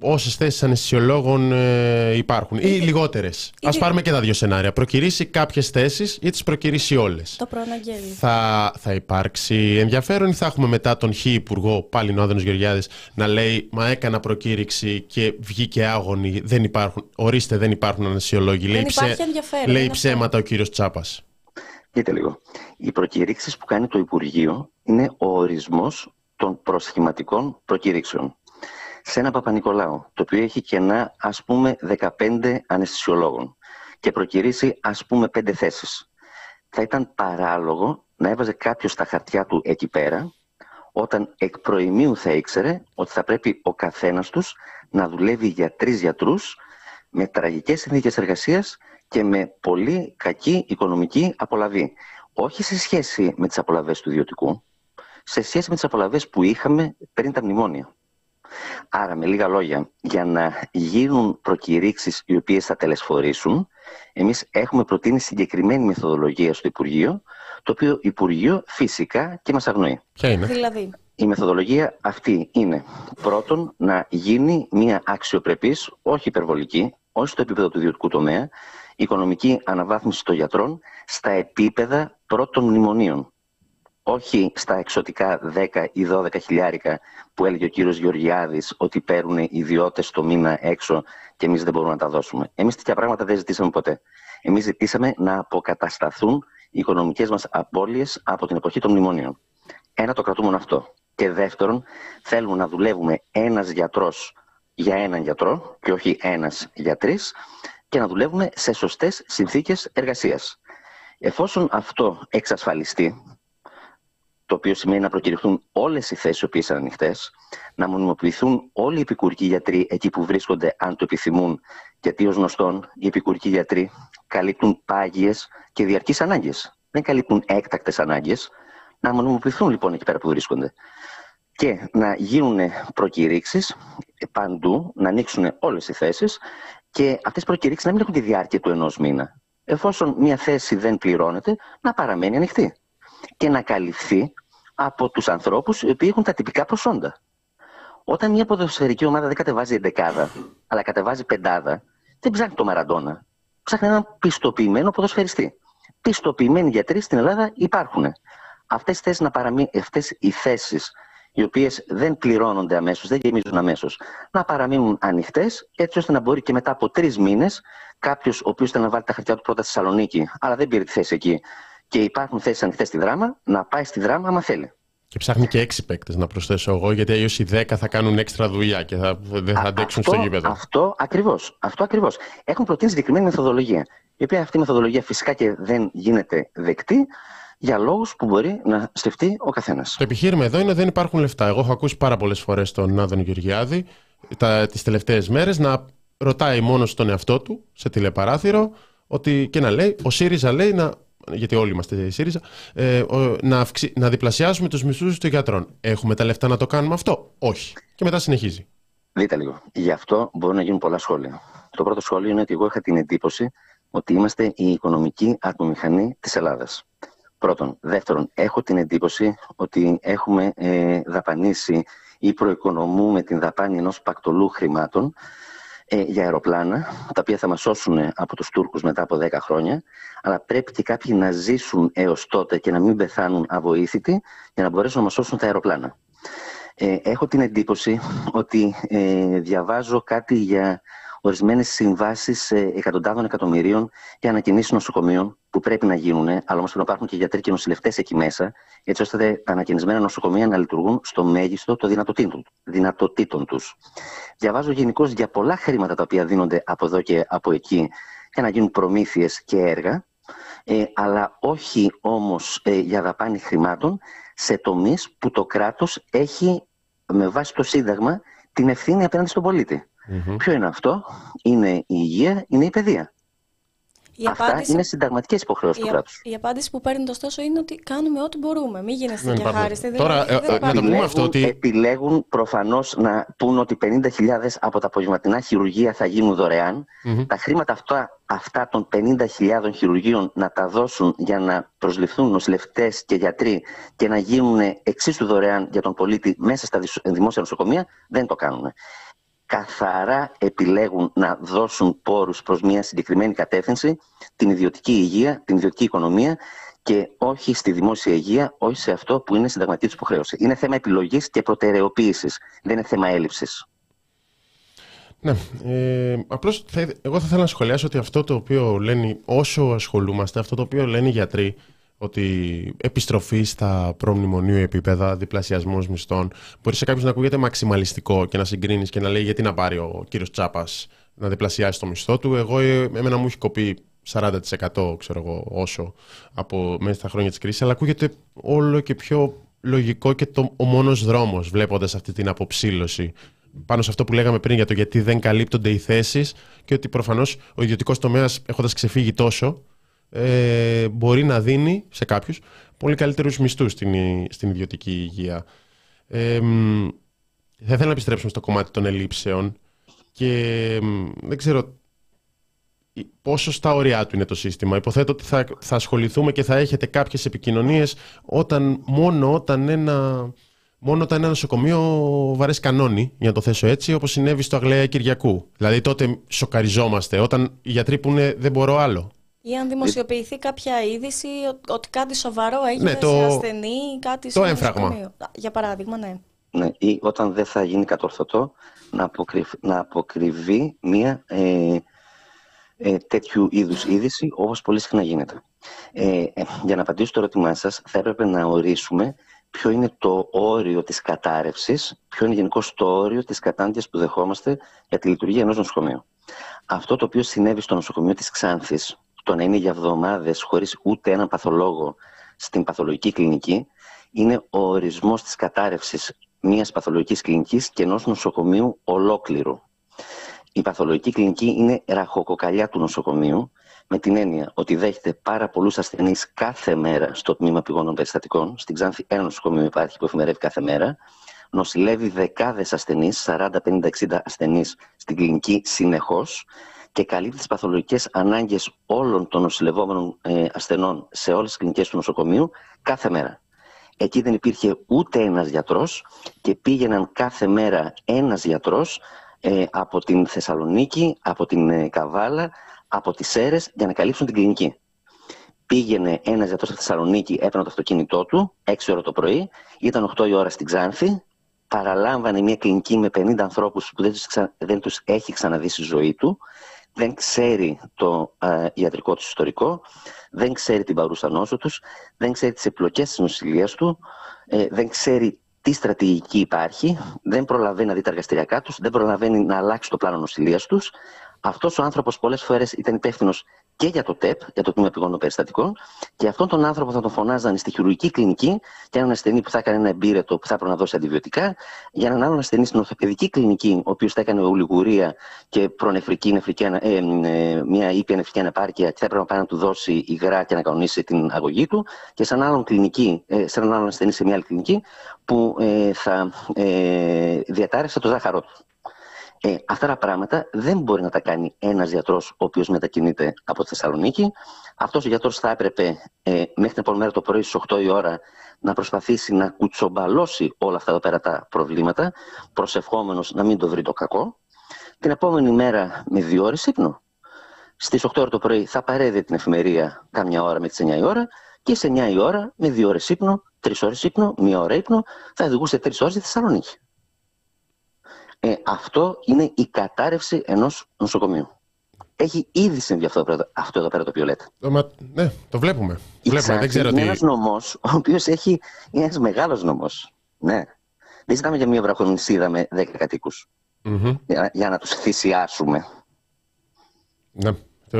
S1: όσες θέσεις αναισθησιολόγων ε, υπάρχουν. Ή λιγότερες. Α
S2: Ήδη-
S1: πάρουμε και τα δύο σενάρια. Προκυρήσει κάποιες θέσεις ή τις προκυρήσει όλες.
S2: Το προαναγγέλει.
S1: Θα, θα υπάρξει ενδιαφέρον ή θα έχουμε μετά τον Χ Υπουργό, πάλι Νόδενος Γεωργιάδης, να λέει Μα έκανα προκήρυξη και βγήκε άγωνη. Δεν υπάρχουν, ορίστε, δεν υπάρχουν ανασιολόγοι. Λέει,
S2: υπάρχει ενδιαφέρον,
S1: λέει
S2: είναι
S1: ψέματα ο κύριος Τσάπας.
S10: Δείτε λίγο. Οι προκηρύξεις που κάνει το Υπουργείο είναι ο ορισμός των προσχηματικών προκηρύξεων. Σε ένα Παπα-Νικολάου, το οποίο έχει κενά ας πούμε 15 αναισθησιολόγων και προκυρήσει ας πούμε 5 θέσεις. Θα ήταν παράλογο να έβαζε κάποιος στα χαρτιά του εκεί πέρα όταν εκ προημίου θα ήξερε ότι θα πρέπει ο καθένας τους να δουλεύει για τρεις γιατρούς με τραγικές συνθήκες εργασίας και με πολύ κακή οικονομική απολαβή. Όχι σε σχέση με τις απολαβές του ιδιωτικού, σε σχέση με τις απολαβές που είχαμε πριν τα μνημόνια. Άρα, με λίγα λόγια, για να γίνουν προκηρύξεις οι οποίες θα τελεσφορήσουν, εμείς έχουμε προτείνει συγκεκριμένη μεθοδολογία στο Υπουργείο, το οποίο Υπουργείο φυσικά και μας αγνοεί.
S1: Ποια είναι;
S2: Δηλαδή,
S10: Η μεθοδολογία αυτή είναι πρώτον να γίνει μια αξιοπρεπής, όχι υπερβολική, όχι στο επίπεδο του ιδιωτικού τομέα, οικονομική αναβάθμιση των γιατρών στα επίπεδα πρώτων μνημονίων. Όχι στα εξωτικά 10 ή 12 χιλιάρικα που έλεγε ο κύριος Γεωργιάδης ότι παίρνουν οι ιδιώτες το μήνα έξω και εμείς δεν μπορούμε να τα δώσουμε. Εμείς τέτοια πράγματα δεν ζητήσαμε ποτέ. Εμείς ζητήσαμε να αποκατασταθούν οι οικονομικές μας απώλειες από την εποχή των μνημονίων. Ένα το κρατούμενο αυτό. Και δεύτερον, θέλουμε να δουλεύουμε ένας γιατρός για έναν γιατρό και όχι ένας για τρεις και να δουλεύουμε σε σωστές συνθήκες εργασίας. Εφόσον αυτό εξασφαλιστεί, το οποίο σημαίνει να προκηρυχθούν όλες οι θέσεις οι οποίες είναι ανοιχτές, να μονιμοποιηθούν όλοι οι επικουρικοί γιατροί εκεί που βρίσκονται, αν το επιθυμούν, γιατί ως γνωστόν οι επικουρικοί γιατροί καλύπτουν πάγιες και διαρκείς ανάγκες. Δεν καλύπτουν έκτακτες ανάγκες. Να μονιμοποιηθούν λοιπόν εκεί πέρα που βρίσκονται. Και να γίνουν προκηρύξεις παντού, να ανοίξουν όλες οι θέσεις και αυτές οι προκηρύξεις να μην έχουν τη διάρκεια του ενός μήνα. Εφόσον μια θέση δεν πληρώνεται, να παραμένει ανοιχτή και να καλυφθεί από τους ανθρώπους οι οποίοι έχουν τα τυπικά προσόντα. Όταν μια ποδοσφαιρική ομάδα δεν κατεβάζει εντεκάδα, αλλά κατεβάζει πεντάδα, δεν ψάχνει το Μαραντόνα. Ψάχνει έναν πιστοποιημένο ποδοσφαιριστή. Πιστοποιημένοι γιατροί στην Ελλάδα υπάρχουν. Αυτές οι θέσεις οι οποίες δεν πληρώνονται αμέσως, δεν γεμίζουν αμέσως, να παραμείνουν ανοιχτές, έτσι ώστε να μπορεί και μετά από τρεις μήνες κάποιος ο οποίος θέλει να βάλει τα χαρτιά του πρώτα στη Θεσσαλονίκη, αλλά δεν πήρε τη θέση εκεί, και υπάρχουν θέσεις ανοιχτέ στη δράμα, να πάει στη δράμα άμα θέλει.
S1: Και ψάχνει και έξι παίκτες να προσθέσω εγώ, γιατί αλλιώ οι δέκα θα κάνουν έξτρα δουλειά και θα, δεν θα αντέξουν
S10: αυτό,
S1: στο γήπεδο.
S10: Αυτό ακριβώς. Αυτό ακριβώς. Έχουν προτείνει συγκεκριμένη μεθοδολογία. Η οποία αυτή η μεθοδολογία φυσικά και δεν γίνεται δεκτή για λόγους που μπορεί να σκεφτεί ο καθένας.
S1: Το επιχείρημα εδώ είναι ότι δεν υπάρχουν λεφτά. Εγώ έχω ακούσει πάρα πολλές φορές τον Άδων Γεωργιάδη τις τελευταίες μέρες να ρωτάει μόνος στον εαυτό του σε τηλεπαράθυρο ότι, και να λέει, ο ΣΥΡΙΖΑ λέει να γιατί όλοι είμαστε η ΣΥΡΙΖΑ, ε, να, αυξη... να διπλασιάσουμε τους μισθούς των γιατρών. Έχουμε τα λεφτά να το κάνουμε αυτό; Όχι. Και μετά συνεχίζει.
S10: Δείτε λίγο. Γι' αυτό μπορούν να γίνουν πολλά σχόλια. Το πρώτο σχόλιο είναι ότι εγώ είχα την εντύπωση ότι είμαστε η οικονομική ατμομηχανή της Ελλάδας. Πρώτον. Δεύτερον, έχω την εντύπωση ότι έχουμε ε, δαπανίσει ή προοικονομούμε την δαπάνη ενός πακτολού χρημάτων ε, για αεροπλάνα, τα οποία θα μας σώσουν από τους Τούρκους μετά από 10 χρόνια, αλλά πρέπει και κάποιοι να ζήσουν έως τότε και να μην πεθάνουν αβοήθητοι για να μπορέσουν να μας σώσουν τα αεροπλάνα. Ε, έχω την εντύπωση ότι ε, διαβάζω κάτι για ορισμένες συμβάσεις εκατοντάδων εκατομμυρίων για ανακοινήσεις νοσοκομείων που πρέπει να γίνουν, αλλά όμως πρέπει να υπάρχουν και γιατροί και νοσηλευτές εκεί μέσα, έτσι ώστε τα ανακοινισμένα νοσοκομεία να λειτουργούν στο μέγιστο των δυνατοτήτων τους. Διαβάζω γενικώς για πολλά χρήματα τα οποία δίνονται από εδώ και από εκεί για να γίνουν προμήθειες και έργα, ε, αλλά όχι όμως ε, για δαπάνη χρημάτων σε τομείς που το κράτος έχει με βάση το Σύνταγμα την ευθύνη απέναντι στον πολίτη. Mm-hmm. Ποιο είναι αυτό, είναι η υγεία, είναι η παιδεία. Η Αυτά απάντηση... είναι συνταγματικές υποχρεώσεις του κράτους.
S2: Η απάντηση που παίρνει ωστόσο είναι ότι κάνουμε ό,τι μπορούμε. Μην γίνεστε
S1: και
S2: χάριστοι.
S1: Τώρα, ε, ε, να το πούμε αυτό ότι.
S10: Επιλέγουν προφανώς να πούν ότι 50.000 από τα απογευματινά χειρουργεία θα γίνουν δωρεάν. Mm-hmm. Τα χρήματα αυτά, αυτά των 50.000 χειρουργείων να τα δώσουν για να προσληφθούν νοσηλευτές και γιατροί και να γίνουν εξίσου δωρεάν για τον πολίτη μέσα στα δημόσια νοσοκομεία, δεν το κάνουν καθαρά επιλέγουν να δώσουν πόρους προς μια συγκεκριμένη κατεύθυνση, την ιδιωτική υγεία, την ιδιωτική οικονομία και όχι στη δημόσια υγεία, όχι σε αυτό που είναι συνταγματική τους υποχρέωση. Είναι θέμα επιλογής και προτεραιοποίησης, δεν είναι θέμα έλλειψης.
S1: Ναι, ε, απλώς θα, εγώ θα ήθελα να σχολιάσω ότι αυτό το οποίο λένε όσο ασχολούμαστε, αυτό το οποίο λένε οι γιατροί, ότι επιστροφή στα προμνημονίου επίπεδα, διπλασιασμός μισθών, μπορεί σε κάποιους να ακούγεται μαξιμαλιστικό και να συγκρίνεις και να λέει γιατί να πάρει ο κύριος Τσάπας να διπλασιάσει το μισθό του. Εγώ, εμένα μου έχει κοπεί 40% ξέρω εγώ, όσο από μέσα στα χρόνια της κρίσης, αλλά ακούγεται όλο και πιο λογικό και το, ο μόνος δρόμος, βλέποντας αυτή την αποψήλωση πάνω σε αυτό που λέγαμε πριν για το γιατί δεν καλύπτονται οι θέσεις και ότι προφανώς ο ιδιωτικός τομέας, έχοντας ξεφύγει τόσο, ε, μπορεί να δίνει σε κάποιους πολύ καλύτερους μισθούς στην, στην ιδιωτική υγεία. Ε, θα ήθελα να επιστρέψουμε στο κομμάτι των ελλείψεων και δεν ξέρω πόσο στα ωριά του είναι το σύστημα. Υποθέτω ότι θα, θα ασχοληθούμε και θα έχετε κάποιες επικοινωνίες όταν, μόνο όταν ένα... Μόνο όταν ένα νοσοκομείο βαρέσει κανόνι, για να το θέσω έτσι, όπως συνέβη στο Αγλαία Κυριακού. Δηλαδή τότε σοκαριζόμαστε, όταν οι γιατροί πούνε δεν μπορώ άλλο.
S2: Ή αν δημοσιοποιηθεί κάποια είδηση ότι κάτι σοβαρό έγινε ναι, το... σε ασθενή, κάτι
S1: το έμφραγμα.
S2: Για παράδειγμα, ναι.
S10: ναι. Ή όταν δεν θα γίνει κατορθωτό να, αποκρυβ... να αποκρυβεί μία ε, ε, τέτοιου είδους είδηση όπως πολύ συχνά γίνεται. Ε, ε, για να απαντήσω το ερώτημά σας θα έπρεπε να ορίσουμε ποιο είναι το όριο της κατάρρευσης, ποιο είναι γενικώς το όριο της κατάντιας που δεχόμαστε για τη λειτουργία ενός νοσοκομείου. Αυτό το οποίο συνέβη στο νοσοκομείο της Ξάνθης, το να είναι για εβδομάδες χωρίς ούτε έναν παθολόγο στην παθολογική κλινική, είναι ο ορισμός της κατάρρευσης μιας παθολογικής κλινικής και ενός νοσοκομείου ολόκληρου. Η παθολογική κλινική είναι ραχοκοκαλιά του νοσοκομείου, με την έννοια ότι δέχεται πάρα πολλούς ασθενείς κάθε μέρα στο τμήμα πηγών περιστατικών. Στην Ξάνθη, ένα νοσοκομείο υπάρχει που εφημερεύει κάθε μέρα. Νοσηλεύει δεκάδες ασθενείς, 40, 50, 60 ασθενείς στην κλινική συνεχώς και καλύπτει τις παθολογικές ανάγκες όλων των νοσηλευόμενων ε, ασθενών σε όλες τις κλινικές του νοσοκομείου κάθε μέρα. Εκεί δεν υπήρχε ούτε ένας γιατρός και πήγαιναν κάθε μέρα ένας γιατρός ε, από την Θεσσαλονίκη, από την ε, Καβάλα, από τις αίρε για να καλύψουν την κλινική. Πήγαινε ένας γιατρός στη Θεσσαλονίκη, έπαιρνε το αυτοκίνητό του, 6 ώρα το πρωί, ήταν 8 η ώρα στην Ξάνθη, παραλάμβανε μια κλινική με 50 ανθρώπους που δεν τους, δεν τους έχει ξαναδεί στη ζωή του, δεν ξέρει το α, ιατρικό του ιστορικό, δεν ξέρει την παρούσα νόσο τους, δεν ξέρει τις επιλογέ της νοσηλείας του, ε, δεν ξέρει τι στρατηγική υπάρχει, δεν προλαβαίνει να δει τα εργαστηριακά τους, δεν προλαβαίνει να αλλάξει το πλάνο νοσηλείας τους. Αυτός ο άνθρωπος πολλές φορές ήταν υπεύθυνος και για το ΤΕΠ, για το Τμήμα Πηγών των Περιστατικών, και αυτόν τον άνθρωπο θα τον φωνάζαν στη χειρουργική κλινική για έναν ασθενή που θα έκανε ένα εμπείρετο που θα έπρεπε να δώσει αντιβιωτικά, για έναν άλλον ασθενή στην ορθοπαιδική κλινική, ο οποίος θα έκανε ολιγουρία και προνεφρική, νεφρική, ε, ε, μια ήπια νεφρική ανεπάρκεια και θα έπρεπε να πάει να του δώσει υγρά και να κανονίσει την αγωγή του, και σε έναν άλλον, κλινική, ε, σε έναν άλλον ασθενή σε μια άλλη κλινική που ε, θα ε, διατάρρευσε το ζάχαρό του. Ε, αυτά τα πράγματα δεν μπορεί να τα κάνει ένας γιατρός ο οποίος μετακινείται από τη Θεσσαλονίκη. Αυτός ο γιατρός θα έπρεπε ε, μέχρι την επόμενη μέρα το πρωί στις 8 η ώρα να προσπαθήσει να κουτσομπαλώσει όλα αυτά εδώ πέρα τα προβλήματα, προσευχόμενος να μην το βρει το κακό. Την επόμενη μέρα με δύο ώρε ύπνο. Στι 8 ώρα το πρωί θα παρέδει την εφημερία κάμια ώρα με τις 9 η ώρα και σε 9 η ώρα με δύο ώρε ύπνο, τρεις ώρες ύπνο, μία ώρα ύπνο, θα οδηγούσε τρεις ώρες στη Θεσσαλονίκη. Ε, αυτό είναι η κατάρρευση ενός νοσοκομείου. Έχει ήδη συμβεί αυτό, αυτό εδώ πέρα το οποίο λέτε.
S1: ναι, το βλέπουμε.
S10: Η
S1: βλέπουμε.
S10: Δεν ξέρω είναι τι... ένας νομός, ο οποίος έχει. είναι ένας μεγάλος νομός. Ναι. Δεν ζητάμε για μια βραχονισίδα με 10 κατοίκους. Mm-hmm. Για, για, να τους θυσιάσουμε.
S1: Ναι.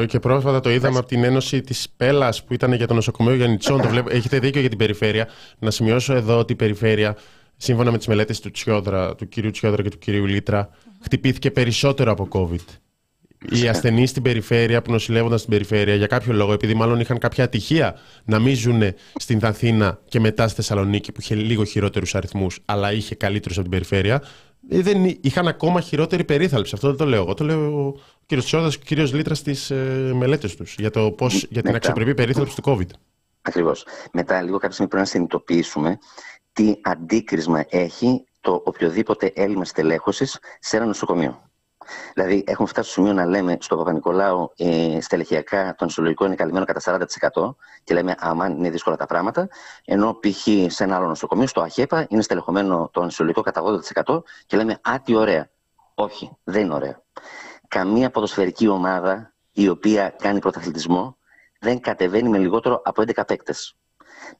S1: Και πρόσφατα το είδαμε από την Ένωση της Πέλας που ήταν για το νοσοκομείο Γιάννητσών. το βλέπω. Έχετε δίκιο για την περιφέρεια. Να σημειώσω εδώ ότι η περιφέρεια σύμφωνα με τις μελέτες του, Τσιόδρα, του κυρίου Τσιόδρα και του κυρίου Λίτρα, χτυπήθηκε περισσότερο από COVID. Οι ασθενείς στην περιφέρεια που νοσηλεύονταν στην περιφέρεια για κάποιο λόγο, επειδή μάλλον είχαν κάποια ατυχία να μην ζουν στην Αθήνα και μετά στη Θεσσαλονίκη που είχε λίγο χειρότερους αριθμούς, αλλά είχε καλύτερους από την περιφέρεια, ε, δεν είχαν ακόμα χειρότερη περίθαλψη. Αυτό δεν το λέω εγώ. Το λέω ο κ. Τσιόδρας και ο κ. Λίτρας στις ε, μελέτες τους για, το πώς, για την αξιοπρεπή περίθαλψη του COVID.
S10: Ακριβώς. Μετά, λίγο κάποια στιγμή πρέπει να συνειδητοποιήσουμε τι αντίκρισμα έχει το οποιοδήποτε έλλειμμα στελέχωσης σε ένα νοσοκομείο. Δηλαδή, έχουμε φτάσει στο σημείο να λέμε στο Παπα-Νικολάου ε, στελεχειακά το νοσολογικό είναι καλυμμένο κατά 40% και λέμε αμάν είναι δύσκολα τα πράγματα. Ενώ π.χ. σε ένα άλλο νοσοκομείο, στο ΑΧΕΠΑ, είναι στελεχωμένο το νοσολογικό κατά 80% και λέμε Α, τι ωραία. Όχι, δεν είναι ωραία. Καμία ποδοσφαιρική ομάδα η οποία κάνει πρωταθλητισμό δεν κατεβαίνει με λιγότερο από 11 παίκτες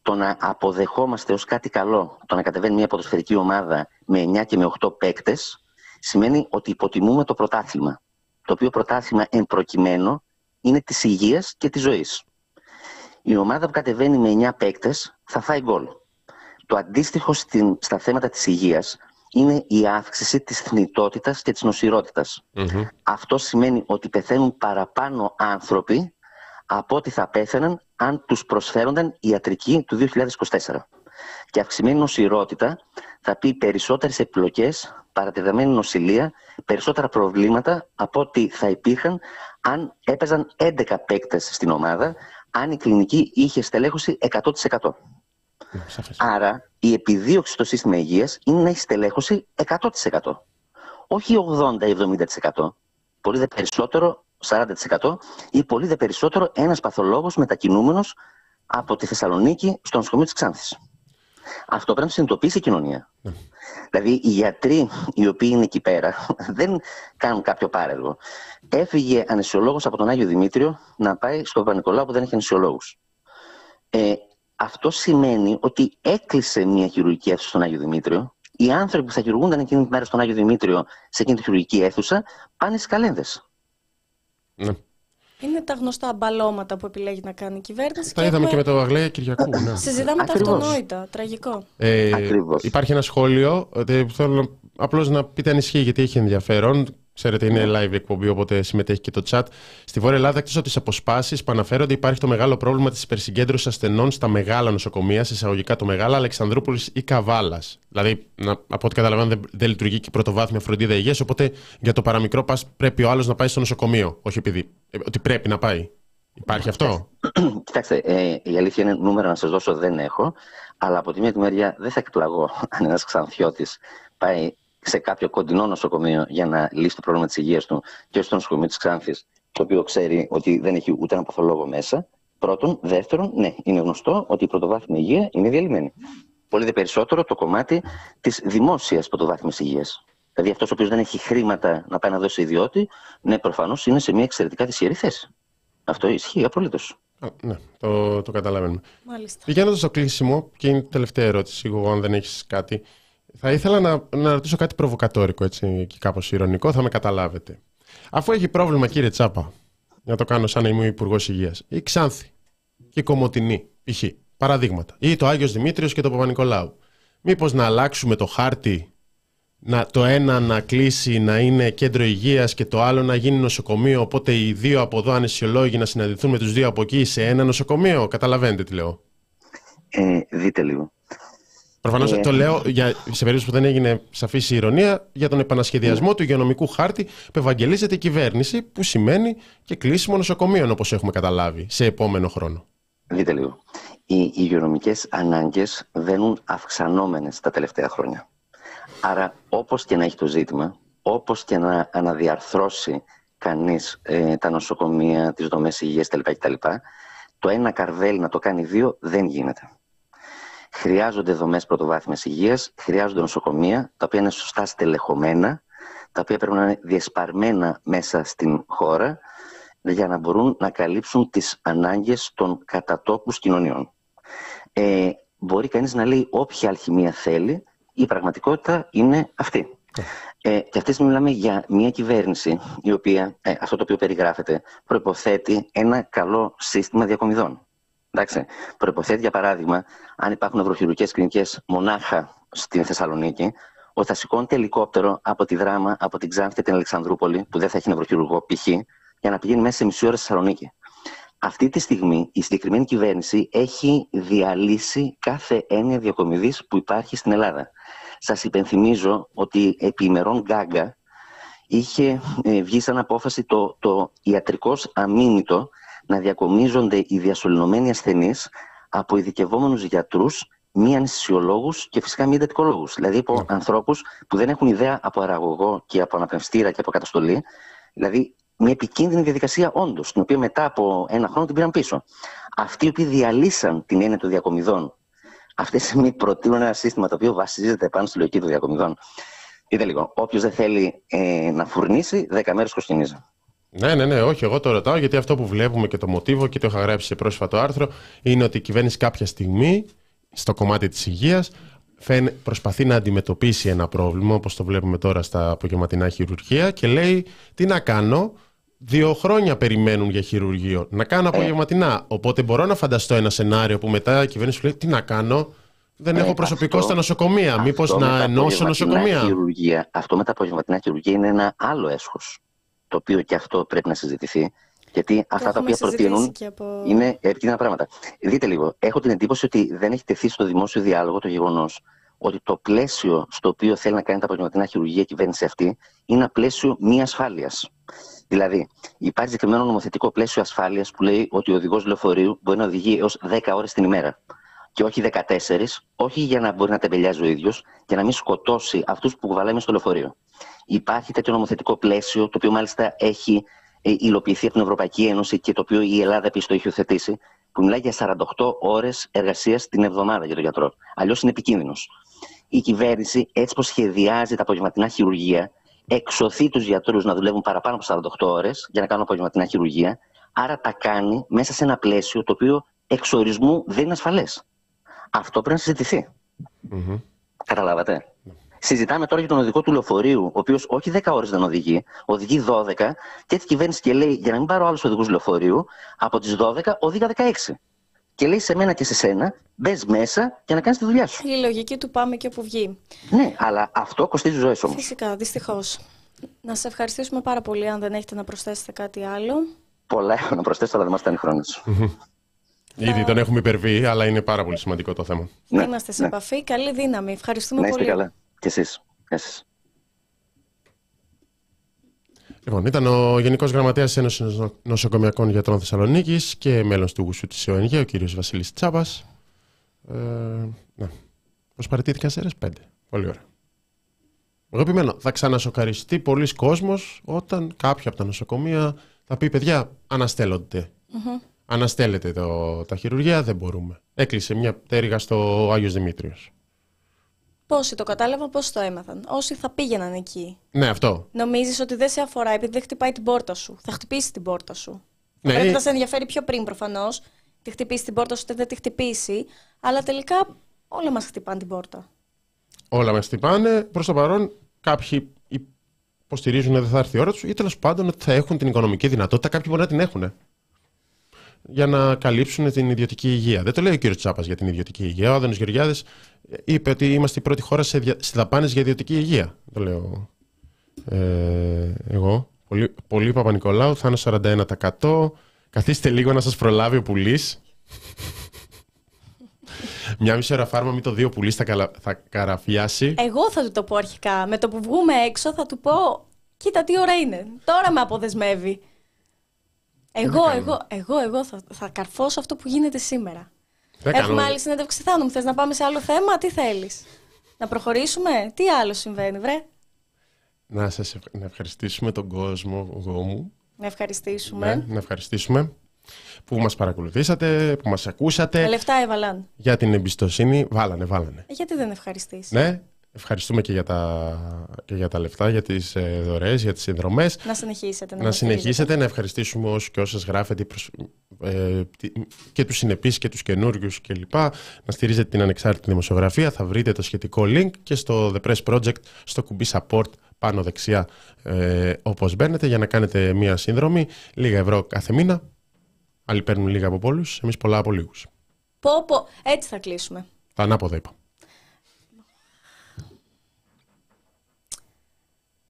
S10: το να αποδεχόμαστε ως κάτι καλό το να κατεβαίνει μια ποδοσφαιρική ομάδα με 9 και με 8 παίκτες σημαίνει ότι υποτιμούμε το πρωτάθλημα. Το οποίο πρωτάθλημα εν προκειμένου είναι της υγείας και της ζωής. Η ομάδα που κατεβαίνει με 9 παίκτες θα φάει γκολ. Το αντίστοιχο στην, στα θέματα της υγείας είναι η αύξηση της θνητότητας και της νοσηροτητας Αυτό σημαίνει ότι πεθαίνουν παραπάνω άνθρωποι από ό,τι θα πέθαιναν αν τους προσφέρονταν ιατρική του 2024. Και αυξημένη νοσηρότητα θα πει περισσότερες επιλογές, παρατηρημένη νοσηλεία, περισσότερα προβλήματα από ό,τι θα υπήρχαν αν έπαιζαν 11 παίκτες στην ομάδα, αν η κλινική είχε στελέχωση 100%. Άρα η επιδίωξη στο σύστημα υγείας είναι να έχει στελέχωση 100%. Όχι 80-70%. Πολύ δε περισσότερο 40% ή πολύ δε περισσότερο ένας παθολόγος μετακινούμενος από τη Θεσσαλονίκη στο νοσοκομείο της Ξάνθης. Αυτό πρέπει να το συνειδητοποιήσει η κοινωνία. Ναι. Δηλαδή, οι γιατροί οι οποίοι είναι εκεί πέρα *laughs* δεν κάνουν κάποιο πάρεργο. Έφυγε ανεσιολόγος από τον Άγιο Δημήτριο να πάει στο Παπα-Νικολάου που δεν έχει ανεσιολόγους. Ε, αυτό σημαίνει ότι έκλεισε μια χειρουργική αίθουσα στον Άγιο Δημήτριο. Οι άνθρωποι που θα χειρουργούνταν εκείνη τη μέρα στον Άγιο Δημήτριο σε εκείνη τη χειρουργική αίθουσα πάνε στις καλένδες.
S1: Ναι.
S2: Είναι τα γνωστά μπαλώματα που επιλέγει να κάνει η κυβέρνηση.
S1: Τα είδαμε και με το Αγλέα Κυριακού. Ναι.
S2: Συζητάμε τα
S10: Ακριβώς.
S2: αυτονόητα. Τραγικό.
S1: Ε,
S10: Ακριβώς.
S1: υπάρχει ένα σχόλιο. ε, θέλω απλώς να πείτε αν ισχύει γιατί έχει ενδιαφέρον. Ξέρετε, είναι live εκπομπή, οπότε συμμετέχει και το chat. Στη Βόρεια Ελλάδα, εκτός από τις αποσπάσεις που αναφέρονται, υπάρχει το μεγάλο πρόβλημα της υπερσυγκέντρωσης ασθενών στα μεγάλα νοσοκομεία, σε εισαγωγικά το μεγάλα Αλεξανδρούπολης ή Καβάλας. Δηλαδή, να, από ό,τι καταλαβαίνω, δεν, δεν λειτουργεί και η πρωτοβάθμια φροντίδα υγείας. Οπότε για το παραμικρό πας, πρέπει ο άλλος να πάει στο νοσοκομείο. Όχι επειδή. ε, ότι πρέπει να πάει. Υπάρχει αυτό;
S10: Κοιτάξτε, ε, η αλήθεια είναι νούμερα να σας δώσω δεν έχω, αλλά από τη μία τη μεριά δεν θα εκπλαγώ αν ένας ξανθιώτης πάει σε κάποιο κοντινό νοσοκομείο για να λύσει το πρόβλημα της υγείας του και όχι στο νοσοκομείο της Ξάνθης, το οποίο ξέρει ότι δεν έχει ούτε ένα παθολόγο μέσα. Πρώτον. Δεύτερον, ναι, είναι γνωστό ότι η πρωτοβάθμια υγεία είναι διαλυμένη. Πολύ δε περισσότερο το κομμάτι της δημόσιας πρωτοβάθμιας υγείας. Δηλαδή αυτός ο οποίος δεν έχει χρήματα να πάει να δώσει ιδιώτη, ναι, προφανώς είναι σε μια εξαιρετικά δυσχερή θέση. Αυτό ισχύει απολύτως.
S1: Α, ναι, το, το καταλαβαίνουμε.
S2: Μάλιστα.
S1: Πηγαίνοντας στο κλείσιμο, και είναι η τελευταία ερώτηση, εγώ, αν δεν έχεις κάτι, θα ήθελα να, να ρωτήσω κάτι προβοκατόρικο έτσι, και κάπως ηρωνικό, θα με καταλάβετε. Αφού έχει πρόβλημα, κύριε Τσάπα, να το κάνω σαν να είμαι υπουργός Υγείας, η Ξάνθη και η Κομωτινή, π.χ. παραδείγματα, ή το Άγιος Δημήτριος και το Παπα-Νικολάου. Μήπως να αλλάξουμε το χάρτη, να, το ένα να κλείσει να είναι κέντρο υγείας και το άλλο να γίνει νοσοκομείο, οπότε οι δύο από εδώ ανεσιολόγοι να συναντηθούν με τους δύο από εκεί σε ένα νοσοκομείο. Καταλαβαίνετε τι λέω.
S10: Ε, δείτε λίγο.
S1: Προφανώς
S10: Ε,
S1: το λέω για, σε περίπτωση που δεν έγινε σαφής η ηρωνία για τον επανασχεδιασμό του υγειονομικού χάρτη που ευαγγελίζεται η κυβέρνηση, που σημαίνει και κλείσιμο νοσοκομείων όπως έχουμε καταλάβει σε επόμενο χρόνο.
S10: Δείτε λίγο. Οι υγειονομικές ανάγκες βαίνουν αυξανόμενες τα τελευταία χρόνια. Άρα, όπως και να έχει το ζήτημα, όπως και να αναδιαρθρώσει κανείς ε, τα νοσοκομεία, τις δομές υγείας κτλ, κτλ, το ένα καρβέλι να το κάνει δύο δεν γίνεται. Χρειάζονται δομές πρωτοβάθμιας υγείας, χρειάζονται νοσοκομεία, τα οποία είναι σωστά στελεχωμένα, τα οποία πρέπει να είναι διασπαρμένα μέσα στην χώρα, για να μπορούν να καλύψουν τις ανάγκες των κατατόπους κοινωνιών. Ε, μπορεί κανείς να λέει όποια αλχημία θέλει, η πραγματικότητα είναι αυτή. Ε, και αυτή τη στιγμή μιλάμε για μια κυβέρνηση η οποία, ε, αυτό το οποίο περιγράφεται, προϋποθέτει ένα καλό σύστημα διακομιδών. Εντάξει. Προϋποθέτει, για παράδειγμα, αν υπάρχουν ευρωχειρουργικές κλινικές μονάχα στην Θεσσαλονίκη, ότι θα σηκώνεται ελικόπτερο από τη Δράμα, από την Ξάνθη και την Αλεξανδρούπολη, που δεν θα έχει νευροχειρουργό π.χ., για να πηγαίνει μέσα σε μισή ώρα στη Θεσσαλονίκη. Αυτή τη στιγμή η συγκεκριμένη κυβέρνηση έχει διαλύσει κάθε έννοια διακομιδής που υπάρχει στην Ελλάδα. Σας υπενθυμίζω ότι επί ημερών Γκάγκα είχε ε, βγει σαν απόφαση το, το ιατρικός αμήνυτο να διακομίζονται οι διασωληνωμένοι ασθενείς από ειδικευόμενους γιατρούς, μη αναισθησιολόγους και φυσικά μη εντατικολόγους. Δηλαδή από ανθρώπους που δεν έχουν ιδέα από αραγωγό και από αναπνευστήρα και από καταστολή. Δηλαδή μια επικίνδυνη διαδικασία όντως, την οποία μετά από ένα χρόνο την πήραν πίσω. Αυτοί οι οποίοι διαλύσαν την έννοια των διακομιδών, αυτές οι στιγμή προτείνουν ένα σύστημα το οποίο βασίζεται πάνω στη λογική των διακομιδών. Δείτε λίγο, όποιος δεν θέλει ε, να φουρνήσει, 10 μέρες κοστινίζει.
S1: Ναι, ναι, ναι, όχι, εγώ το ρωτάω γιατί αυτό που βλέπουμε και το μοτίβο και το είχα γράψει σε πρόσφατο άρθρο είναι ότι η κυβέρνηση κάποια στιγμή στο κομμάτι της υγείας φαίνε- προσπαθεί να αντιμετωπίσει ένα πρόβλημα όπως το βλέπουμε τώρα στα απογευματινά χειρουργεία και λέει τι να κάνω, δύο χρόνια περιμένουν για χειρουργείο, να κάνω απογευματινά. Οπότε μπορώ να φανταστώ ένα σενάριο που μετά η κυβέρνηση σου λέει τι να κάνω, δεν
S10: Ε,
S1: έχω προσωπικό
S10: αυτό-
S1: στα νοσοκομεία, μήπως
S10: Αυτό με
S1: να
S10: τα
S1: ενώσω
S10: απογευματινά
S1: νοσοκομεία.
S10: Χειρουργία, αυτό με τα απογευματινά χειρουργία είναι ένα άλλο έσχος, το οποίο και αυτό πρέπει να συζητηθεί. Γιατί αυτά τα
S2: έχουμε
S10: οποία
S2: συζητήσει
S10: προτείνουν
S2: και από-
S10: είναι επικίνδυνα πράγματα. Δείτε λίγο, έχω την εντύπωση ότι δεν έχει τεθεί στο δημόσιο διάλογο το γεγονός ότι το πλαίσιο στο οποίο θέλει να κάνει τα απογευματινά χειρουργία η κυβέρνηση αυτή είναι ένα πλαίσιο μη ασφάλειας. Δηλαδή, υπάρχει συγκεκριμένο νομοθετικό πλαίσιο ασφάλειας που λέει ότι ο οδηγός λεωφορείου μπορεί να οδηγεί έως 10 ώρες την ημέρα. Και όχι 14, όχι για να μπορεί να τεμπελιάζει ο ίδιος, για να μην σκοτώσει αυτούς που κουβαλάει μες στο λεωφορείο. Υπάρχει τέτοιο νομοθετικό πλαίσιο, το οποίο μάλιστα έχει ε, υλοποιηθεί από την Ευρωπαϊκή Ένωση και το οποίο η Ελλάδα επίσης το έχει υιοθετήσει, που μιλάει για 48 ώρες εργασίας την εβδομάδα για τον γιατρό. Αλλιώς είναι επικίνδυνος. Η κυβέρνηση, έτσι πως σχεδιάζει τα απογευματινά χειρουργία, εξωθεί τους γιατρούς να δουλεύουν παραπάνω από 48 ώρες για να κάνουν απογευματινά χειρουργία. Άρα τα κάνει μέσα σε ένα πλαίσιο το οποίο εξορισμού δεν είναι ασφαλές. Αυτό πρέπει να συζητηθει Καταλάβατε. Συζητάμε τώρα για τον οδηγό του λεωφορείου, ο οποίος όχι 10 ώρες δεν οδηγεί, οδηγεί 12 και έτσι κυβέρνηση και λέει: Για να μην πάρω άλλους οδηγούς λεωφορείου, από τις 12 οδήγα 16. Και λέει σε μένα και σε σένα, μπες μέσα και να κάνεις τη δουλειά σου.
S2: Η λογική του πάμε και όπου βγει.
S10: Ναι, αλλά αυτό κοστίζει ζωές όμως.
S2: Φυσικά, δυστυχώς. Να σε ευχαριστήσουμε πάρα πολύ αν δεν έχετε να προσθέσετε κάτι άλλο.
S10: Πολλά έχω να προσθέσω, αλλά δεν μας φτάνει χρόνος.
S1: Ήδη τον έχουμε υπερβεί, αλλά είναι πάρα πολύ σημαντικό το θέμα.
S2: Ναι, Είμαστε σε ναι. επαφή. Καλή δύναμη. Ευχαριστούμε
S10: να
S2: είστε
S10: πολύ. καλά. Και εσείς. εσείς.
S1: Λοιπόν, ήταν ο Γενικός Γραμματέας Ένωσης Νοσοκομιακών Γιατρών Θεσσαλονίκης και μέλος του Γουσού της ΕΟΝΓΕ, ο κ. Βασίλης Τσάπα. Ε, ναι. Προσπαρατήθηκαν σε πέντε. Πολύ ωραία. Εγώ επιμένω, θα ξανασοκαριστεί πολλοί κόσμος όταν κάποιο από τα νοσοκομεία θα πει: Παιδιά, αναστέλλονται. Mm-hmm. Αναστέλλεται το, τα χειρουργία, δεν μπορούμε. Έκλεισε μια πτέρυγα στο Άγιος Δημήτριος.
S2: Πόσοι το κατάλαβαν, πόσοι το έμαθαν. Όσοι θα πήγαιναν εκεί.
S1: Ναι, αυτό.
S2: Νομίζεις ότι δεν σε αφορά επειδή δεν χτυπάει την πόρτα σου. Θα χτυπήσει την πόρτα σου. Ναι. Πρέπει να σε ενδιαφέρει πιο πριν προφανώς. Τη χτυπήσει την πόρτα σου, είτε δεν τη χτυπήσει. Αλλά τελικά όλα μας χτυπάνε την πόρτα.
S1: Όλα μας χτυπάνε. Προς το παρόν, κάποιοι υποστηρίζουν ότι δεν θα έρθει η ώρα τους ή τέλος πάντων ότι θα έχουν την οικονομική δυνατότητα. Κάποιοι μπορεί να την έχουν για να καλύψουν την ιδιωτική υγεία. Δεν το λέει ο κύριος Τσάπας για την ιδιωτική υγεία. Ο Άδωνο Γεωργιάδης είπε ότι είμαστε η πρώτη χώρα σε, δια... σε δαπάνες για ιδιωτική υγεία. Το λέω ε, εγώ. Πολύ, πολύ Παπα-Νικολάου, θα είναι 41%. Καθίστε λίγο να σας προλάβει ο πουλής. *laughs* Μια μισή ώρα φάρμα, μην το δύο πουλής θα, καλα... θα καραφιάσει.
S2: Εγώ θα του το πω αρχικά. Με το που βγούμε έξω θα του πω: Κοίτα τι ώρα είναι. Τώρα με αποδεσμεύει. Εγώ, εγώ, εγώ, εγώ θα, θα καρφώσω αυτό που γίνεται σήμερα. Έχουμε άλλη συνέντευξη θάνου. Θες να πάμε σε άλλο θέμα, τι θέλεις; Να προχωρήσουμε, τι άλλο συμβαίνει, βρε;
S1: Να σας να ευχαριστήσουμε τον κόσμο εγώ μου.
S2: Να ευχαριστήσουμε.
S1: Ναι, να ευχαριστήσουμε που μας παρακολουθήσατε, που μας ακούσατε.
S2: Τα λεφτά έβαλαν.
S1: Για την εμπιστοσύνη, βάλανε, βάλανε.
S2: Ε, γιατί δεν ευχαριστήσει.
S1: Ναι, Ευχαριστούμε και για τα, και για τα λεφτά, για τις ε, δωρεές, για τις συνδρομές.
S2: Να συνεχίσετε.
S1: Να, να συνεχίσετε, να ευχαριστήσουμε όσους και όσες γράφετε ε, και τους συνεπείς και τους καινούριους κλπ. Να στηρίζετε την ανεξάρτητη δημοσιογραφία. Θα βρείτε το σχετικό link και στο The Press Project, στο κουμπί support πάνω δεξιά ε, όπως μπαίνετε για να κάνετε μία σύνδρομη. Λίγα ευρώ κάθε μήνα. Άλλοι παίρνουν λίγα από πολλούς, εμείς πολλά από λίγους.
S2: Πω, πω. Έτσι θα κλείσουμε.
S1: Τα ανάποδα είπα.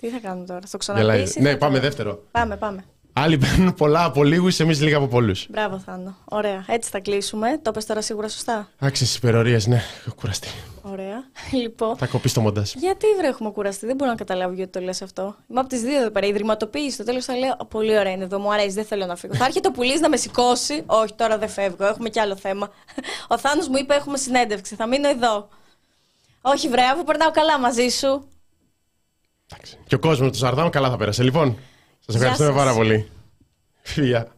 S2: Τι θα κάνουμε τώρα, στο ξαναπείς
S1: Ναι, πάμε δεύτερο.
S2: Πάμε, πάμε.
S1: Άλλοι παίρνουν πολλά από λίγους, εμείς λίγα από πολλούς.
S2: Μπράβο, Θάνο. Ωραία. Έτσι θα κλείσουμε. Το πες τώρα σίγουρα σωστά.
S1: Άξιες υπερορίες, ναι. Έχω κουραστεί.
S2: Ωραία. *laughs* Λοιπόν.
S1: Θα κοπεί το μοντάζ.
S2: Γιατί βρε έχουμε κουραστεί, δεν μπορώ να καταλάβω γιατί το λες αυτό. Είμαι από τις δύο εδώ πέρα. Η ιδρυματοποίηση. Στο τέλος θα λέω Πολύ ωραία είναι εδώ, μου αρέσει, δεν θέλω να φύγω. θα έρχεται ο πουλής να με σηκώσει. Όχι, τώρα δεν φεύγω, έχουμε κι άλλο θέμα. *laughs* Ο Θάνος μου είπε Έχουμε συνέντευξη, θα μείνω εδώ. Όχι, βρε, αφού περνάω καλά μαζί σου.
S1: Και ο κόσμος του Σαρδάμ καλά θα πέρασε. Λοιπόν, σας ευχαριστούμε πάρα πολύ. Φιλιά.